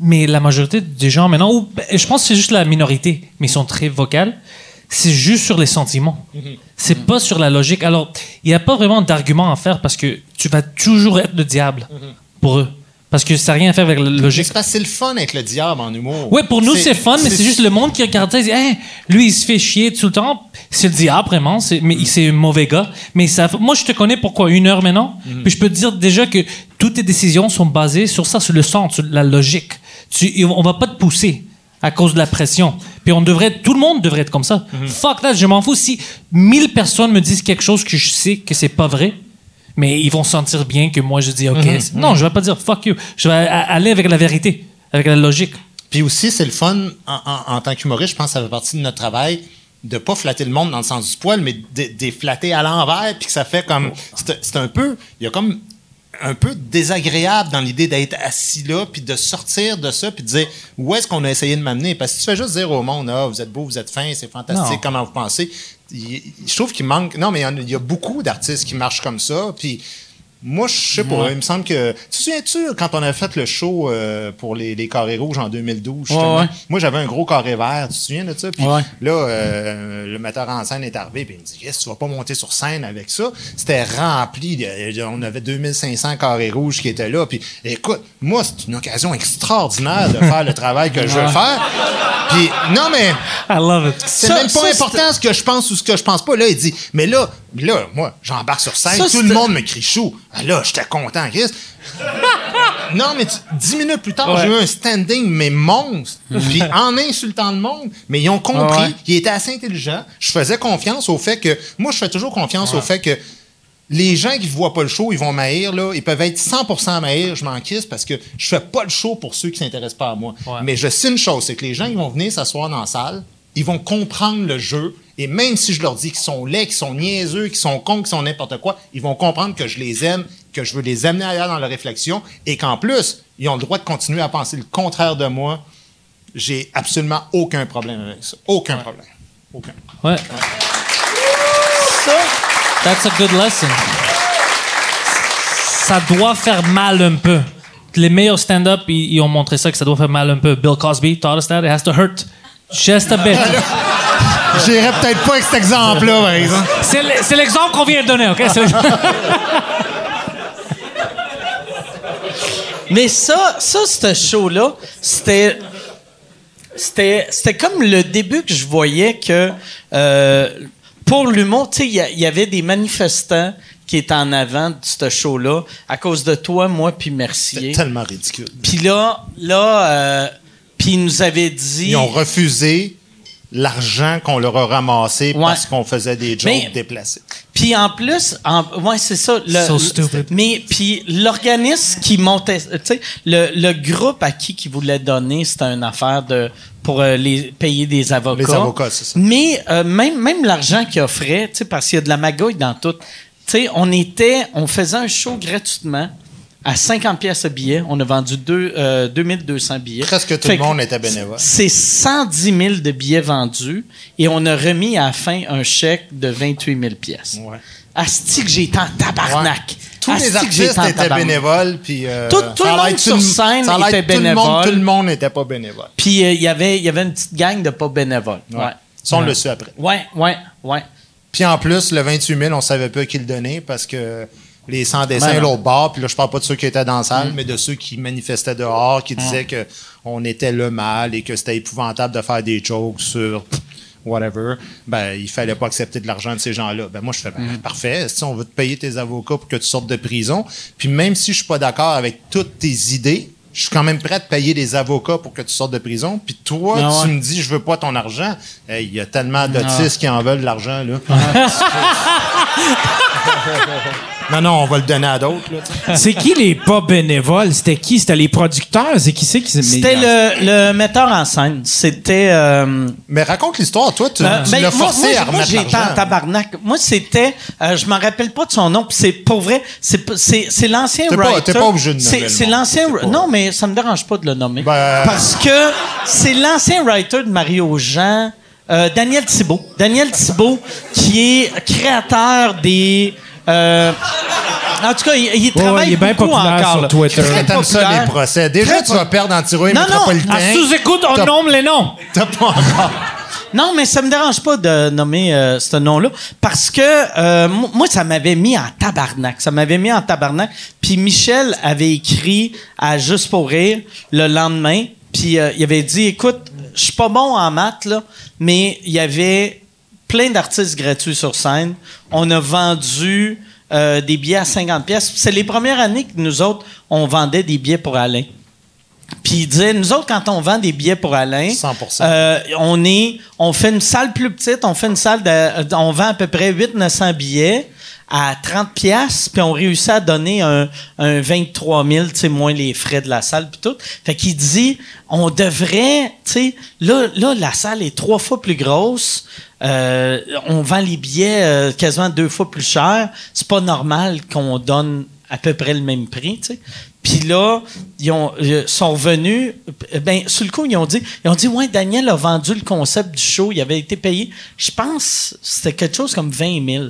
Mais la majorité des gens maintenant, ou ben, je pense que c'est juste la minorité, mais ils sont très vocales, c'est juste sur les sentiments. C'est pas sur la logique. Alors, il n'y a pas vraiment d'argument à faire parce que tu vas toujours être le diable pour eux. Parce que ça n'a rien à faire avec la logique. c'est parce que c'est le fun avec le diable en humour. Ouais, pour nous, c'est fun, mais c'est juste le monde qui regarde ça et dit, Hey, lui, il se fait chier tout le temps. C'est le diable, vraiment. C'est, mais c'est un mauvais gars. Mais ça, moi, je te connais pourquoi une heure maintenant? Puis je peux te dire déjà que toutes tes décisions sont basées sur ça, sur le sens, sur la logique. Tu, on va pas te pousser à cause de la pression. Puis on devrait, tout le monde devrait être comme ça. Fuck that, je m'en fous si mille personnes me disent quelque chose que je sais que c'est pas vrai. Mais ils vont sentir bien que moi je dis OK. Non, je vais pas dire fuck you. Je vais aller avec la vérité, avec la logique. Puis aussi, c'est le fun en, en- en tant qu'humoriste, je pense que ça fait partie de notre travail de pas flatter le monde dans le sens du poil, mais de, flatter à l'envers, puis que ça fait comme. C'est c'est un peu. Il y a comme un peu désagréable dans l'idée d'être assis là, puis de sortir de ça, puis de dire où est-ce qu'on a essayé de m'amener? Parce que si tu fais juste dire au monde, ah, vous êtes beau, vous êtes fin, c'est fantastique, Non. comment vous pensez? je trouve qu'il manque. Non, mais il y en a- il y, a beaucoup d'artistes qui marchent comme ça, puis. Moi, je sais pas. Il me semble que. Tu te souviens-tu quand on a fait le show euh, pour les, les carrés rouges en 2012? justement? Ouais, ouais. Moi, j'avais un gros carré vert. Tu te souviens de ça? Puis là, euh, le metteur en scène est arrivé puis il me dit que tu vas pas monter sur scène avec ça? C'était rempli. On avait 2500 carrés rouges qui étaient là. Puis écoute, moi, c'est une occasion extraordinaire de faire le travail que je veux faire. Puis non, mais I love it. c'est même pas important ce que je pense ou ce que je pense pas. Là, il dit Mais là, là moi, j'embarque sur scène, Ça, tout le monde me crie chou. Ah, là, j'étais content, Chris. Non, mais tu- dix minutes plus tard, Ouais. j'ai eu un standing, mais monstre. Puis en insultant le monde, mais ils ont compris, ouais. ils étaient assez intelligents. Je faisais confiance au fait que. Moi, je fais toujours confiance au fait que les gens qui ne voient pas le show, ils vont m'haïr, là. Ils peuvent être 100% m'haïr, je m'en crisse parce que je fais pas le show pour ceux qui s'intéressent pas à moi. Ouais. Mais je sais une chose, c'est que les gens qui vont venir s'asseoir dans la salle, ils vont comprendre le jeu. Et même si je leur dis qu'ils sont laids, qu'ils sont niaiseux, qu'ils sont cons, qu'ils sont n'importe quoi, ils vont comprendre que je les aime, que je veux les amener ailleurs dans leur réflexion et qu'en plus, ils ont le droit de continuer à penser le contraire de moi, j'ai absolument aucun problème avec ça. Aucun problème. Aucun. Ouais. Ça, That's a good lesson. Ça doit faire mal un peu. Les meilleurs stand-up, ils, ils ont montré ça, que ça doit faire mal un peu. Bill Cosby taught us that. It has to hurt just a bit. J'irais peut-être pas avec cet exemple-là, par exemple. C'est l'exemple qu'on vient de donner, OK? Mais ça, ça, ce show-là, c'était. C'était, c'était comme le début que je voyais que euh, pour l'humour, tu sais, il y avait des manifestants qui étaient en avant de ce show-là à cause de toi, moi, puis Mercier. C'est tellement ridicule. Puis là, là, euh, puis ils nous avaient dit. Ils ont refusé l'argent qu'on leur a ramassé Ouais. parce qu'on faisait des Mais- déplacés. Puis en plus, en, ouais, c'est ça. Le, So stupid. Mais puis l'organisme qui montait, tu sais, le, le groupe à qui qui voulait donner, c'était une affaire de pour euh, les payer des avocats. Les avocats, c'est ça. Mais euh, même même l'argent qu'ils offraient, tu sais, parce qu'il y a de la magouille dans tout. Tu sais, on était, on faisait un show gratuitement. À 50 pièces le billet, on a vendu deux, euh, 2200 billets. Presque tout Fait le monde était bénévole. C'est 110 000 de billets vendus et on a remis à la fin un chèque de 28 000 pièces. Ouais. Asti que j'ai été en tabarnak. Tous Asti les artistes étaient bénévoles, puis euh, Tout- tout le monde sur scène était tout le monde- bénévole. Tout le monde n'était pas bénévole. Puis euh, il y avait il y avait une petite gang de pas bénévoles. Ouais. Ouais. Ça, on le su après. Ouais, ouais, ouais. Puis en plus, le 28 000, on savait pas qui le donnait parce que les sans dessins Ben l'autre bord, puis là, je parle pas de ceux qui étaient dans la salle, mais de ceux qui manifestaient dehors, qui disaient que on était le mal et que c'était épouvantable de faire des jokes sur whatever. Ben, il fallait pas accepter de l'argent de ces gens-là. Ben, moi, je fais, ben, parfait. Si on veut te payer tes avocats pour que tu sortes de prison, puis même si je suis pas d'accord avec toutes tes idées, je suis quand même prêt à payer des avocats pour que tu sortes de prison. Puis toi, Ah tu ouais. me dis, je veux pas ton argent. Hey, Il y a tellement d'autistes qui en veulent de l'argent, là. non, non, on va le donner à d'autres. C'est qui les pas bénévoles? C'était qui? C'était les producteurs? C'est qui c'est qui s'est C'était le, le metteur en scène. C'était euh, Mais raconte l'histoire. Toi, tu, Euh, tu ben, l'as moi- forcé moi, à j'ai- Moi, été en tabarnak. Moi, c'était... euh, je m'en rappelle pas de son nom. puis c'est pour vrai, c'est l'ancien T'es pas- writer. t'es pas obligé de C'est l'ancien... Non, mais ça me dérange pas de le nommer. Ben- Parce que c'est l'ancien writer de Mario Jean, euh, Daniel Thibault. Daniel Thibault, qui est créateur des... euh, en tout cas, il, il travaille il est bien beaucoup populaire encore, sur. Twitter. Très T'aimes ça, les procès. Déjà, Très tu vas perdre en tiro Non, non, métropolitain. À sous-écoute, on nomme les noms. T'as pas encore. Non, mais ça me dérange pas de nommer euh, ce nom-là parce que euh, mo- moi, ça m'avait mis en tabarnak. Ça m'avait mis en tabarnak. Puis Michel avait écrit à Juste pour rire le lendemain. Puis euh, il avait dit, écoute, je suis pas bon en maths, mais il y avait plein d'artistes gratuits sur scène. On a vendu des billets à 50 pièces. C'est les premières années que nous autres, on vendait des billets pour Alain. Puis il disait, nous autres, quand on vend des billets pour Alain, 100%. euh, on est, on fait une salle plus petite, on fait une salle de, on vend à peu près 800-900 billets à 30 pièces puis on réussit à donner un, un 23 000, tu sais, moins les frais de la salle puis tout. Fait qu'il dit, on devrait, tu sais, là, là, la salle est trois fois plus grosse, euh, on vend les billets euh, quasiment deux fois plus cher, c'est pas normal qu'on donne à peu près le même prix, tu sais. Puis là, ils ont, euh, sont revenus. euh, Ben, sur le coup, ils ont dit, ils ont dit, ouais, Daniel a vendu le concept du show. Il avait été payé, je pense, c'était quelque chose comme 20 000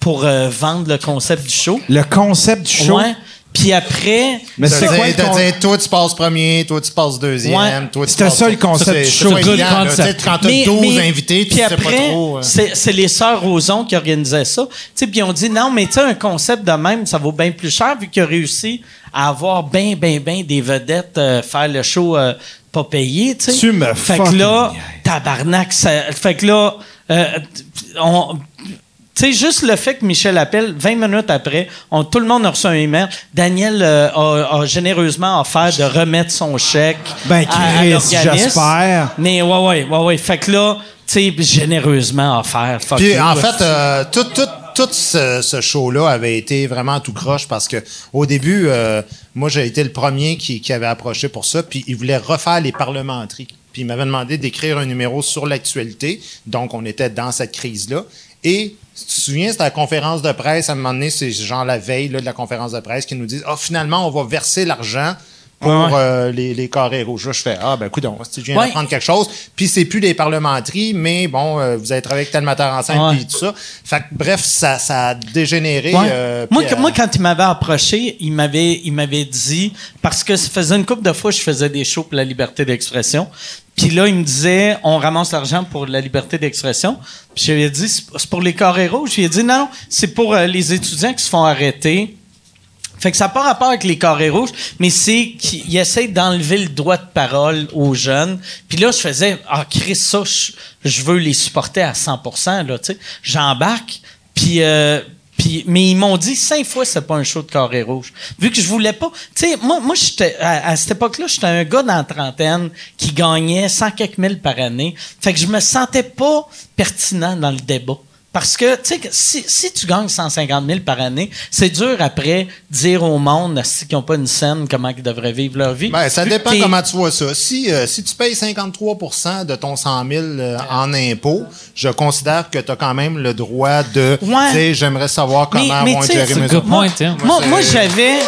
pour euh, vendre le concept du show. Le concept du show? Ouais. Puis après, Mais c'est quoi le dit, toi, tu passes premier, toi, tu passes deuxième, Ouais. toi, tu C'était ça, le concept du show. Good évident, concept. Tu sais, Quand t'as Mais- 12 mais- invités, tu puis sais pas après, trop. euh. C'est, c'est les sœurs Roson qui organisaient ça. Tu sais, puis ils ont dit non, mais tu sais, un concept de même, ça vaut bien plus cher vu qu'il a réussi à avoir bien, bien, bien des vedettes euh, faire le show euh, pas payé. Tu sais. Tu me Fait que là, tabarnak, ça, fait que là, euh, on. Tu sais, juste le fait que Michel appelle, 20 minutes après, on, tout le monde a reçu un email. Daniel euh, a, a généreusement offert de remettre son chèque Ben, à- à j'espère. Mais ouais, ouais, ouais, ouais. Fait que là, tu sais, généreusement offert. Fuck Puis you, en fait, euh, tout, tout, tout ce, show-là avait été vraiment tout croche parce que au début, euh, moi j'ai été le premier qui, avait approché pour ça, puis il voulait refaire les parlementaires. Puis il m'avait demandé d'écrire un numéro sur l'actualité, donc on était dans cette crise-là. Et tu te souviens, c'était la conférence de presse, à un moment donné, c'est genre la veille de la conférence de presse qui nous disent Ah, finalement, on va verser l'argent pour Ouais. euh, les, les carrés rouges. Là, je fais Ah, ben, écoute, si je viens Ouais. d'apprendre quelque chose. Puis, c'est plus des parlementeries, mais bon, euh, vous avez travaillé avec tel metteur en scène, puis tout ça. Fait que, bref, ça, ça a dégénéré. Euh, moi, que- euh, moi, quand il m'avait approché, il m'avait, il m'avait dit, parce que ça faisait une couple de fois, je faisais des shows pour la liberté d'expression. Puis là, il me disait, on ramasse l'argent pour la liberté d'expression. Puis je lui ai dit, c'est c'est pour les carrés rouges? Je lui ai dit, non, non, c'est pour euh, les étudiants qui se font arrêter. Fait que ça n'a pas rapport avec les carrés rouges, mais c'est qu'ils essayent d'enlever le droit de parole aux jeunes. Puis là, je faisais, ah, Chris, ça, je, je veux les supporter à 100 là, tu sais. J'embarque, puis... euh, puis, mais ils m'ont dit cinq fois c'était pas un show de carré rouge. Vu que je voulais pas. Tu sais, moi, moi j'étais, à, à cette époque-là, j'étais un gars dans la trentaine qui gagnait 100 quelques mille par année. Fait que je me sentais pas pertinent dans le débat. Parce que, tu sais, si, si tu gagnes 150 000 par année, c'est dur après dire au monde qu'ils n'ont pas une scène comment ils devraient vivre leur vie. Ben, ça dépend t'es- comment tu vois ça. Si, euh, si tu payes 53% de ton 100 000 euh, en impôts, je considère que tu as quand même le droit de Ouais. dire j'aimerais savoir comment Mais- mais vont c'est mes impôts. point. Moi, moi j'avais.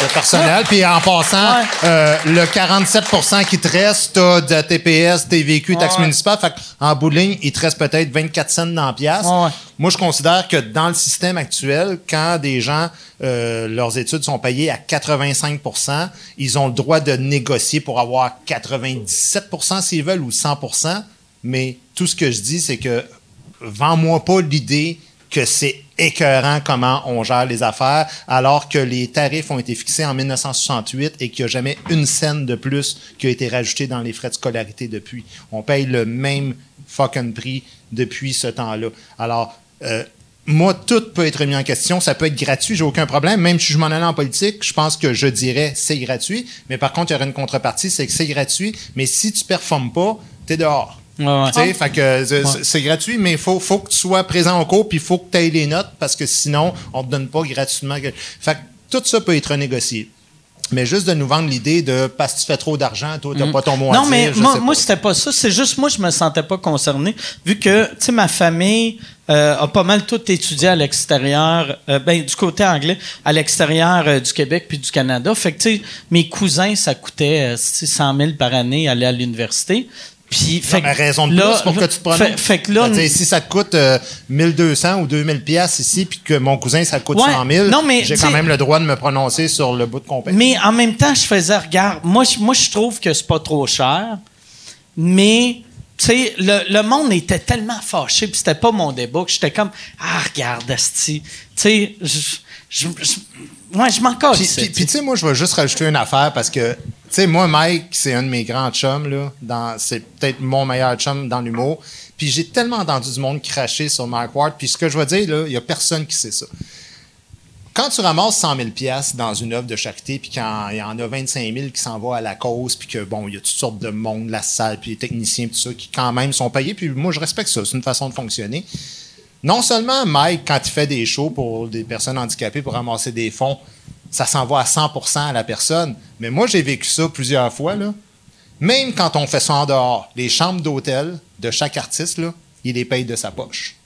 C'est personnel. Puis en passant, Ouais. euh, le 47% qui te reste, tu as de TPS, TVQ, taxe Ouais. municipale. Fait en bout de ligne, il te reste peut-être 24 cents dans la pièce. Ouais. Moi, je considère que dans le système actuel, quand des gens, euh, leurs études sont payées à 85% ils ont le droit de négocier pour avoir 97% s'ils veulent ou 100% Mais tout ce que je dis, c'est que vends-moi pas l'idée que c'est écœurant comment on gère les affaires, alors que les tarifs ont été fixés en 1968 et qu'il n'y a jamais une scène de plus qui a été rajoutée dans les frais de scolarité depuis. On paye le même fucking prix depuis ce temps-là. Alors, euh, moi, tout peut être mis en question. Ça peut être gratuit, j'ai aucun problème. Même si je m'en allais en politique, je pense que je dirais c'est gratuit. Mais par contre, il y aurait une contrepartie, c'est que c'est gratuit. Mais si tu performes pas, t'es dehors. Ouais, ouais. Tu sais, fait que euh, c'est- gratuit, mais il faut, faut que tu sois présent au cours, puis il faut que tu aies les notes, parce que sinon, on te donne pas gratuitement. Fait que tout ça peut être négocié. Mais juste de nous vendre l'idée de parce que tu fais trop d'argent, toi, t'as pas ton mot à Non, dire. mais je moi, sais moi pas. c'était pas ça. C'est juste moi, je me sentais pas concerné. Vu que, tu sais, ma famille euh, a pas mal tout étudié à l'extérieur, euh, ben, du côté anglais, à l'extérieur euh, du Québec puis du Canada. Fait que, tu sais, mes cousins, ça coûtait euh, 100 000 par année aller à l'université. Puis, fait Non, raison de là, plus pour que tu te. Fait, que là, si ça te coûte euh, 1200 ou 2000 pièces ici, puis que mon cousin, ça coûte Ouais. 100 000, Non, mais, j'ai quand même le droit de me prononcer sur le bout de compagnie. Mais en même temps, je faisais, regarde, moi, je- moi, je trouve que c'est pas trop cher, mais, tu sais, le, le monde était tellement fâché, puis c'était pas mon débat, que j'étais comme, ah, regarde, Asti. Tu sais, je, je, ouais, je m'en casse. Puis, tu sais, moi, je vais juste rajouter une affaire parce que, tu sais, moi, Mike, c'est un de mes grands chums, là. C'est peut-être mon meilleur chum dans l'humour. Puis j'ai tellement entendu du monde cracher sur Mike Ward. Puis ce que je vais dire, là, il y a personne qui sait ça. Quand tu ramasses 100 000 pièces dans une œuvre de charité, puis quand il y en a 25 000 qui s'en vont à la cause, puis que, bon, il y a toutes sortes de monde, la salle, puis les techniciens, puis tout ça, qui quand même sont payés. Puis moi, je respecte ça. C'est une façon de fonctionner. Non seulement Mike, quand il fait des shows pour des personnes handicapées pour ramasser des fonds, ça s'en va à 100% à la personne. Mais moi, j'ai vécu ça plusieurs fois. Là. Même quand on fait ça en dehors, les chambres d'hôtel de chaque artiste, il les paye de sa poche.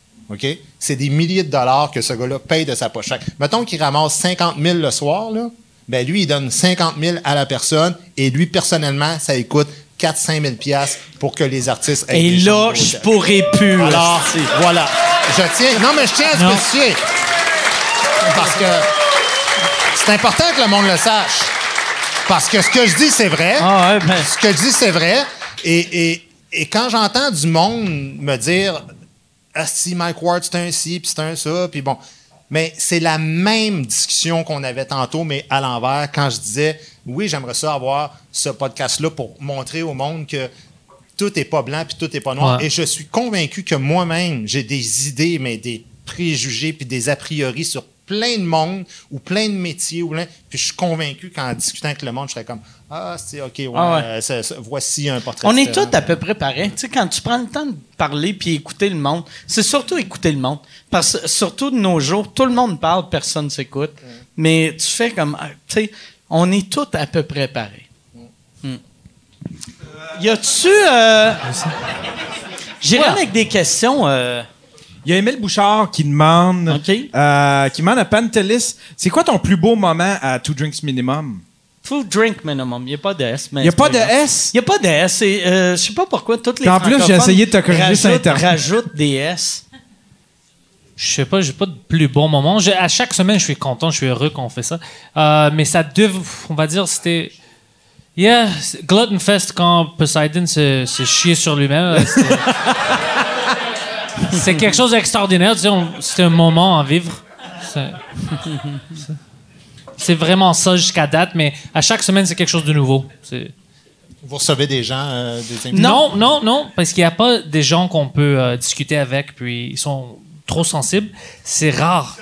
C'est des milliers de dollars que ce gars-là paye de sa poche. Mettons qu'il ramasse 50 000 le soir, là, ben lui, il donne 50 000 à la personne et lui, personnellement, ça lui coûte 4-5 000 piastres pour que les artistes aient Et des là, je pourrais plus. Alors, voilà. Je tiens. Non, mais je tiens à spécifier. Parce que c'est important que le monde le sache. Parce que ce que je dis, c'est vrai. Ah, ouais, ben, Ce que je dis, c'est vrai. Et, et, et quand j'entends du monde me dire Ah, si Mike Ward, c'est un ci, puis c'est un ça, puis bon. Mais c'est la même discussion qu'on avait tantôt, mais à l'envers, quand je disais Oui, j'aimerais ça avoir ce podcast-là pour montrer au monde que tout n'est pas blanc puis tout n'est pas noir. Ouais. Et je suis convaincu que moi-même, j'ai des idées, mais des préjugés puis des a priori sur plein de monde ou plein de métiers. Ou plein- puis je suis convaincu qu'en discutant avec le monde, je serais comme Ah, c'est OK, ouais, Ah ouais. euh, ça- ça- voici un portrait. On est tous à peu près pareils. Tu sais, quand tu prends le temps de parler puis écouter le monde, c'est surtout écouter le monde. Parce que surtout de nos jours, tout le monde parle, personne s'écoute. Mais tu fais comme, ah, tu sais, on est tous à peu près pareils. Hmm. Y a-tu, euh, j'irai avec des questions. euh, Il y a Émile Bouchard qui demande, euh, qui demande à Pantelis, c'est quoi ton plus beau moment à Two Drinks Minimum? Full drink minimum. Il n'y a pas de S. Il n'y a pas de S? Il n'y a pas de S. euh, je sais pas pourquoi toutes les En plus, j'ai essayé de te corriger sur Internet. rajoutent des S. Je sais pas, j'ai pas de plus bon moment. À chaque semaine, je suis content, je suis heureux qu'on fait ça. Euh, mais ça dev, on va dire, c'était. Yeah, Glutton Fest quand Poseidon se, se chiait sur lui-même. euh, C'est quelque chose d'extraordinaire. tu sais, C'était un moment à vivre. C'est- vraiment ça jusqu'à date, mais à chaque semaine, c'est quelque chose de nouveau. Vous recevez des gens, euh, des invités? non, non, non, parce qu'il n'y a pas des gens qu'on peut euh, discuter avec, puis ils sont trop sensibles. C'est rare.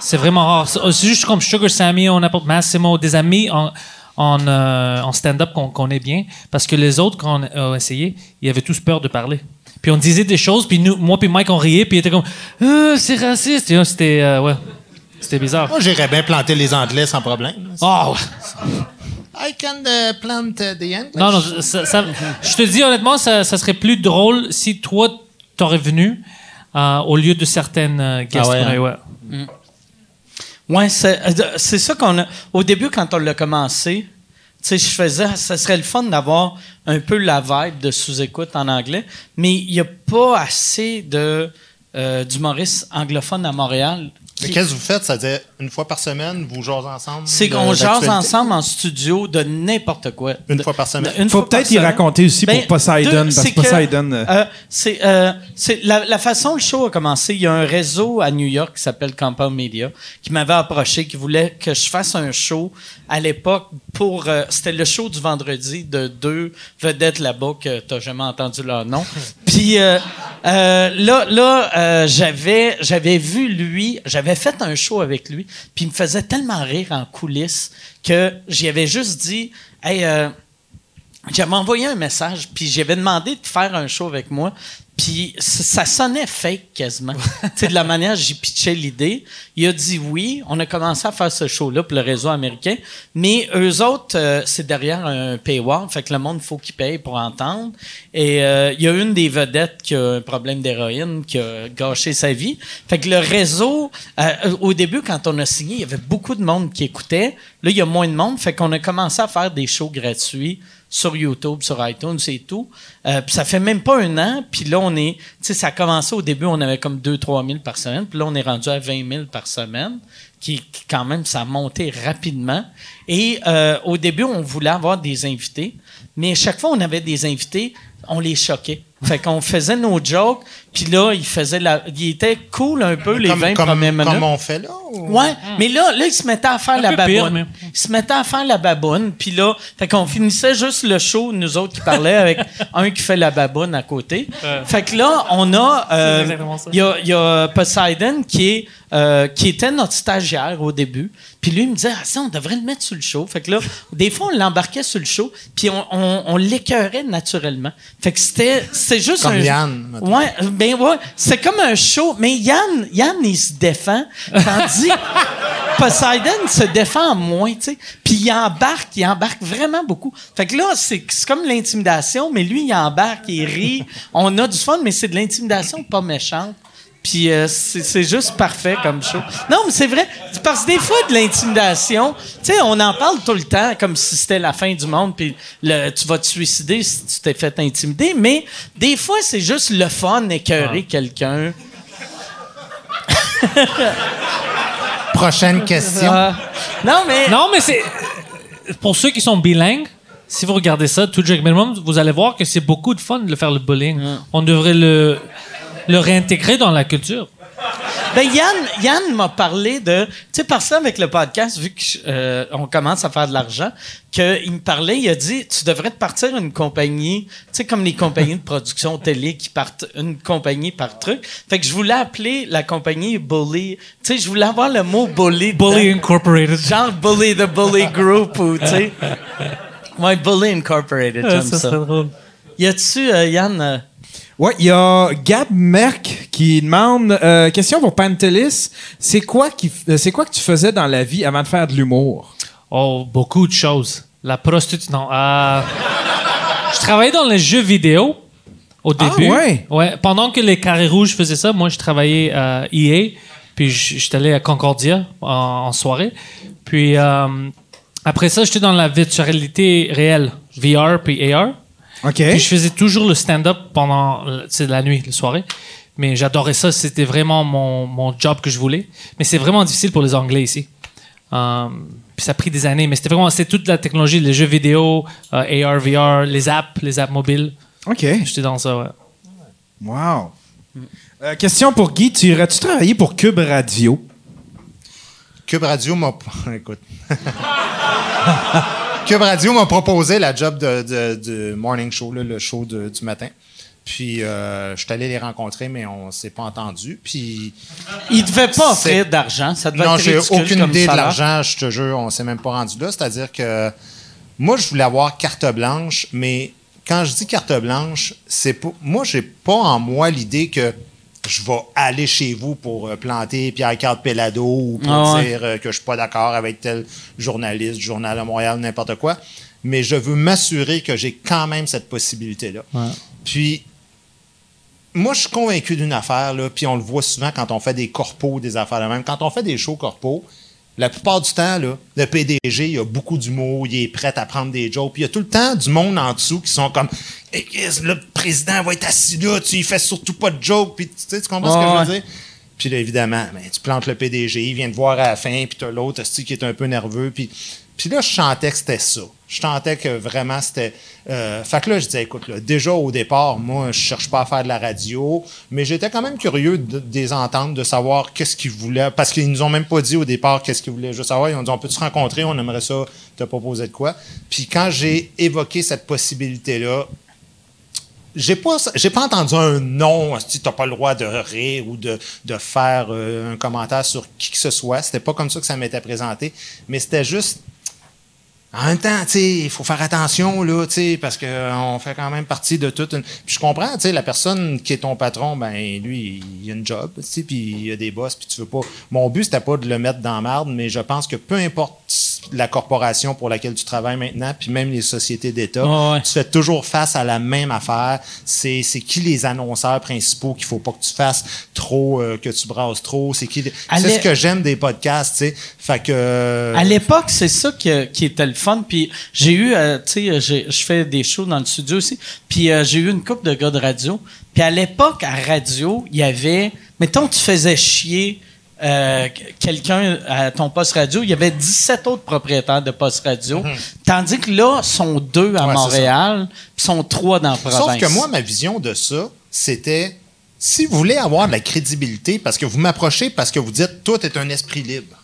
C'est vraiment rare. C'est c'est juste comme Sugar Sammy, on appelle Massimo, des amis en, en, euh, en stand-up qu'on connaît bien, parce que les autres, quand on a essayé, ils avaient tous peur de parler. Puis on disait des choses, puis nous, moi puis Mike, on riait, puis il était comme Euh, c'est raciste. C'était euh, ouais, c'était bizarre. Moi, j'irais bien planter les Anglais sans problème. Oh, ouais. I can uh, plant uh, the English. Non, non, ça- ça- je te dis honnêtement, ça, ça serait plus drôle si toi, t'aurais venu euh, au lieu de certaines euh, guests. Ah ouais, hein? ouais. Ouais, c'est euh, c'est ça qu'on a. Au début, quand on l'a commencé, tu sais, je faisais, ça serait le fun d'avoir un peu la vibe de sous-écoute en anglais, mais il n'y a pas assez de euh, d'humoristes anglophones à Montréal. Mais qui- qu'est-ce que vous faites? C'est-à-dire, une fois par semaine, vous jasez ensemble? C'est qu'on jase ensemble en studio de n'importe quoi. Une De- fois par semaine. une Faut peut-être y raconter aussi Ben, pour Poseidon, deux, parce que Poseidon... euh, euh, c'est euh, c'est la, la façon le show a commencé. Il y a un réseau à New York qui s'appelle Compound Media qui m'avait approché, qui voulait que je fasse un show à l'époque pour. euh, C'était le show du vendredi de deux vedettes là-bas que t'as jamais entendu leur nom. Puis euh, euh, là, là, euh, j'avais vu lui, j'avais fait un show avec lui, puis il me faisait tellement rire en coulisses que j'y avais juste dit, hey. euh, j'avais envoyé un message, puis j'avais demandé de faire un show avec moi, puis ça sonnait fake quasiment. tu sais, de la manière dont j'y pitchais l'idée. Il a dit oui. On a commencé à faire ce show-là pour le réseau américain. Mais eux autres, euh, c'est derrière un paywall, fait que le monde, faut qu'il paye pour entendre. Et euh, il y a une des vedettes qui a un problème d'héroïne, qui a gâché sa vie. Fait que le réseau, euh, au début, quand on a signé, il y avait beaucoup de monde qui écoutait. Là, il y a moins de monde, fait qu'on a commencé à faire des shows gratuits sur YouTube, sur iTunes et tout. Euh, puis ça fait même pas un an. Puis là, on est... Tu sais, ça a commencé au début, on avait comme 2-3 000 par semaine. Puis là, on est rendu à 20 000 par semaine, qui, qui, quand même, ça a monté rapidement. Et euh, au début, on voulait avoir des invités. Mais chaque fois on avait des invités, on les choquait. Fait qu'on faisait nos jokes, puis là, il faisait la... Il était cool un peu les comme, 20 comme, premières minutes. Comme on fait là? ou- Ouais, mais là, là, il se mettait à faire Un la pire, baboune. mais- Il se mettait à faire la baboune, puis là, fait qu'on finissait juste le show, nous autres qui parlaient, avec un qui fait la baboune à côté. Fait que là, on a, euh, C'est exactement ça. il y a, il y a Poseidon qui est, euh, qui était notre stagiaire au début. Puis lui, il me disait, ah, ça, on devrait le mettre sur le show. Fait que là, des fois, on l'embarquait sur le show, puis on, on, on l'écœurait naturellement. Fait que c'était, c'était juste Comme un... Yann. Ouais, ben ouais, c'est comme un show. Mais Yann, Yann, il se défend. Tandis Poseidon se défend moins, tu sais. Puis il embarque, il embarque vraiment beaucoup. Fait que là, c'est c'est comme l'intimidation, mais lui, il embarque, il rit. On a du fun, mais c'est de l'intimidation pas méchante. Puis euh, c'est juste parfait comme show. Non, mais c'est vrai. Parce que des fois, de l'intimidation, tu sais, on en parle tout le temps comme si c'était la fin du monde, puis le- tu vas te suicider si tu t'es fait intimider. Mais des fois, c'est juste le fun écœurer quelqu'un. Prochaine question. Ah. non, mais. Non, mais c'est. Pour ceux qui sont bilingues, si vous regardez ça, tout Drake Minimum, vous allez voir que c'est beaucoup de fun de le faire le bullying. On devrait le, le réintégrer dans la culture. Ben Yann, Yann m'a parlé de, tu sais, par ça avec le podcast, vu qu'on commence à faire de l'argent, qu'il me parlait, il a dit, tu devrais te partir une compagnie, tu sais, comme les compagnies de production télé qui partent une compagnie par truc. Fait que je voulais appeler la compagnie Bully, tu sais, je voulais avoir le mot Bully. dedans. Bully Incorporated. Genre Bully the Bully Group ou, tu sais. Ouais, Bully Incorporated, j'aime ça ça. serait drôle. Y a-tu, euh, Yann, euh, Ouais, il y a Gab Merck qui demande euh, question pour Pantelis. C'est quoi qui f- euh, c'est quoi que tu faisais dans la vie avant de faire de l'humour? Oh, beaucoup de choses. La prostitution. Non. euh, je travaillais dans les jeux vidéo. Au Ah, début. ouais? Pendant que les carrés rouges faisaient ça, moi, je travaillais à EA. Puis j'étais allé à Concordia en, en soirée. Puis après ça, j'étais dans la virtualité réelle, VR puis AR. OK. Puis je faisais toujours le stand-up pendant euh, c'est la nuit, la soirée. Mais j'adorais ça. C'était vraiment mon, mon job que je voulais. Mais c'est vraiment difficile pour les Anglais ici. Euh, puis ça a pris des années. Mais c'était vraiment c'était toute la technologie, les jeux vidéo, euh, AR, VR, les apps, les apps mobiles. OK. J'étais dans ça, ouais. Wow. Euh, question pour Guy. Tu irais-tu travailler pour Cube Radio? Cube Radio m'a. Écoute. Cube Radio m'a proposé la job de, de- du morning show, là, le show de- du matin. Puis, euh, je suis allé les rencontrer, mais on s'est pas entendu. Puis, Il devait pas offrir d'argent. Ça devait non, j'ai aucune comme idée de l'argent, je te jure, on s'est même pas rendu là. C'est-à-dire que moi, je voulais avoir carte blanche, mais quand je dis carte blanche, c'est pas. Moi, j'ai pas en moi l'idée que je vais aller chez vous pour euh, planter Pierre-Carl Pellado ou pour Ah ouais. dire euh, que je suis pas d'accord avec tel journaliste, Journal de Montréal, n'importe quoi. Mais je veux m'assurer que j'ai quand même cette possibilité-là. Puis, moi, je suis convaincu d'une affaire, là, puis on le voit souvent quand on fait des corpos, des affaires de même. Quand on fait des shows corpos, la plupart du temps, là, le PDG, il a beaucoup d'humour, il est prêt à prendre des jokes, puis il y a tout le temps du monde en dessous qui sont comme le président va être assis là, tu y fais surtout pas de jokes, puis tu sais, tu comprends ce que je veux dire? Puis là, évidemment, ben, tu plantes le PDG, il vient te voir à la fin, puis t'as l'autre qui est un peu nerveux, puis... Puis là, je chantais que c'était ça. Je chantais que vraiment c'était. Euh, fait que là, je disais, écoute, déjà au départ, moi, je cherche pas à faire de la radio, mais j'étais quand même curieux de, de les entendre, de savoir qu'est-ce qu'ils voulaient. Parce qu'ils nous ont même pas dit au départ qu'est-ce qu'ils voulaient. Juste savoir, ils ont dit, on peut se rencontrer, on aimerait ça te proposer de quoi? Puis quand j'ai évoqué cette possibilité-là, j'ai pas j'ai pas entendu un non tu t'as pas le droit de rire ou de, de faire euh, un commentaire sur qui que ce soit c'était pas comme ça que ça m'était présenté mais c'était juste en même temps, tu sais, il faut faire attention, là, tu sais, parce qu'on fait quand même partie de toute une... Puis je comprends, tu sais, la personne qui est ton patron, ben lui, il a une job, tu sais, puis il a des boss, puis tu veux pas... Mon but, c'était pas de le mettre dans marde, mais je pense que peu importe la corporation pour laquelle tu travailles maintenant, puis même les sociétés d'État, ouais. tu fais toujours face à la même affaire. C'est c'est qui les annonceurs principaux qu'il faut pas que tu fasses trop, euh, que tu brasses trop? C'est qui... C'est ce que j'aime des podcasts, tu sais. Fait que... À l'époque, c'est ça qui était le fun. Puis j'ai eu, euh, tu sais, j'ai- je fais des shows dans le studio aussi. Puis euh, j'ai eu une couple de gars de radio. Puis à l'époque, à radio, il y avait, mettons, tu faisais chier euh, quelqu'un à ton poste radio, il y avait 17 autres propriétaires de poste radio. Tandis que là, sont deux à Mhm. Ouais, Montréal, puis sont trois dans la province. Sauf que moi, ma vision de ça, c'était si vous voulez avoir de la crédibilité, parce que vous m'approchez parce que vous dites tout est un esprit libre.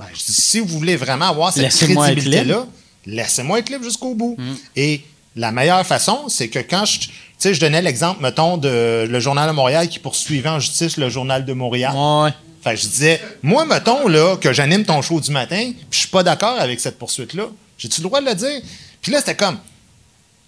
Ben, je dis, si vous voulez vraiment avoir cette crédibilité-là, laissez-moi être libre jusqu'au bout. Et la meilleure façon, c'est que quand je. Tu sais, je donnais l'exemple, mettons, de le Journal de Montréal qui poursuivait en justice le Journal de Montréal. Ouais. Fait que je disais, moi, mettons, là, que j'anime ton show du matin, puis je suis pas d'accord avec cette poursuite-là. J'ai-tu le droit de le dire? Puis là, c'était comme,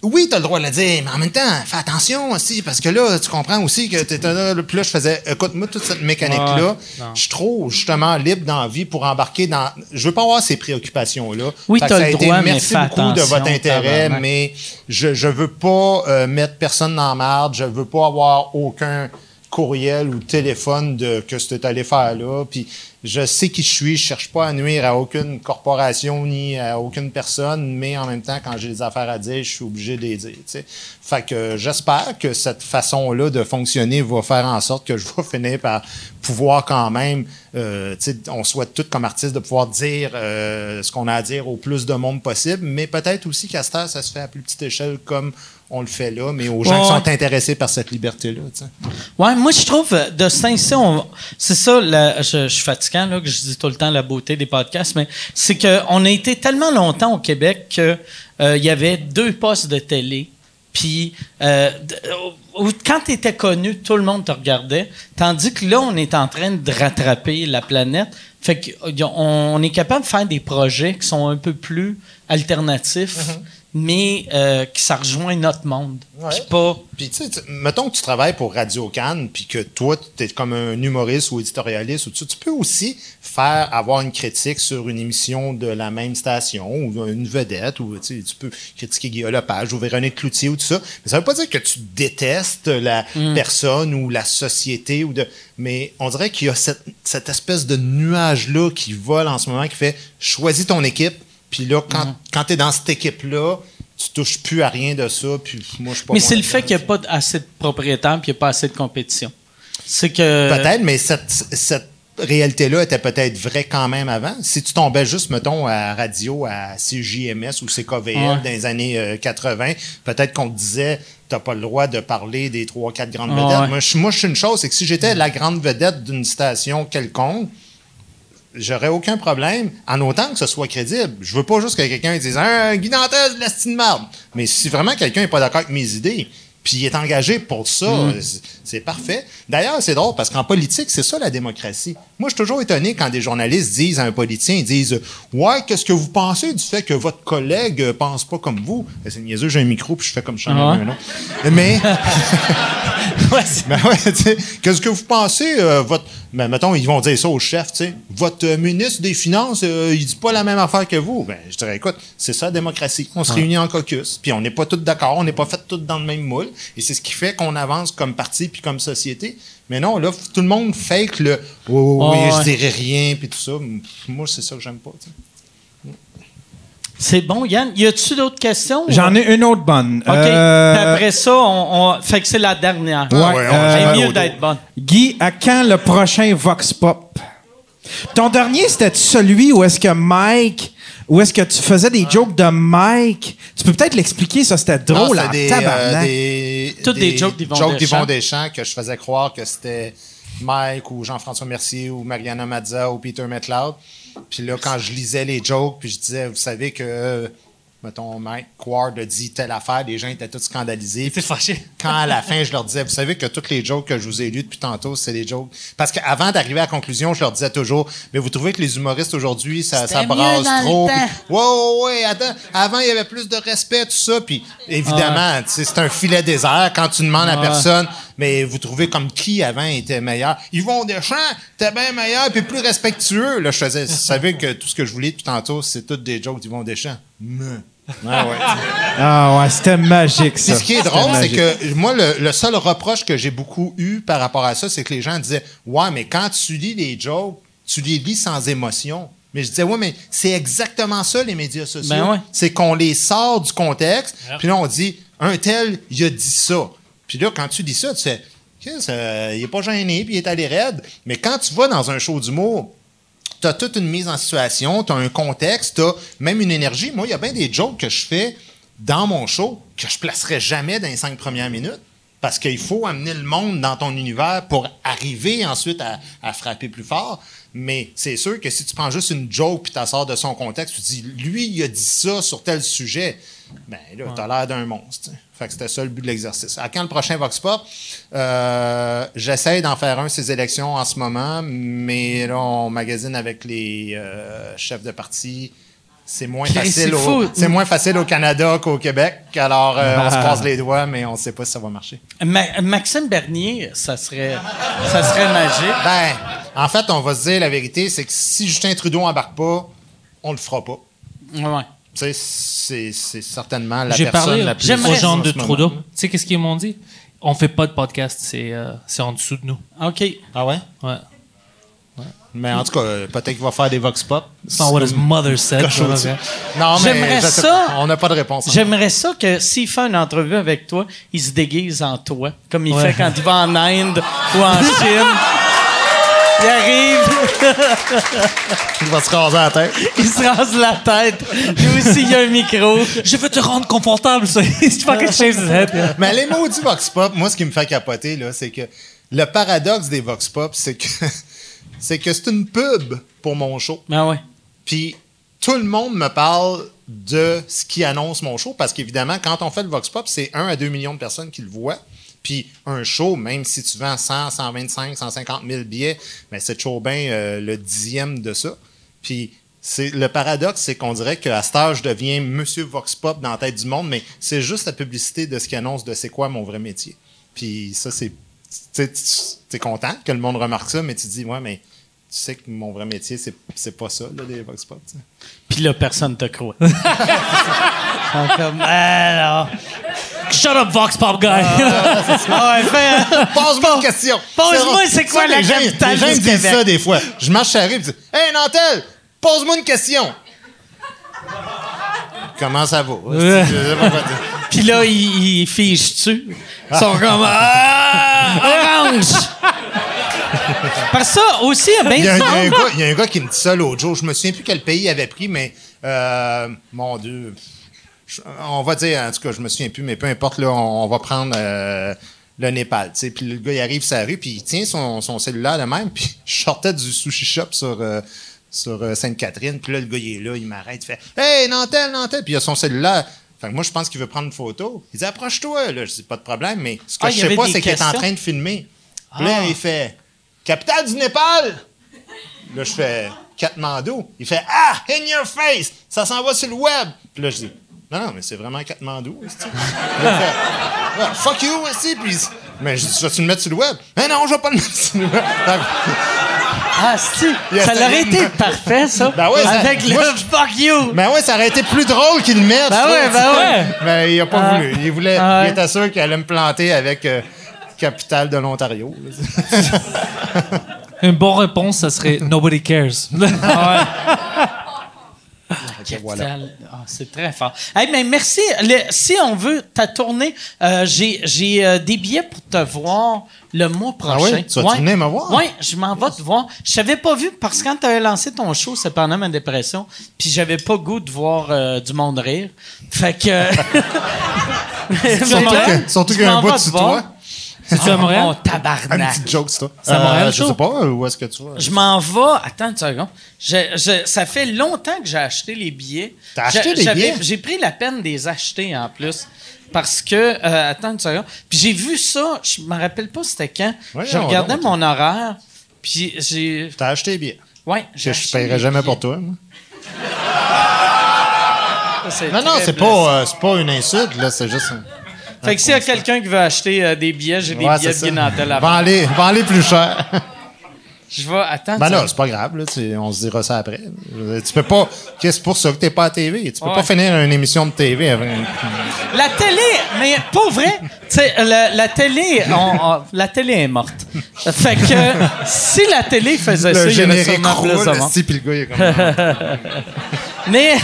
oui, tu as le droit de le dire, mais en même temps, fais attention aussi, parce que là, tu comprends aussi que tu là. Puis là, je faisais, écoute-moi, toute cette mécanique-là, je suis trop, justement, libre dans la vie pour embarquer dans. Je veux pas avoir ces préoccupations-là. Oui, Fait que t'as ça a le été, droit, mais merci fais beaucoup de votre intérêt, mais je, je veux pas euh, mettre personne dans la merde, je veux pas avoir aucun courriel ou téléphone de que tu es allé faire là. Puis je sais qui je suis, je cherche pas à nuire à aucune corporation ni à aucune personne, mais en même temps, quand j'ai des affaires à dire, je suis obligé de les dire. tu sais. Fait que j'espère que cette façon-là de fonctionner va faire en sorte que je vais finir par pouvoir quand même, euh, on souhaite tous comme artistes de pouvoir dire euh, ce qu'on a à dire au plus de monde possible, mais peut-être aussi qu'à cette heure, ça se fait à plus petite échelle comme on le fait là, mais aux gens qui Ouais. sont intéressés par cette liberté-là. Ouais, moi, je trouve, de ce temps-ci, on- c'est ça, je, je suis que je dis tout le temps la beauté des podcasts, mais c'est qu'on a été tellement longtemps au Québec qu'il y avait deux postes de télé. Puis, euh, où- quand tu étais connu, tout le monde te regardait. Tandis que là, on est en train de rattraper la planète. Fait qu'on on est capable de faire des projets qui sont un peu plus alternatifs. Mais euh, que ça rejoint notre monde. Puis pas. Puis, tu sais, tu- mettons que tu travailles pour Radio Cannes, puis que toi, tu es comme un humoriste ou éditorialiste, ou tout ça, tu peux aussi faire avoir une critique sur une émission de la même station, ou une vedette, ou tu tu peux critiquer Guillaume Lepage ou Véronique Cloutier ou tout ça. Mais ça veut pas dire que tu détestes la personne ou la société, ou de. Mais on dirait qu'il y a cette, cette espèce de nuage-là qui vole en ce moment qui fait choisis ton équipe, puis là, quand, quand tu es dans cette équipe-là, tu touches plus à rien de ça, puis moi, je suis pas Mais c'est le fait qu'il n'y a pas assez de propriétaires puis il n'y a pas assez de compétition. C'est que. Peut-être, mais cette, cette réalité-là était peut-être vraie quand même avant. Si tu tombais juste, mettons, à radio, à CJMS ou CKVL Ouais. dans les années euh, 80, peut-être qu'on te disait t'as pas le droit de parler des trois, quatre grandes Ouais. vedettes. Moi, je, moi, je suis une chose, c'est que si j'étais la grande vedette d'une station quelconque, j'aurais aucun problème, en autant que ce soit crédible. Je veux pas juste que quelqu'un dise un Guy Nantes, de la de marde. Mais si vraiment quelqu'un n'est pas d'accord avec mes idées, puis il est engagé pour ça, c'est- c'est parfait. D'ailleurs, c'est drôle parce qu'en politique, c'est ça la démocratie. Moi, je suis toujours étonné quand des journalistes disent à un politicien, ils disent Ouais, qu'est-ce que vous pensez du fait que votre collègue pense pas comme vous? Ben, C'est niaiseux, j'ai un micro puis je fais comme ça. Ah? Mais. Ben ouais, qu'est-ce que vous pensez, euh, votre. Ben, mettons, ils vont dire ça au chef, tu sais. Votre euh, ministre des Finances, euh, il dit pas la même affaire que vous. Ben, je dirais, écoute, c'est ça la démocratie. On se réunit en caucus, puis on n'est pas tous d'accord, on n'est pas fait tous dans le même moule. Et c'est ce qui fait qu'on avance comme parti puis comme société. Mais non, là, tout le monde fake le. Oui, oui, oui, Ouais, je dirais rien, puis tout ça. Moi, c'est ça que j'aime pas, c'est bon, Yann. Y a-tu d'autres questions? J'en ai une autre bonne. OK. Euh, Après ça, on, on- Fait que c'est la dernière. Ouais, ouais, on euh, mieux d'être bonne. Guy, à quand le prochain Vox Pop? Ton dernier, c'était celui où est-ce que Mike, où est-ce que tu faisais des jokes de Mike? Tu peux peut-être l'expliquer, ça, c'était drôle en des, tabarnak. euh, des, Toutes des jokes d'Yvon jokes Deschamps. Deschamps que je faisais croire que c'était Mike ou Jean-François Mercier ou Mariana Mazza ou Peter McLeod. Puis là, quand je lisais les jokes, puis je disais, vous savez que, euh, mettons, Mike Ward a dit telle affaire, les gens étaient tous scandalisés. T'es fâché. Quand à la fin, je leur disais, vous savez que toutes les jokes que je vous ai lues depuis tantôt, c'est des jokes. Parce qu'avant d'arriver à la conclusion, je leur disais toujours, mais vous trouvez que les humoristes aujourd'hui, ça, ça brasse trop. Puis, ouais, ouais, ouais, attends. Avant, il y avait plus de respect, tout ça. Puis, évidemment, tu sais, c'est un filet désert quand tu demandes à personne, mais vous trouvez comme qui avant était meilleur? Yvon Deschamps, t'es bien meilleur puis plus respectueux. Là, je faisais, vous savez que tout ce que je voulais depuis tantôt, c'est toutes des jokes d'Yvon Deschamps. Me. Ouais. Ah ouais, c'était magique, ça. Puis ce qui est drôle, c'est que moi, le, le seul reproche que j'ai beaucoup eu par rapport à ça, c'est que les gens disaient Ouais, mais quand tu lis les jokes, tu les lis sans émotion. Mais je disais, ouais, mais c'est exactement ça, les médias sociaux. Ben ouais. C'est qu'on les sort du contexte, puis là, on dit, un tel, il a dit ça. Puis là, quand tu dis ça, tu sais, euh, il est pas gêné, puis il est allé raide. Mais quand tu vas dans un show d'humour, tu as toute une mise en situation, tu as un contexte, tu as même une énergie. Moi, il y a bien des jokes que je fais dans mon show que je placerai jamais dans les cinq premières minutes. Parce qu'il faut amener le monde dans ton univers pour arriver ensuite à, à frapper plus fort. Mais c'est sûr que si tu prends juste une joke puis tu la sors de son contexte, tu dis lui, il a dit ça sur tel sujet. Ben là, t'as l'air d'un monstre. t'sais. Fait que c'était ça le but de l'exercice. À quand le prochain Vox Pop? Euh, J'essaie d'en faire un ces élections en ce moment, mais là, on magasine avec les euh, chefs de parti. C'est moins, Chris, facile c'est au, c'est moins facile au Canada qu'au Québec. Alors, euh, on se croise les doigts, mais on ne sait pas si ça va marcher. Ma- Maxime Bernier, ça serait, ça serait magique. Ben, en fait, on va se dire la vérité, c'est que si Justin Trudeau embarque pas, on le fera pas. Ouais. Tu sais, c'est c'est certainement la J'ai personne parlé la plus aux gens en de. Trudeau. Tu sais qu'est-ce qu'ils m'ont dit? On fait pas de podcast, c'est euh, c'est en dessous de nous. OK. Ah ouais? Ouais. Mais en tout cas, euh, peut-être qu'il va faire des Vox Pop. It's not what his mother said. Quelque chose. Non, mais J'aimerais je sais ça. pas. On n'a pas de réponse. J'aimerais ça que s'il fait une entrevue avec toi, il se déguise en toi, comme il Ouais. fait quand il va en Inde ou en Chine. Il arrive, Il va se raser la tête. il se rase la tête. Lui aussi, il y a un micro. Je veux te rendre confortable, ça. His head. yeah. Mais les maudits Vox Pop, moi, ce qui me fait capoter, là, c'est que le paradoxe des Vox Pop, c'est que c'est que c'est une pub pour mon show. Ouais. Puis tout le monde me parle de ce qui annonce mon show parce qu'évidemment, quand on fait le Vox Pop, c'est 1 à 2 millions de personnes qui le voient. Puis un show, même si tu vends 100, 125, 150 000 billets, ben c'est toujours bien euh, le dixième de ça. Puis c'est le paradoxe, c'est qu'on dirait qu'à cet âge, je deviens Monsieur Vox Pop dans la tête du monde, mais c'est juste la publicité de ce qui annonce de c'est quoi mon vrai métier. Puis ça, c'est. Tu es content que le monde remarque ça, mais tu te dis, ouais, mais tu sais que mon vrai métier, c'est, c'est pas ça, là, les Vox Pop. tu sais. Puis là, personne te croit. Ils sont comme, alors. Shut up, Vox Pop Guy. Ah ouais, fais, hein. Pose-moi une question. Pose-moi, c'est quoi Ça, la les gens- capitale Les gens me disent ça des fois. Je marche à la rue et je dis Hey, Nantel, pose-moi une question. Comment ça va? Puis là, ils, ils fichent-tu. Ils sont comme, ah, orange! Parce que ça aussi, ben Il y, a, il y a un gars, il y a un gars qui me dit ça l'autre jour. Je me souviens plus quel pays il avait pris, mais euh, mon Dieu. Je- on va dire, en tout cas, je me souviens plus, mais peu importe, là, on, on va prendre euh, le Népal. Puis le gars, il arrive sur la rue, puis il tient son, son cellulaire de même, puis je sortais du sushi shop sur, euh, sur euh, Sainte-Catherine, puis là, le gars, il est là, il m'arrête, il fait Hey, Nantel, Nantel, puis il a son cellulaire. Fait que moi, je pense qu'il veut prendre une photo. Il dit Approche-toi, là. Je dis Pas de problème, mais ce que Ah, je sais pas, c'est qu'il est en train de filmer. Puis là, il fait Capitale du Népal Là, je fais Katmandou. Il fait Ah, in your face! Ça s'en va sur le web. Puis là, je dis Non, non, mais c'est vraiment Katmandou. fait Ah, Fuck you aussi. Puis, mais je dis Vas-tu le mettre sur le web? Mais non, je vais pas le mettre sur le web. Ah, si. Ça de- été parfait, ça. Ben ouais, ça- Avec moi, le fuck you. Ben ouais, ça aurait été plus drôle qu'il le mette. Ben je ouais, ben ouais. Mais il a pas Ah. voulu. Il voulait. Ah. Il était sûr qu'il allait me planter avec euh, Capitale de l'Ontario. Une bonne réponse, ça serait Nobody cares. Capital. Ah, c'est très fort. Hey, mais merci. Le- si on veut ta tournée, euh, j'ai euh, des billets pour te voir le mois prochain. Ah oui? Tu vas-tu venir me voir? Oui, je m'en vais te voir. Je t'avais pas vu parce que quand tu avais lancé ton show, c'est pendant ma dépression, puis j'avais pas goût de voir euh, du monde rire. Fait que. Surtout qu'il y a un bout voir. toi. C'est-tu à Montréal? Oh, Un tabarnak. petit joke, c'est toi. C'est à Montréal, je chaud? sais pas, où est-ce que tu vas? Je m'en vais. Attends une seconde. Je- je- ça fait longtemps que j'ai acheté les billets. T'as acheté des j'avais- billets? J'ai pris la peine de les acheter en plus. Parce que, euh, attends une seconde. Puis j'ai vu ça, je me rappelle pas c'était quand. Ouais, je regardais non, mon horaire. Puis j'ai. T'as acheté les billets. Que je acheté paierai les jamais billets. pour toi. moi. Ça, Non, non, c'est pas, euh, c'est pas une insulte, là, c'est juste. un- Fait que s'il y a quelqu'un qui veut acheter euh, des billets, j'ai des Ouais, billets c'est de ça. Guinantel à Vends-les vends-les plus cher. Je vais. Attends. Ben non, c'est pas grave, là, tu- on se dira ça après. Je veux dire, Tu peux pas. Qu'est-ce pour ça que t'es pas à TV? Tu peux Ouais. pas finir une émission de TV avec une- La télé, mais pas vrai. Tu sais, la, la télé, on- on- la télé est morte. Fait que si la télé faisait ça, le il y aurait générique sûrement plus de roule, monde. esti, puis le gars, il est comme... Mais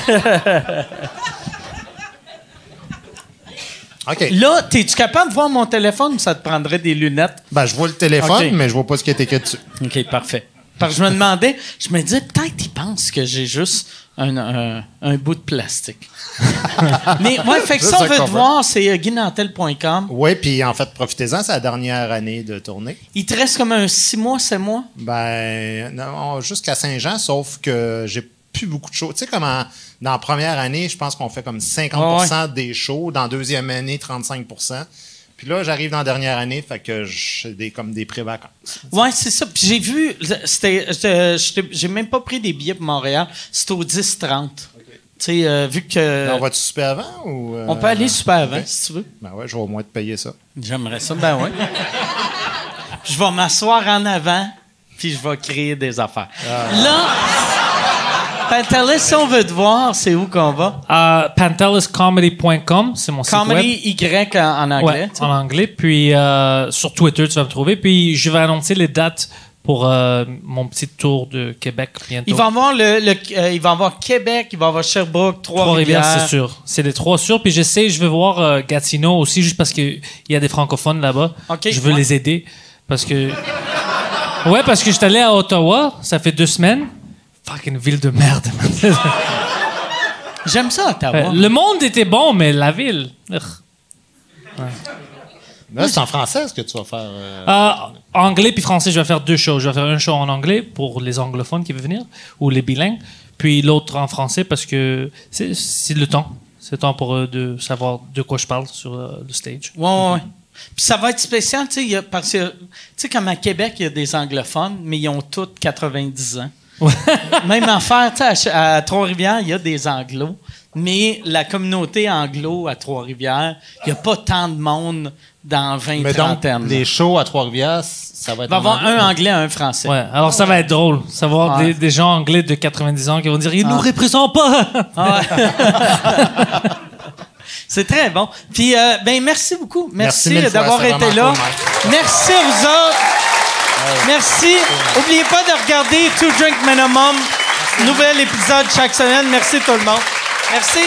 Là, es-tu capable de voir mon téléphone ou ça te prendrait des lunettes? Ben, je vois le téléphone, mais je vois pas ce qui est écrit dessus. OK, parfait. Parce que je me demandais, je me disais, peut-être qu'ils pensent que j'ai juste un, un- un bout de plastique. Mais ouais, fait que Ça, on veut te voir, c'est guinantel.com. Oui, puis en fait, profitez-en, c'est la dernière année de tournée. Il te reste comme un six mois, sept mois? Ben, non, jusqu'à Saint-Jean, sauf que j'ai plus beaucoup de shows. Tu sais, comme en- dans la première année, je pense qu'on fait comme 50% des shows. Dans la deuxième année, 35% Puis là, j'arrive dans la dernière année, fait que j'ai des, comme des pré-vacances. Ouais, c'est ça. Puis j'ai vu, c'était, j'ai même pas pris des billets pour Montréal. C'était au 10-30. Tu sais, euh, vu que. on va-tu super avant ou. euh, on peut aller super avant, ok. si tu veux. Ben ouais, je vais au moins te payer ça. J'aimerais ça, ben oui. Puis je vais m'asseoir en avant, puis je vais créer des affaires. Là, Pantelis, si on veut te voir, c'est où qu'on va? Euh, panteliscomedy.com, c'est mon site web. Comedy Y en, anglais. Ouais, en anglais. Puis euh, sur Twitter, tu vas me trouver. Puis je vais annoncer les dates pour euh, mon petit tour de Québec bientôt. Il va avoir le, le- euh, il va avoir Québec, il va avoir Sherbrooke, Trois-Rivières, Trois-Rivières. c'est sûr. C'est les trois sûrs. Puis j'essaie, je vais voir euh, Gatineau aussi, juste parce qu'il y a des francophones là-bas. Ok, je veux ouais. les aider. Parce que. Ouais, parce que je suis allé à Ottawa, ça fait deux semaines. Fucking ville de merde. J'aime ça, Ottawa. le monde était bon, mais la ville. Là, c'est en français ce que tu vas faire. euh, Euh, anglais puis français, je vais faire deux shows. Je vais faire un show en anglais pour les anglophones qui veulent venir ou les bilingues, puis l'autre en français parce que c'est le temps. C'est le temps pour eux de savoir de quoi je parle sur euh, le stage. Ouais, ouais, ouais. Puis ça va être spécial, tu sais, parce que, tu sais, comme à Québec, il y a des anglophones, mais ils ont tous 90 ans. Même affaire, tu sais, à, à Trois-Rivières, il y a des anglos, mais la communauté anglo à Trois-Rivières, il n'y a pas tant de monde dans 20 Mais donc, trentaine. les shows à Trois-Rivières, ça va Il être. va y avoir anglais? un anglais, un français. Ouais, alors ça va être drôle. Savoir Ouais. des, des gens anglais de 90 ans qui vont dire Ils nous Ah. représentent pas Ah ouais. C'est très bon. Puis, euh, ben, merci beaucoup. Merci, Merci fois, d'avoir été là. merci à vous autres. Merci. N'oubliez pas de regarder Two Drink Minimum. Nouvel épisode chaque semaine. Merci tout le monde. Merci.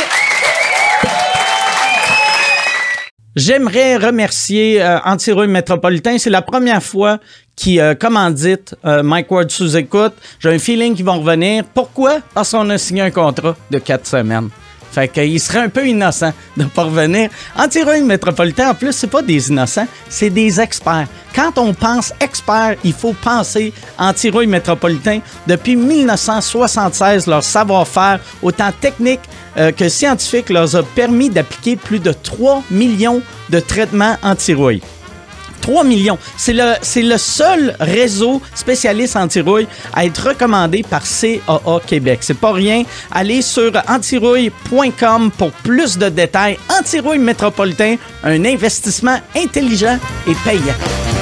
J'aimerais remercier euh, Métropolitain. C'est la première fois qui euh, commandite euh, Mike Ward sous écoute. J'ai un feeling qu'ils vont revenir. Pourquoi? Parce qu'on a signé un contrat de quatre semaines. Fait qu'il serait un peu innocent de pas revenir. Antirouille Métropolitain, en plus, c'est pas des innocents, c'est des experts. Quand on pense expert, il faut penser Antirouille Métropolitain. Depuis 1976, leur savoir-faire, autant technique euh, que scientifique, leur a permis d'appliquer plus de 3 millions de traitements anti-rouille. 3 millions. C'est le, seul réseau spécialiste anti-rouille à être recommandé par CAA Québec. C'est pas rien. Allez sur antirouille.com pour plus de détails. Antirouille métropolitain, un investissement intelligent et payant.